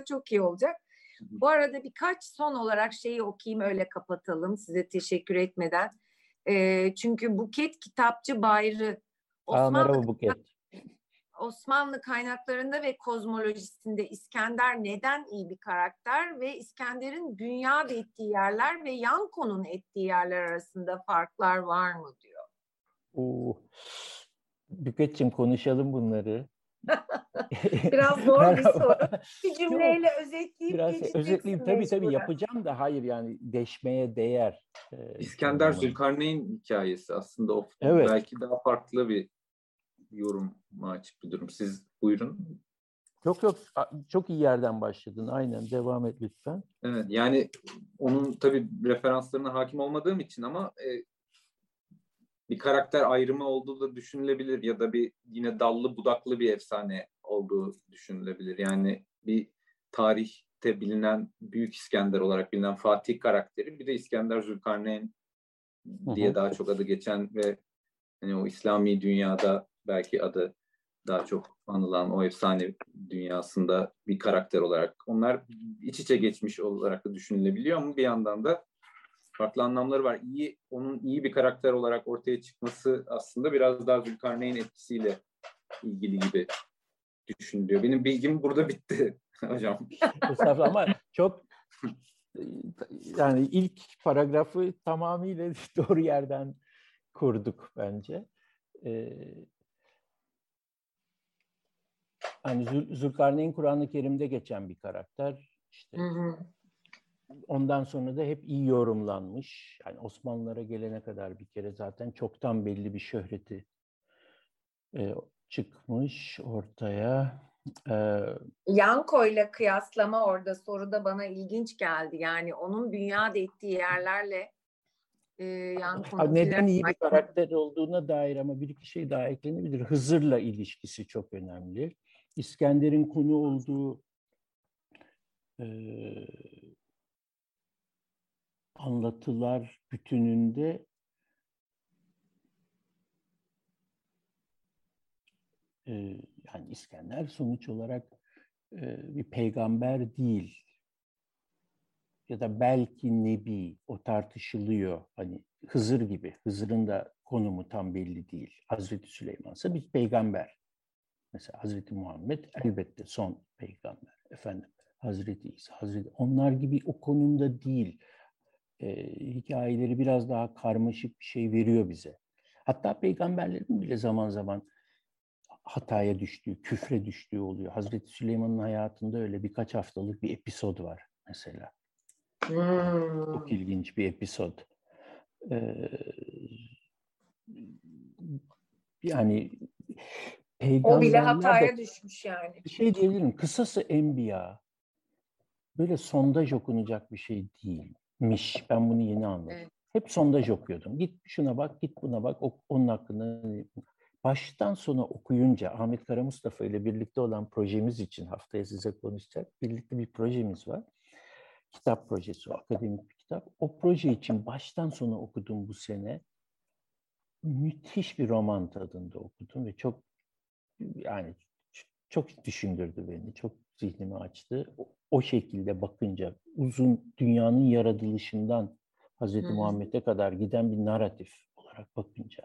çok iyi olacak. Bu arada birkaç son olarak şeyi okuyayım öyle kapatalım size teşekkür etmeden. E, çünkü Buket Kitapçı Bayrı Osmanlı, Aa, merhaba Buket. Osmanlı kaynaklarında ve kozmolojisinde İskender neden iyi bir karakter ve İskender'in bünyat ettiği yerler ve Yanko'nun ettiği yerler arasında farklar var mı diyor. Oo. Büket'ciğim konuşalım bunları. Biraz zor bir soru. Bir cümleyle özetleyip Biraz özetleyeyim tabii tabii yapacağım da hayır yani deşmeye değer. Ee, İskender Zülkarneyn hikayesi aslında o evet. belki daha farklı bir yorum açık bir durum. Siz buyurun. Yok yok çok iyi yerden başladın. Aynen devam et lütfen. Evet yani onun tabii referanslarına hakim olmadığım için ama e, bir karakter ayrımı olduğu da düşünülebilir ya da bir yine dallı budaklı bir efsane olduğu düşünülebilir. Yani bir tarihte bilinen Büyük İskender olarak bilinen Fatih karakteri bir de İskender Zülkarneyn diye Hı-hı. daha çok adı geçen ve hani o İslami dünyada belki adı daha çok anılan o efsane dünyasında bir karakter olarak onlar iç içe geçmiş olarak da düşünülebiliyor ama bir yandan da farklı anlamları var. İyi, onun iyi bir karakter olarak ortaya çıkması aslında biraz daha Zülkarneyn etkisiyle ilgili gibi düşünülüyor. Benim bilgim burada bitti hocam. ama çok yani ilk paragrafı tamamıyla doğru yerden kurduk bence. Ee, hani Zülkarneyn Kur'an-ı Kerim'de geçen bir karakter. İşte hı hı ondan sonra da hep iyi yorumlanmış. Yani Osmanlılara gelene kadar bir kere zaten çoktan belli bir şöhreti e, çıkmış ortaya. Ee, Yanko ile kıyaslama orada soruda bana ilginç geldi. Yani onun bünyat ettiği yerlerle e, Yanko'nun... Neden iyi bir karakter olduğuna dair ama bir iki şey daha eklenebilir. Hızır'la ilişkisi çok önemli. İskender'in konu olduğu e, anlatılar bütününde e, yani İskender sonuç olarak e, bir peygamber değil. Ya da belki nebi o tartışılıyor. Hani Hızır gibi. Hızır'ın da konumu tam belli değil. Hazreti Süleyman'sa bir peygamber. Mesela Hazreti Muhammed elbette son peygamber. Efendim Hazreti İsa, Hazreti onlar gibi o konumda değil. E, hikayeleri biraz daha karmaşık bir şey veriyor bize. Hatta peygamberlerin bile zaman zaman hataya düştüğü, küfre düştüğü oluyor. Hazreti Süleyman'ın hayatında öyle birkaç haftalık bir episod var mesela. Hmm. Çok ilginç bir episod. Ee, yani o bile hataya düşmüş yani. Bir şey diyebilirim. Kısası enbiya böyle sondaj okunacak bir şey değilmiş. Ben bunu yeni anladım. Evet. Hep sondaj okuyordum. Git şuna bak, git buna bak. Onun hakkında baştan sona okuyunca Ahmet Kara Mustafa ile birlikte olan projemiz için haftaya size konuşacak. Birlikte bir projemiz var. Kitap projesi, o akademik bir kitap. O proje için baştan sona okudum bu sene. Müthiş bir roman tadında okudum ve çok yani çok düşündürdü beni. Çok zihnimi açtı. O, o şekilde bakınca uzun dünyanın yaratılışından Hazreti Muhammed'e kadar giden bir narratif olarak bakınca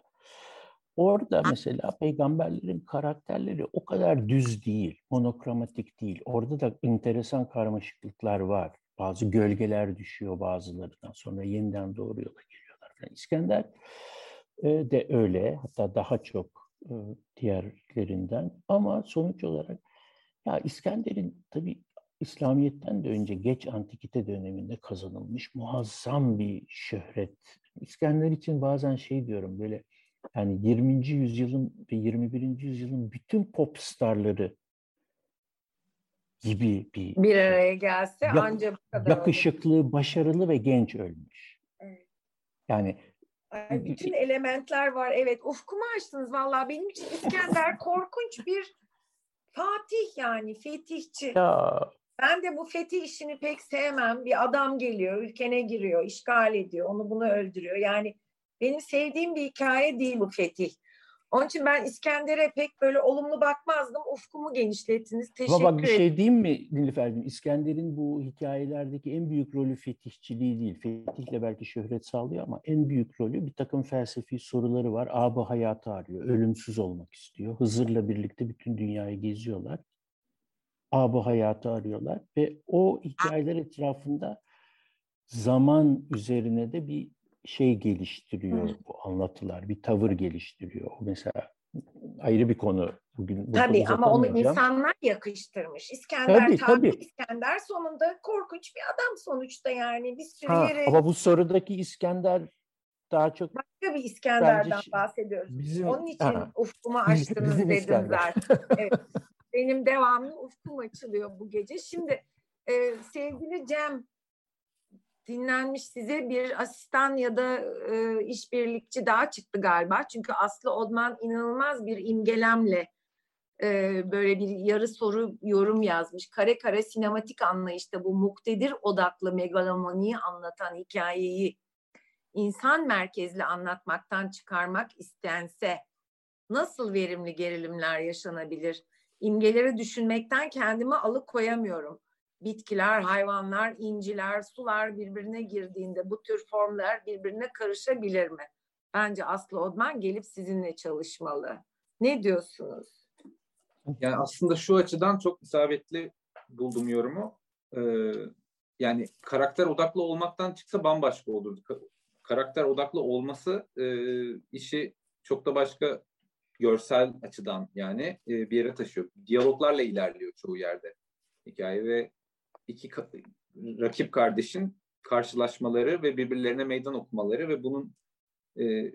Orada mesela peygamberlerin karakterleri o kadar düz değil, monokramatik değil. Orada da enteresan karmaşıklıklar var. Bazı gölgeler düşüyor bazılarından sonra yeniden doğru yola geliyorlar. Falan. İskender e, de öyle hatta daha çok e, diğerlerinden ama sonuç olarak ya İskender'in tabii İslamiyet'ten de önce geç antikite döneminde kazanılmış muazzam bir şöhret. İskender için bazen şey diyorum böyle yani 20. yüzyılın ve 21. yüzyılın bütün pop starları gibi bir bir şey. araya gelse ya, ancak bu kadar yakışıklı, olur. başarılı ve genç ölmüş. Evet. Yani Ay, bütün elementler var. Evet, ufkumu açtınız vallahi. Benim için İskender korkunç bir Fatih yani, fetihçi. Ya. Ben de bu fetih işini pek sevmem. Bir adam geliyor, ülkene giriyor, işgal ediyor, onu bunu öldürüyor. Yani benim sevdiğim bir hikaye değil bu fetih. Onun için ben İskender'e pek böyle olumlu bakmazdım. Ufkumu genişlettiniz. Teşekkür ederim. Bak bir şey diyeyim mi Nilüfer'cim? İskender'in bu hikayelerdeki en büyük rolü fetihçiliği değil. Fetihle belki şöhret sağlıyor ama en büyük rolü bir takım felsefi soruları var. Abı hayatı arıyor. Ölümsüz olmak istiyor. Hızır'la birlikte bütün dünyayı geziyorlar. Abı hayatı arıyorlar ve o hikayeler etrafında zaman üzerine de bir şey geliştiriyor Hı. bu anlatılar, bir tavır geliştiriyor. Mesela ayrı bir konu. Bugün tabii ama onu insanlar yakıştırmış. İskender tabii, tabii. İskender sonunda korkunç bir adam sonuçta yani bir sürü ha, yere... Ama bu sorudaki İskender daha çok... Başka bir İskender'den bence, bahsediyoruz. Bizim, Onun için aha, ufkumu açtınız bizim dedim zaten. Evet. Benim devamlı ufkum açılıyor bu gece. Şimdi e, sevgili Cem dinlenmiş size bir asistan ya da e, işbirlikçi daha çıktı galiba. Çünkü Aslı Odman inanılmaz bir imgelemle e, böyle bir yarı soru yorum yazmış. Kare kare sinematik anlayışta bu muktedir odaklı megalomaniyi anlatan hikayeyi insan merkezli anlatmaktan çıkarmak istense nasıl verimli gerilimler yaşanabilir? İmgeleri düşünmekten kendimi alıkoyamıyorum bitkiler, hayvanlar, inciler, sular birbirine girdiğinde bu tür formlar birbirine karışabilir mi? Bence Aslı Odman gelip sizinle çalışmalı. Ne diyorsunuz? Yani aslında şu açıdan çok isabetli buldum yorumu. Ee, yani karakter odaklı olmaktan çıksa bambaşka olurdu. Karakter odaklı olması e, işi çok da başka görsel açıdan yani e, bir yere taşıyor. Diyaloglarla ilerliyor çoğu yerde hikaye ve iki rakip kardeşin karşılaşmaları ve birbirlerine meydan okumaları ve bunun e,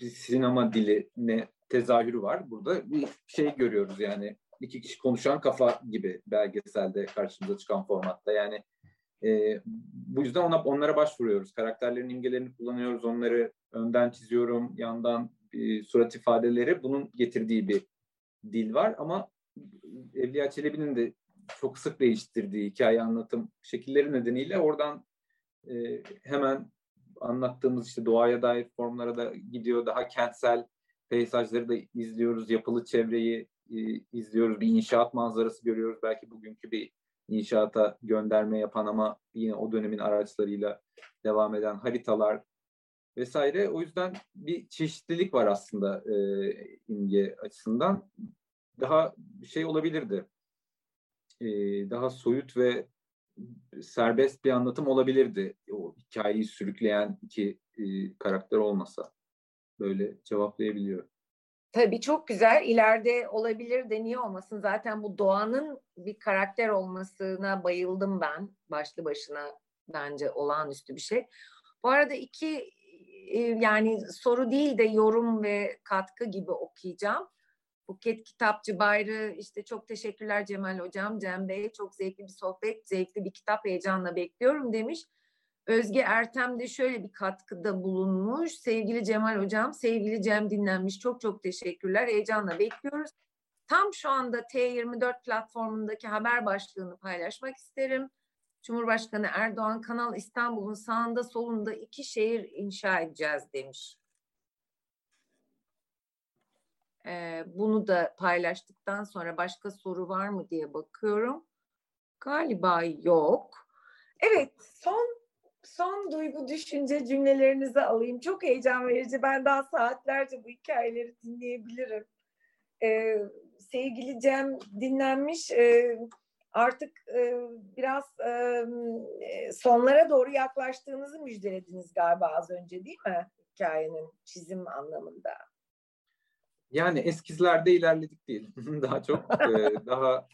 bir sinema diline tezahürü var. Burada bir şey görüyoruz yani iki kişi konuşan kafa gibi belgeselde karşımıza çıkan formatta. Yani e, bu yüzden ona onlara başvuruyoruz. Karakterlerin imgelerini kullanıyoruz. Onları önden çiziyorum, yandan e, surat ifadeleri bunun getirdiği bir dil var ama Evliya Çelebi'nin de çok sık değiştirdiği hikaye anlatım şekilleri nedeniyle oradan e, hemen anlattığımız işte doğaya dair formlara da gidiyor. Daha kentsel peyzajları da izliyoruz. Yapılı çevreyi e, izliyoruz. Bir inşaat manzarası görüyoruz. Belki bugünkü bir inşaata gönderme yapan ama yine o dönemin araçlarıyla devam eden haritalar vesaire. O yüzden bir çeşitlilik var aslında e, imge açısından. Daha şey olabilirdi e, daha soyut ve serbest bir anlatım olabilirdi. O hikayeyi sürükleyen iki e, karakter olmasa. Böyle cevaplayabiliyorum. Tabii çok güzel. İleride olabilir de niye olmasın? Zaten bu doğanın bir karakter olmasına bayıldım ben. Başlı başına bence olağanüstü bir şey. Bu arada iki e, yani soru değil de yorum ve katkı gibi okuyacağım. Buket Kitapçı Bayrı işte çok teşekkürler Cemal Hocam, Cem Bey. Çok zevkli bir sohbet, zevkli bir kitap heyecanla bekliyorum demiş. Özge Ertem de şöyle bir katkıda bulunmuş. Sevgili Cemal Hocam, sevgili Cem dinlenmiş. Çok çok teşekkürler. Heyecanla bekliyoruz. Tam şu anda T24 platformundaki haber başlığını paylaşmak isterim. Cumhurbaşkanı Erdoğan Kanal İstanbul'un sağında solunda iki şehir inşa edeceğiz demiş. Ee, bunu da paylaştıktan sonra başka soru var mı diye bakıyorum. Galiba yok. Evet, son son duygu düşünce cümlelerinizi alayım. Çok heyecan verici. Ben daha saatlerce bu hikayeleri dinleyebilirim. Ee, sevgili Cem dinlenmiş. Ee, artık e, biraz e, sonlara doğru yaklaştığınızı müjdelediniz galiba az önce değil mi? Hikayenin çizim anlamında. Yani eskizlerde ilerledik değil. daha çok e, daha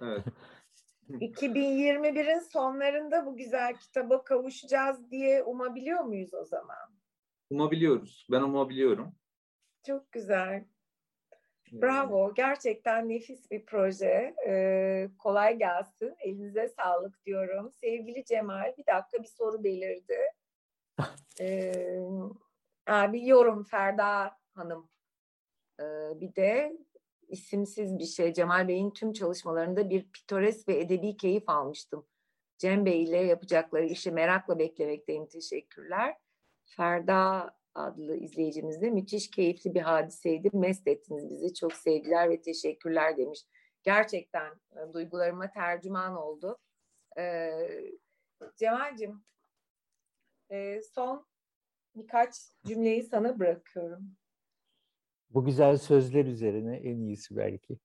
evet. 2021'in sonlarında bu güzel kitaba kavuşacağız diye umabiliyor muyuz o zaman? Umabiliyoruz. Ben umabiliyorum. Çok güzel. Bravo. Gerçekten nefis bir proje. Ee, kolay gelsin. Elinize sağlık diyorum. Sevgili Cemal, bir dakika bir soru belirdi. Ee, bir yorum Ferda Hanım. Ee, bir de isimsiz bir şey. Cemal Bey'in tüm çalışmalarında bir pitores ve edebi keyif almıştım. Cem Bey ile yapacakları işi merakla beklemekteyim. Teşekkürler. Ferda adlı izleyicimiz müthiş keyifli bir hadiseydi. Mest ettiniz bizi. Çok sevgiler ve teşekkürler demiş. Gerçekten e, duygularıma tercüman oldu. Ee, Cemal'cim e, son birkaç cümleyi sana bırakıyorum. Bu güzel sözler üzerine en iyisi belki.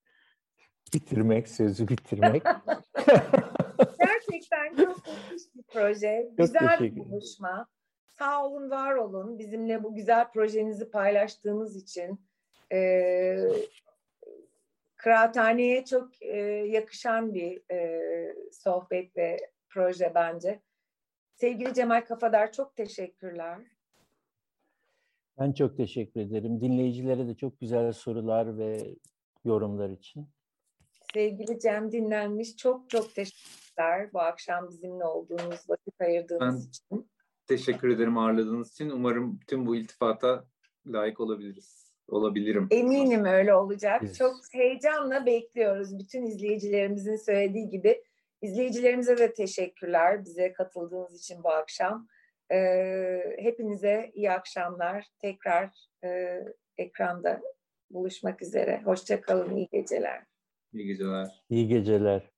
Bitirmek, sözü bitirmek. Gerçekten çok müthiş bir proje. Çok güzel bir buluşma. Sağ olun, var olun. Bizimle bu güzel projenizi paylaştığınız için. Ee, Kıraathaneye çok e, yakışan bir e, sohbet ve proje bence. Sevgili Cemal Kafadar çok teşekkürler. Ben çok teşekkür ederim. Dinleyicilere de çok güzel sorular ve yorumlar için. Sevgili Cem dinlenmiş. Çok çok teşekkürler bu akşam bizimle olduğunuz, vakit ayırdığınız ben için. Teşekkür ederim ağırladığınız için. Umarım tüm bu iltifata layık olabiliriz. Olabilirim. Eminim öyle olacak. Biz... Çok heyecanla bekliyoruz. Bütün izleyicilerimizin söylediği gibi. İzleyicilerimize de teşekkürler bize katıldığınız için bu akşam. E, hepinize iyi akşamlar. Tekrar e, ekranda buluşmak üzere. Hoşçakalın, iyi geceler. İyi geceler. İyi geceler.